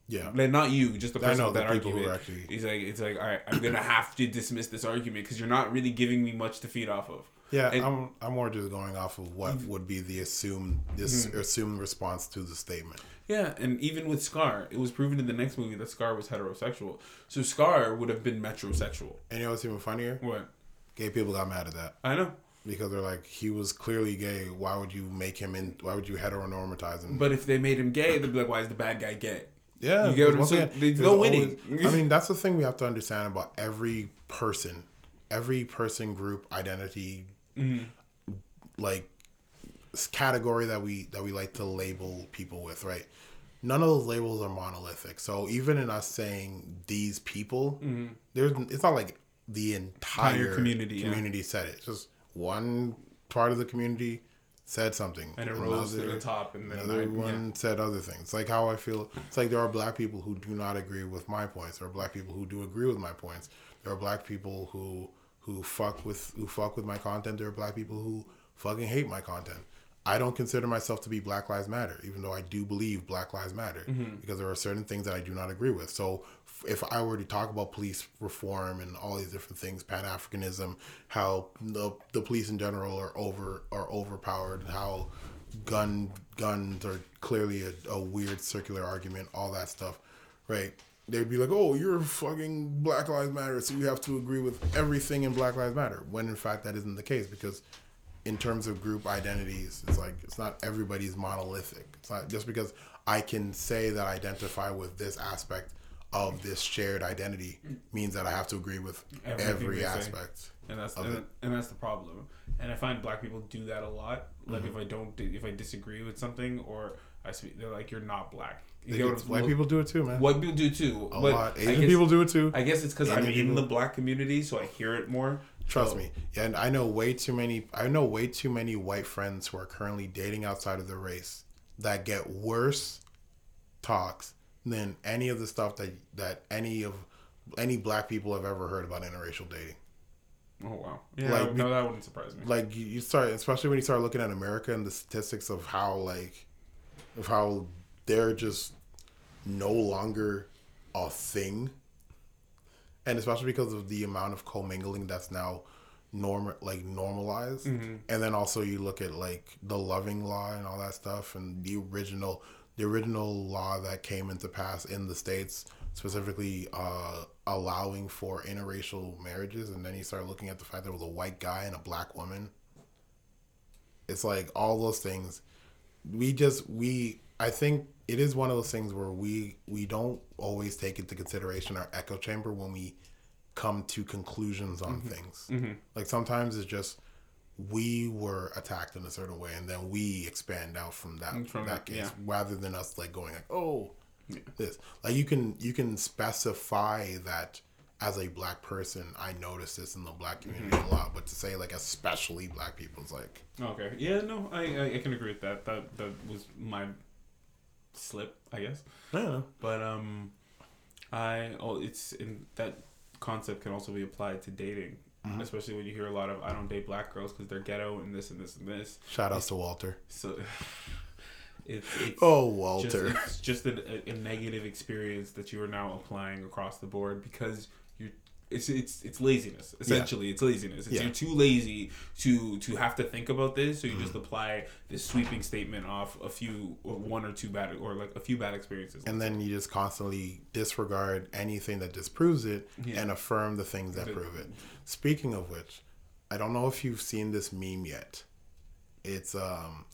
yeah Like not you, just the person know, the that people who argument. actually- He's like, it's like, all right, I'm gonna have to dismiss this argument because you're not really giving me much to feed off of. Yeah, And- I'm I'm more just going off of what would be the assumed this Mm-hmm. assumed response to the statement. Yeah, and even with Scar, it was proven in the next movie that Scar was heterosexual. So Scar would have been metrosexual. And you know what's even funnier? What? Gay people got mad at that I know. Because they're like, he was clearly gay. Why would you make him in? Why would you heteronormatize him? But if they made him gay, they'd be like, why is the bad guy gay? yeah, You get what I'm saying? There's no winning. always- I mean, that's the thing we have to understand about every person, every person group identity, Mm-hmm. like category that we that we like to label people with, right? None of those labels are monolithic. So even in us saying these people, there's it's not like the entire Mm-hmm. Entire community, yeah. community said it. It's just one part of the community said something, And it rose to the top, and then Another I- one said other things. Like how I feel. It's like there are black people who do not agree with my points. There are black people who do agree with my points. There are black people who who fuck with who fuck with my content. There are black people who fucking hate my content. I don't consider myself to be Black Lives Matter, even though I do believe Black Lives Matter, mm-hmm. because there are certain things that I do not agree with. So, if I were to talk about police reform and all these different things, Pan Africanism, how the the police in general are over are overpowered, how gun guns are clearly a, a weird circular argument, all that stuff, right? They'd be like, "Oh, you're fucking Black Lives Matter, so you have to agree with everything in Black Lives Matter." When in fact that isn't the case because in terms of group identities, it's like it's not everybody's monolithic. It's not just because I can say that I identify with this aspect of this shared identity means that I have to agree with Everything every they say. aspect. and that's and, and that's the problem. And I find black people do that a lot. Like Mm-hmm. if I don't, if I disagree with something, or I speak, they're like, "You're not black." You get what White people do it too, man. White people do too. A but lot. Asian guess- people do it too. I guess it's because I'm Indian in the black community, so I hear it more. Trust So- me. Yeah, and I know way too many. I know way too many white friends who are currently dating outside of their race that get worse talks than any of the stuff that that any of any black people have ever heard about interracial dating. Oh wow. Yeah. Like, no, that wouldn't surprise me. Like you- you start, especially when you start looking at America and the statistics of how like of how they're just no longer a thing, and especially because of the amount of commingling that's now norm like normalized, mm-hmm. and then also you look at like the loving law and all that stuff, and the original the original law that came into pass in the states specifically uh, allowing for interracial marriages, and then you start looking at the fact there was a white guy and a black woman. It's like all those things. We just we I think it is one of those things where we we don't always take into consideration our echo chamber when we come to conclusions on things. Like sometimes it's just we were attacked in a certain way, and then we expand out from that From that case, yeah. rather than us like going like, oh, this. Like you can you can specify that as a black person, I notice this in the black community a lot, but to say like especially black people is like Okay. Yeah. No, I, I I can agree with that. That that was my slip, I guess. yeah. But um, I oh, it's in that concept can also be applied to dating, Mm-hmm. especially when you hear a lot of I don't date black girls because they're ghetto and this and this and this. Shout outs to Walter. So it's it's Oh, just, Walter. it's just a, a, negative experience that you are now applying across the board because. It's, it's it's laziness essentially it's laziness it's Yeah. you're too lazy to to have to think about this so you Mm-hmm. just apply this sweeping statement off a few or one or two bad or like a few bad experiences and then you just constantly disregard anything that disproves it Yeah. and affirm the things that prove it. Speaking of which, I don't know if you've seen this meme yet. It's um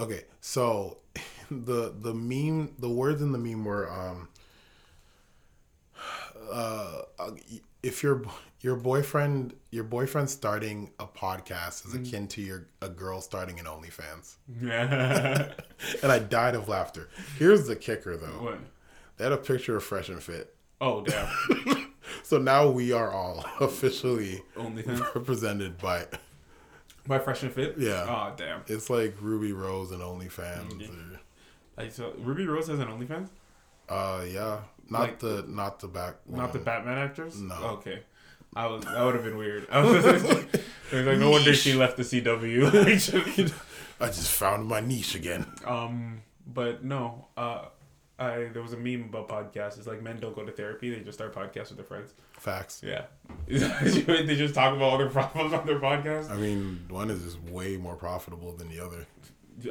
okay, so the the meme the words in the meme were um uh if your your boyfriend your boyfriend starting a podcast is akin to your a girl starting an OnlyFans. Yeah. And I died of laughter. Here's the kicker though. what? They had a picture of Fresh and Fit. Oh damn. So now we are all officially OnlyFans represented by by Fresh and Fit. Yeah. Oh damn. it's like Ruby Rose and OnlyFans. Or, Like so, Ruby Rose has an OnlyFans. uh yeah. Not Like- the not the back Not the. Batman actress. No. Okay. I was that would have been weird. I was, was like no wonder she left the CW. I just found my niche again. um, but no. Uh, I there was a meme about podcasts. It's like men don't go to therapy; they just start podcasts with their friends. Facts. Yeah, they just talk about all their problems on their podcast. I mean, one is just way more profitable than the other.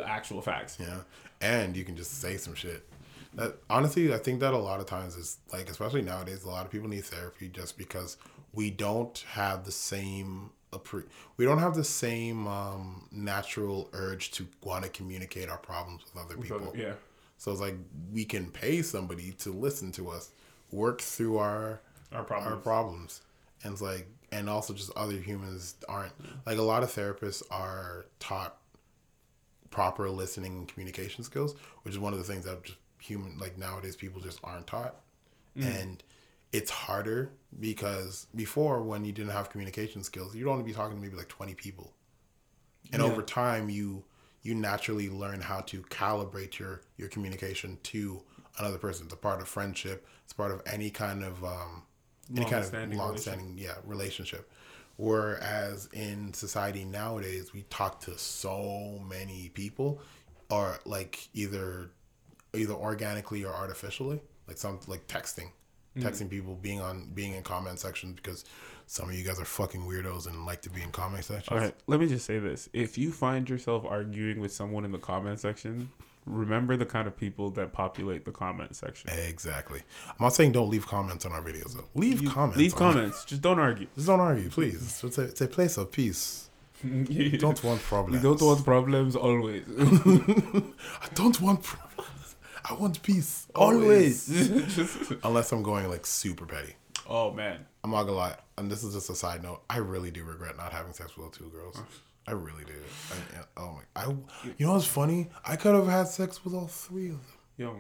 Actual facts. Yeah. And you can just say some shit. That honestly, I think that a lot of times is like, especially nowadays, a lot of people need therapy just because we don't have the same we don't have the same um, natural urge to want to communicate our problems with other people. yeah. So it's like we can pay somebody to listen to us, work through our Our problems. our problems. problems, and it's like, and also just other humans aren't like a lot of therapists are taught proper listening and communication skills, which is one of the things that just human like nowadays people just aren't taught, and it's harder because before when you didn't have communication skills, you'd only be talking to maybe like twenty people, and Yeah. over time you you naturally learn how to calibrate your your communication to another person. It's a part of friendship. It's part of any kind of um, any kind of Long-standing long-standing yeah relationship. Whereas in society nowadays, we talk to so many people, or like either either organically or artificially, like some like texting, mm-hmm. texting people, being on being in comment sections because some of you guys are fucking weirdos and like to be in comment sections. All right, let me just say this: if you find yourself arguing with someone in the comment section, remember the kind of people that populate the comment section. Exactly. I'm not saying don't leave comments on our videos. Though. Leave comments. Leave comments. Just don't argue. Just don't argue, please. It's a, it's a place of peace. you Don't want You problems. don't want problems always. I don't want problems. I want peace. always. Just- Unless I'm going like super petty. oh man. I'm not gonna lie, and this is just a side note. I really do regret not having sex with two girls. I really do. I, oh my! I you know what's funny? I could have had sex with all three of them, Yo,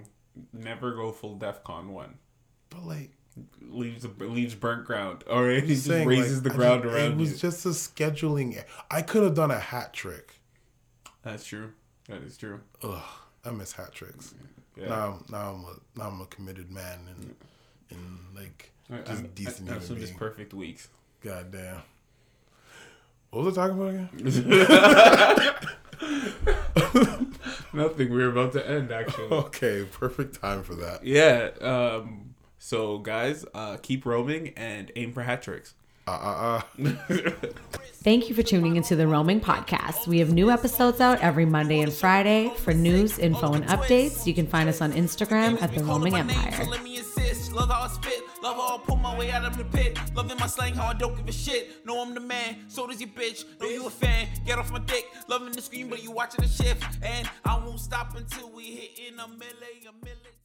never go full DEFCON one. but like Leaves leaves burnt ground. All right, he just saying, raises like, the ground just- around It was you. just a scheduling. I could have done a hat trick. That's true. That is true. Ugh, I miss hat tricks. Yeah. Now, I'm- now I'm a now I'm a committed man and and like I, just I'm- decent I some human just being. perfect weeks. God damn. What was I talking about again? Nothing. We're about to end actually. Okay, perfect time for that. yeah. Um. So guys, uh, keep roaming and aim for hat tricks. Uh uh. Thank you for tuning into the Roaming Podcast. We have new episodes out every Monday and Friday. For news, info, and updates, you can find us on Instagram at the Roaming Empire. Love how I spit. Love how I pull my way out of the pit. Loving my slang, how I don't give a shit. Know I'm the man, so does your bitch. Know you a fan. Get off my dick. Loving the screen, but you watching the shift. And I won't stop until we hit in a melee, a million.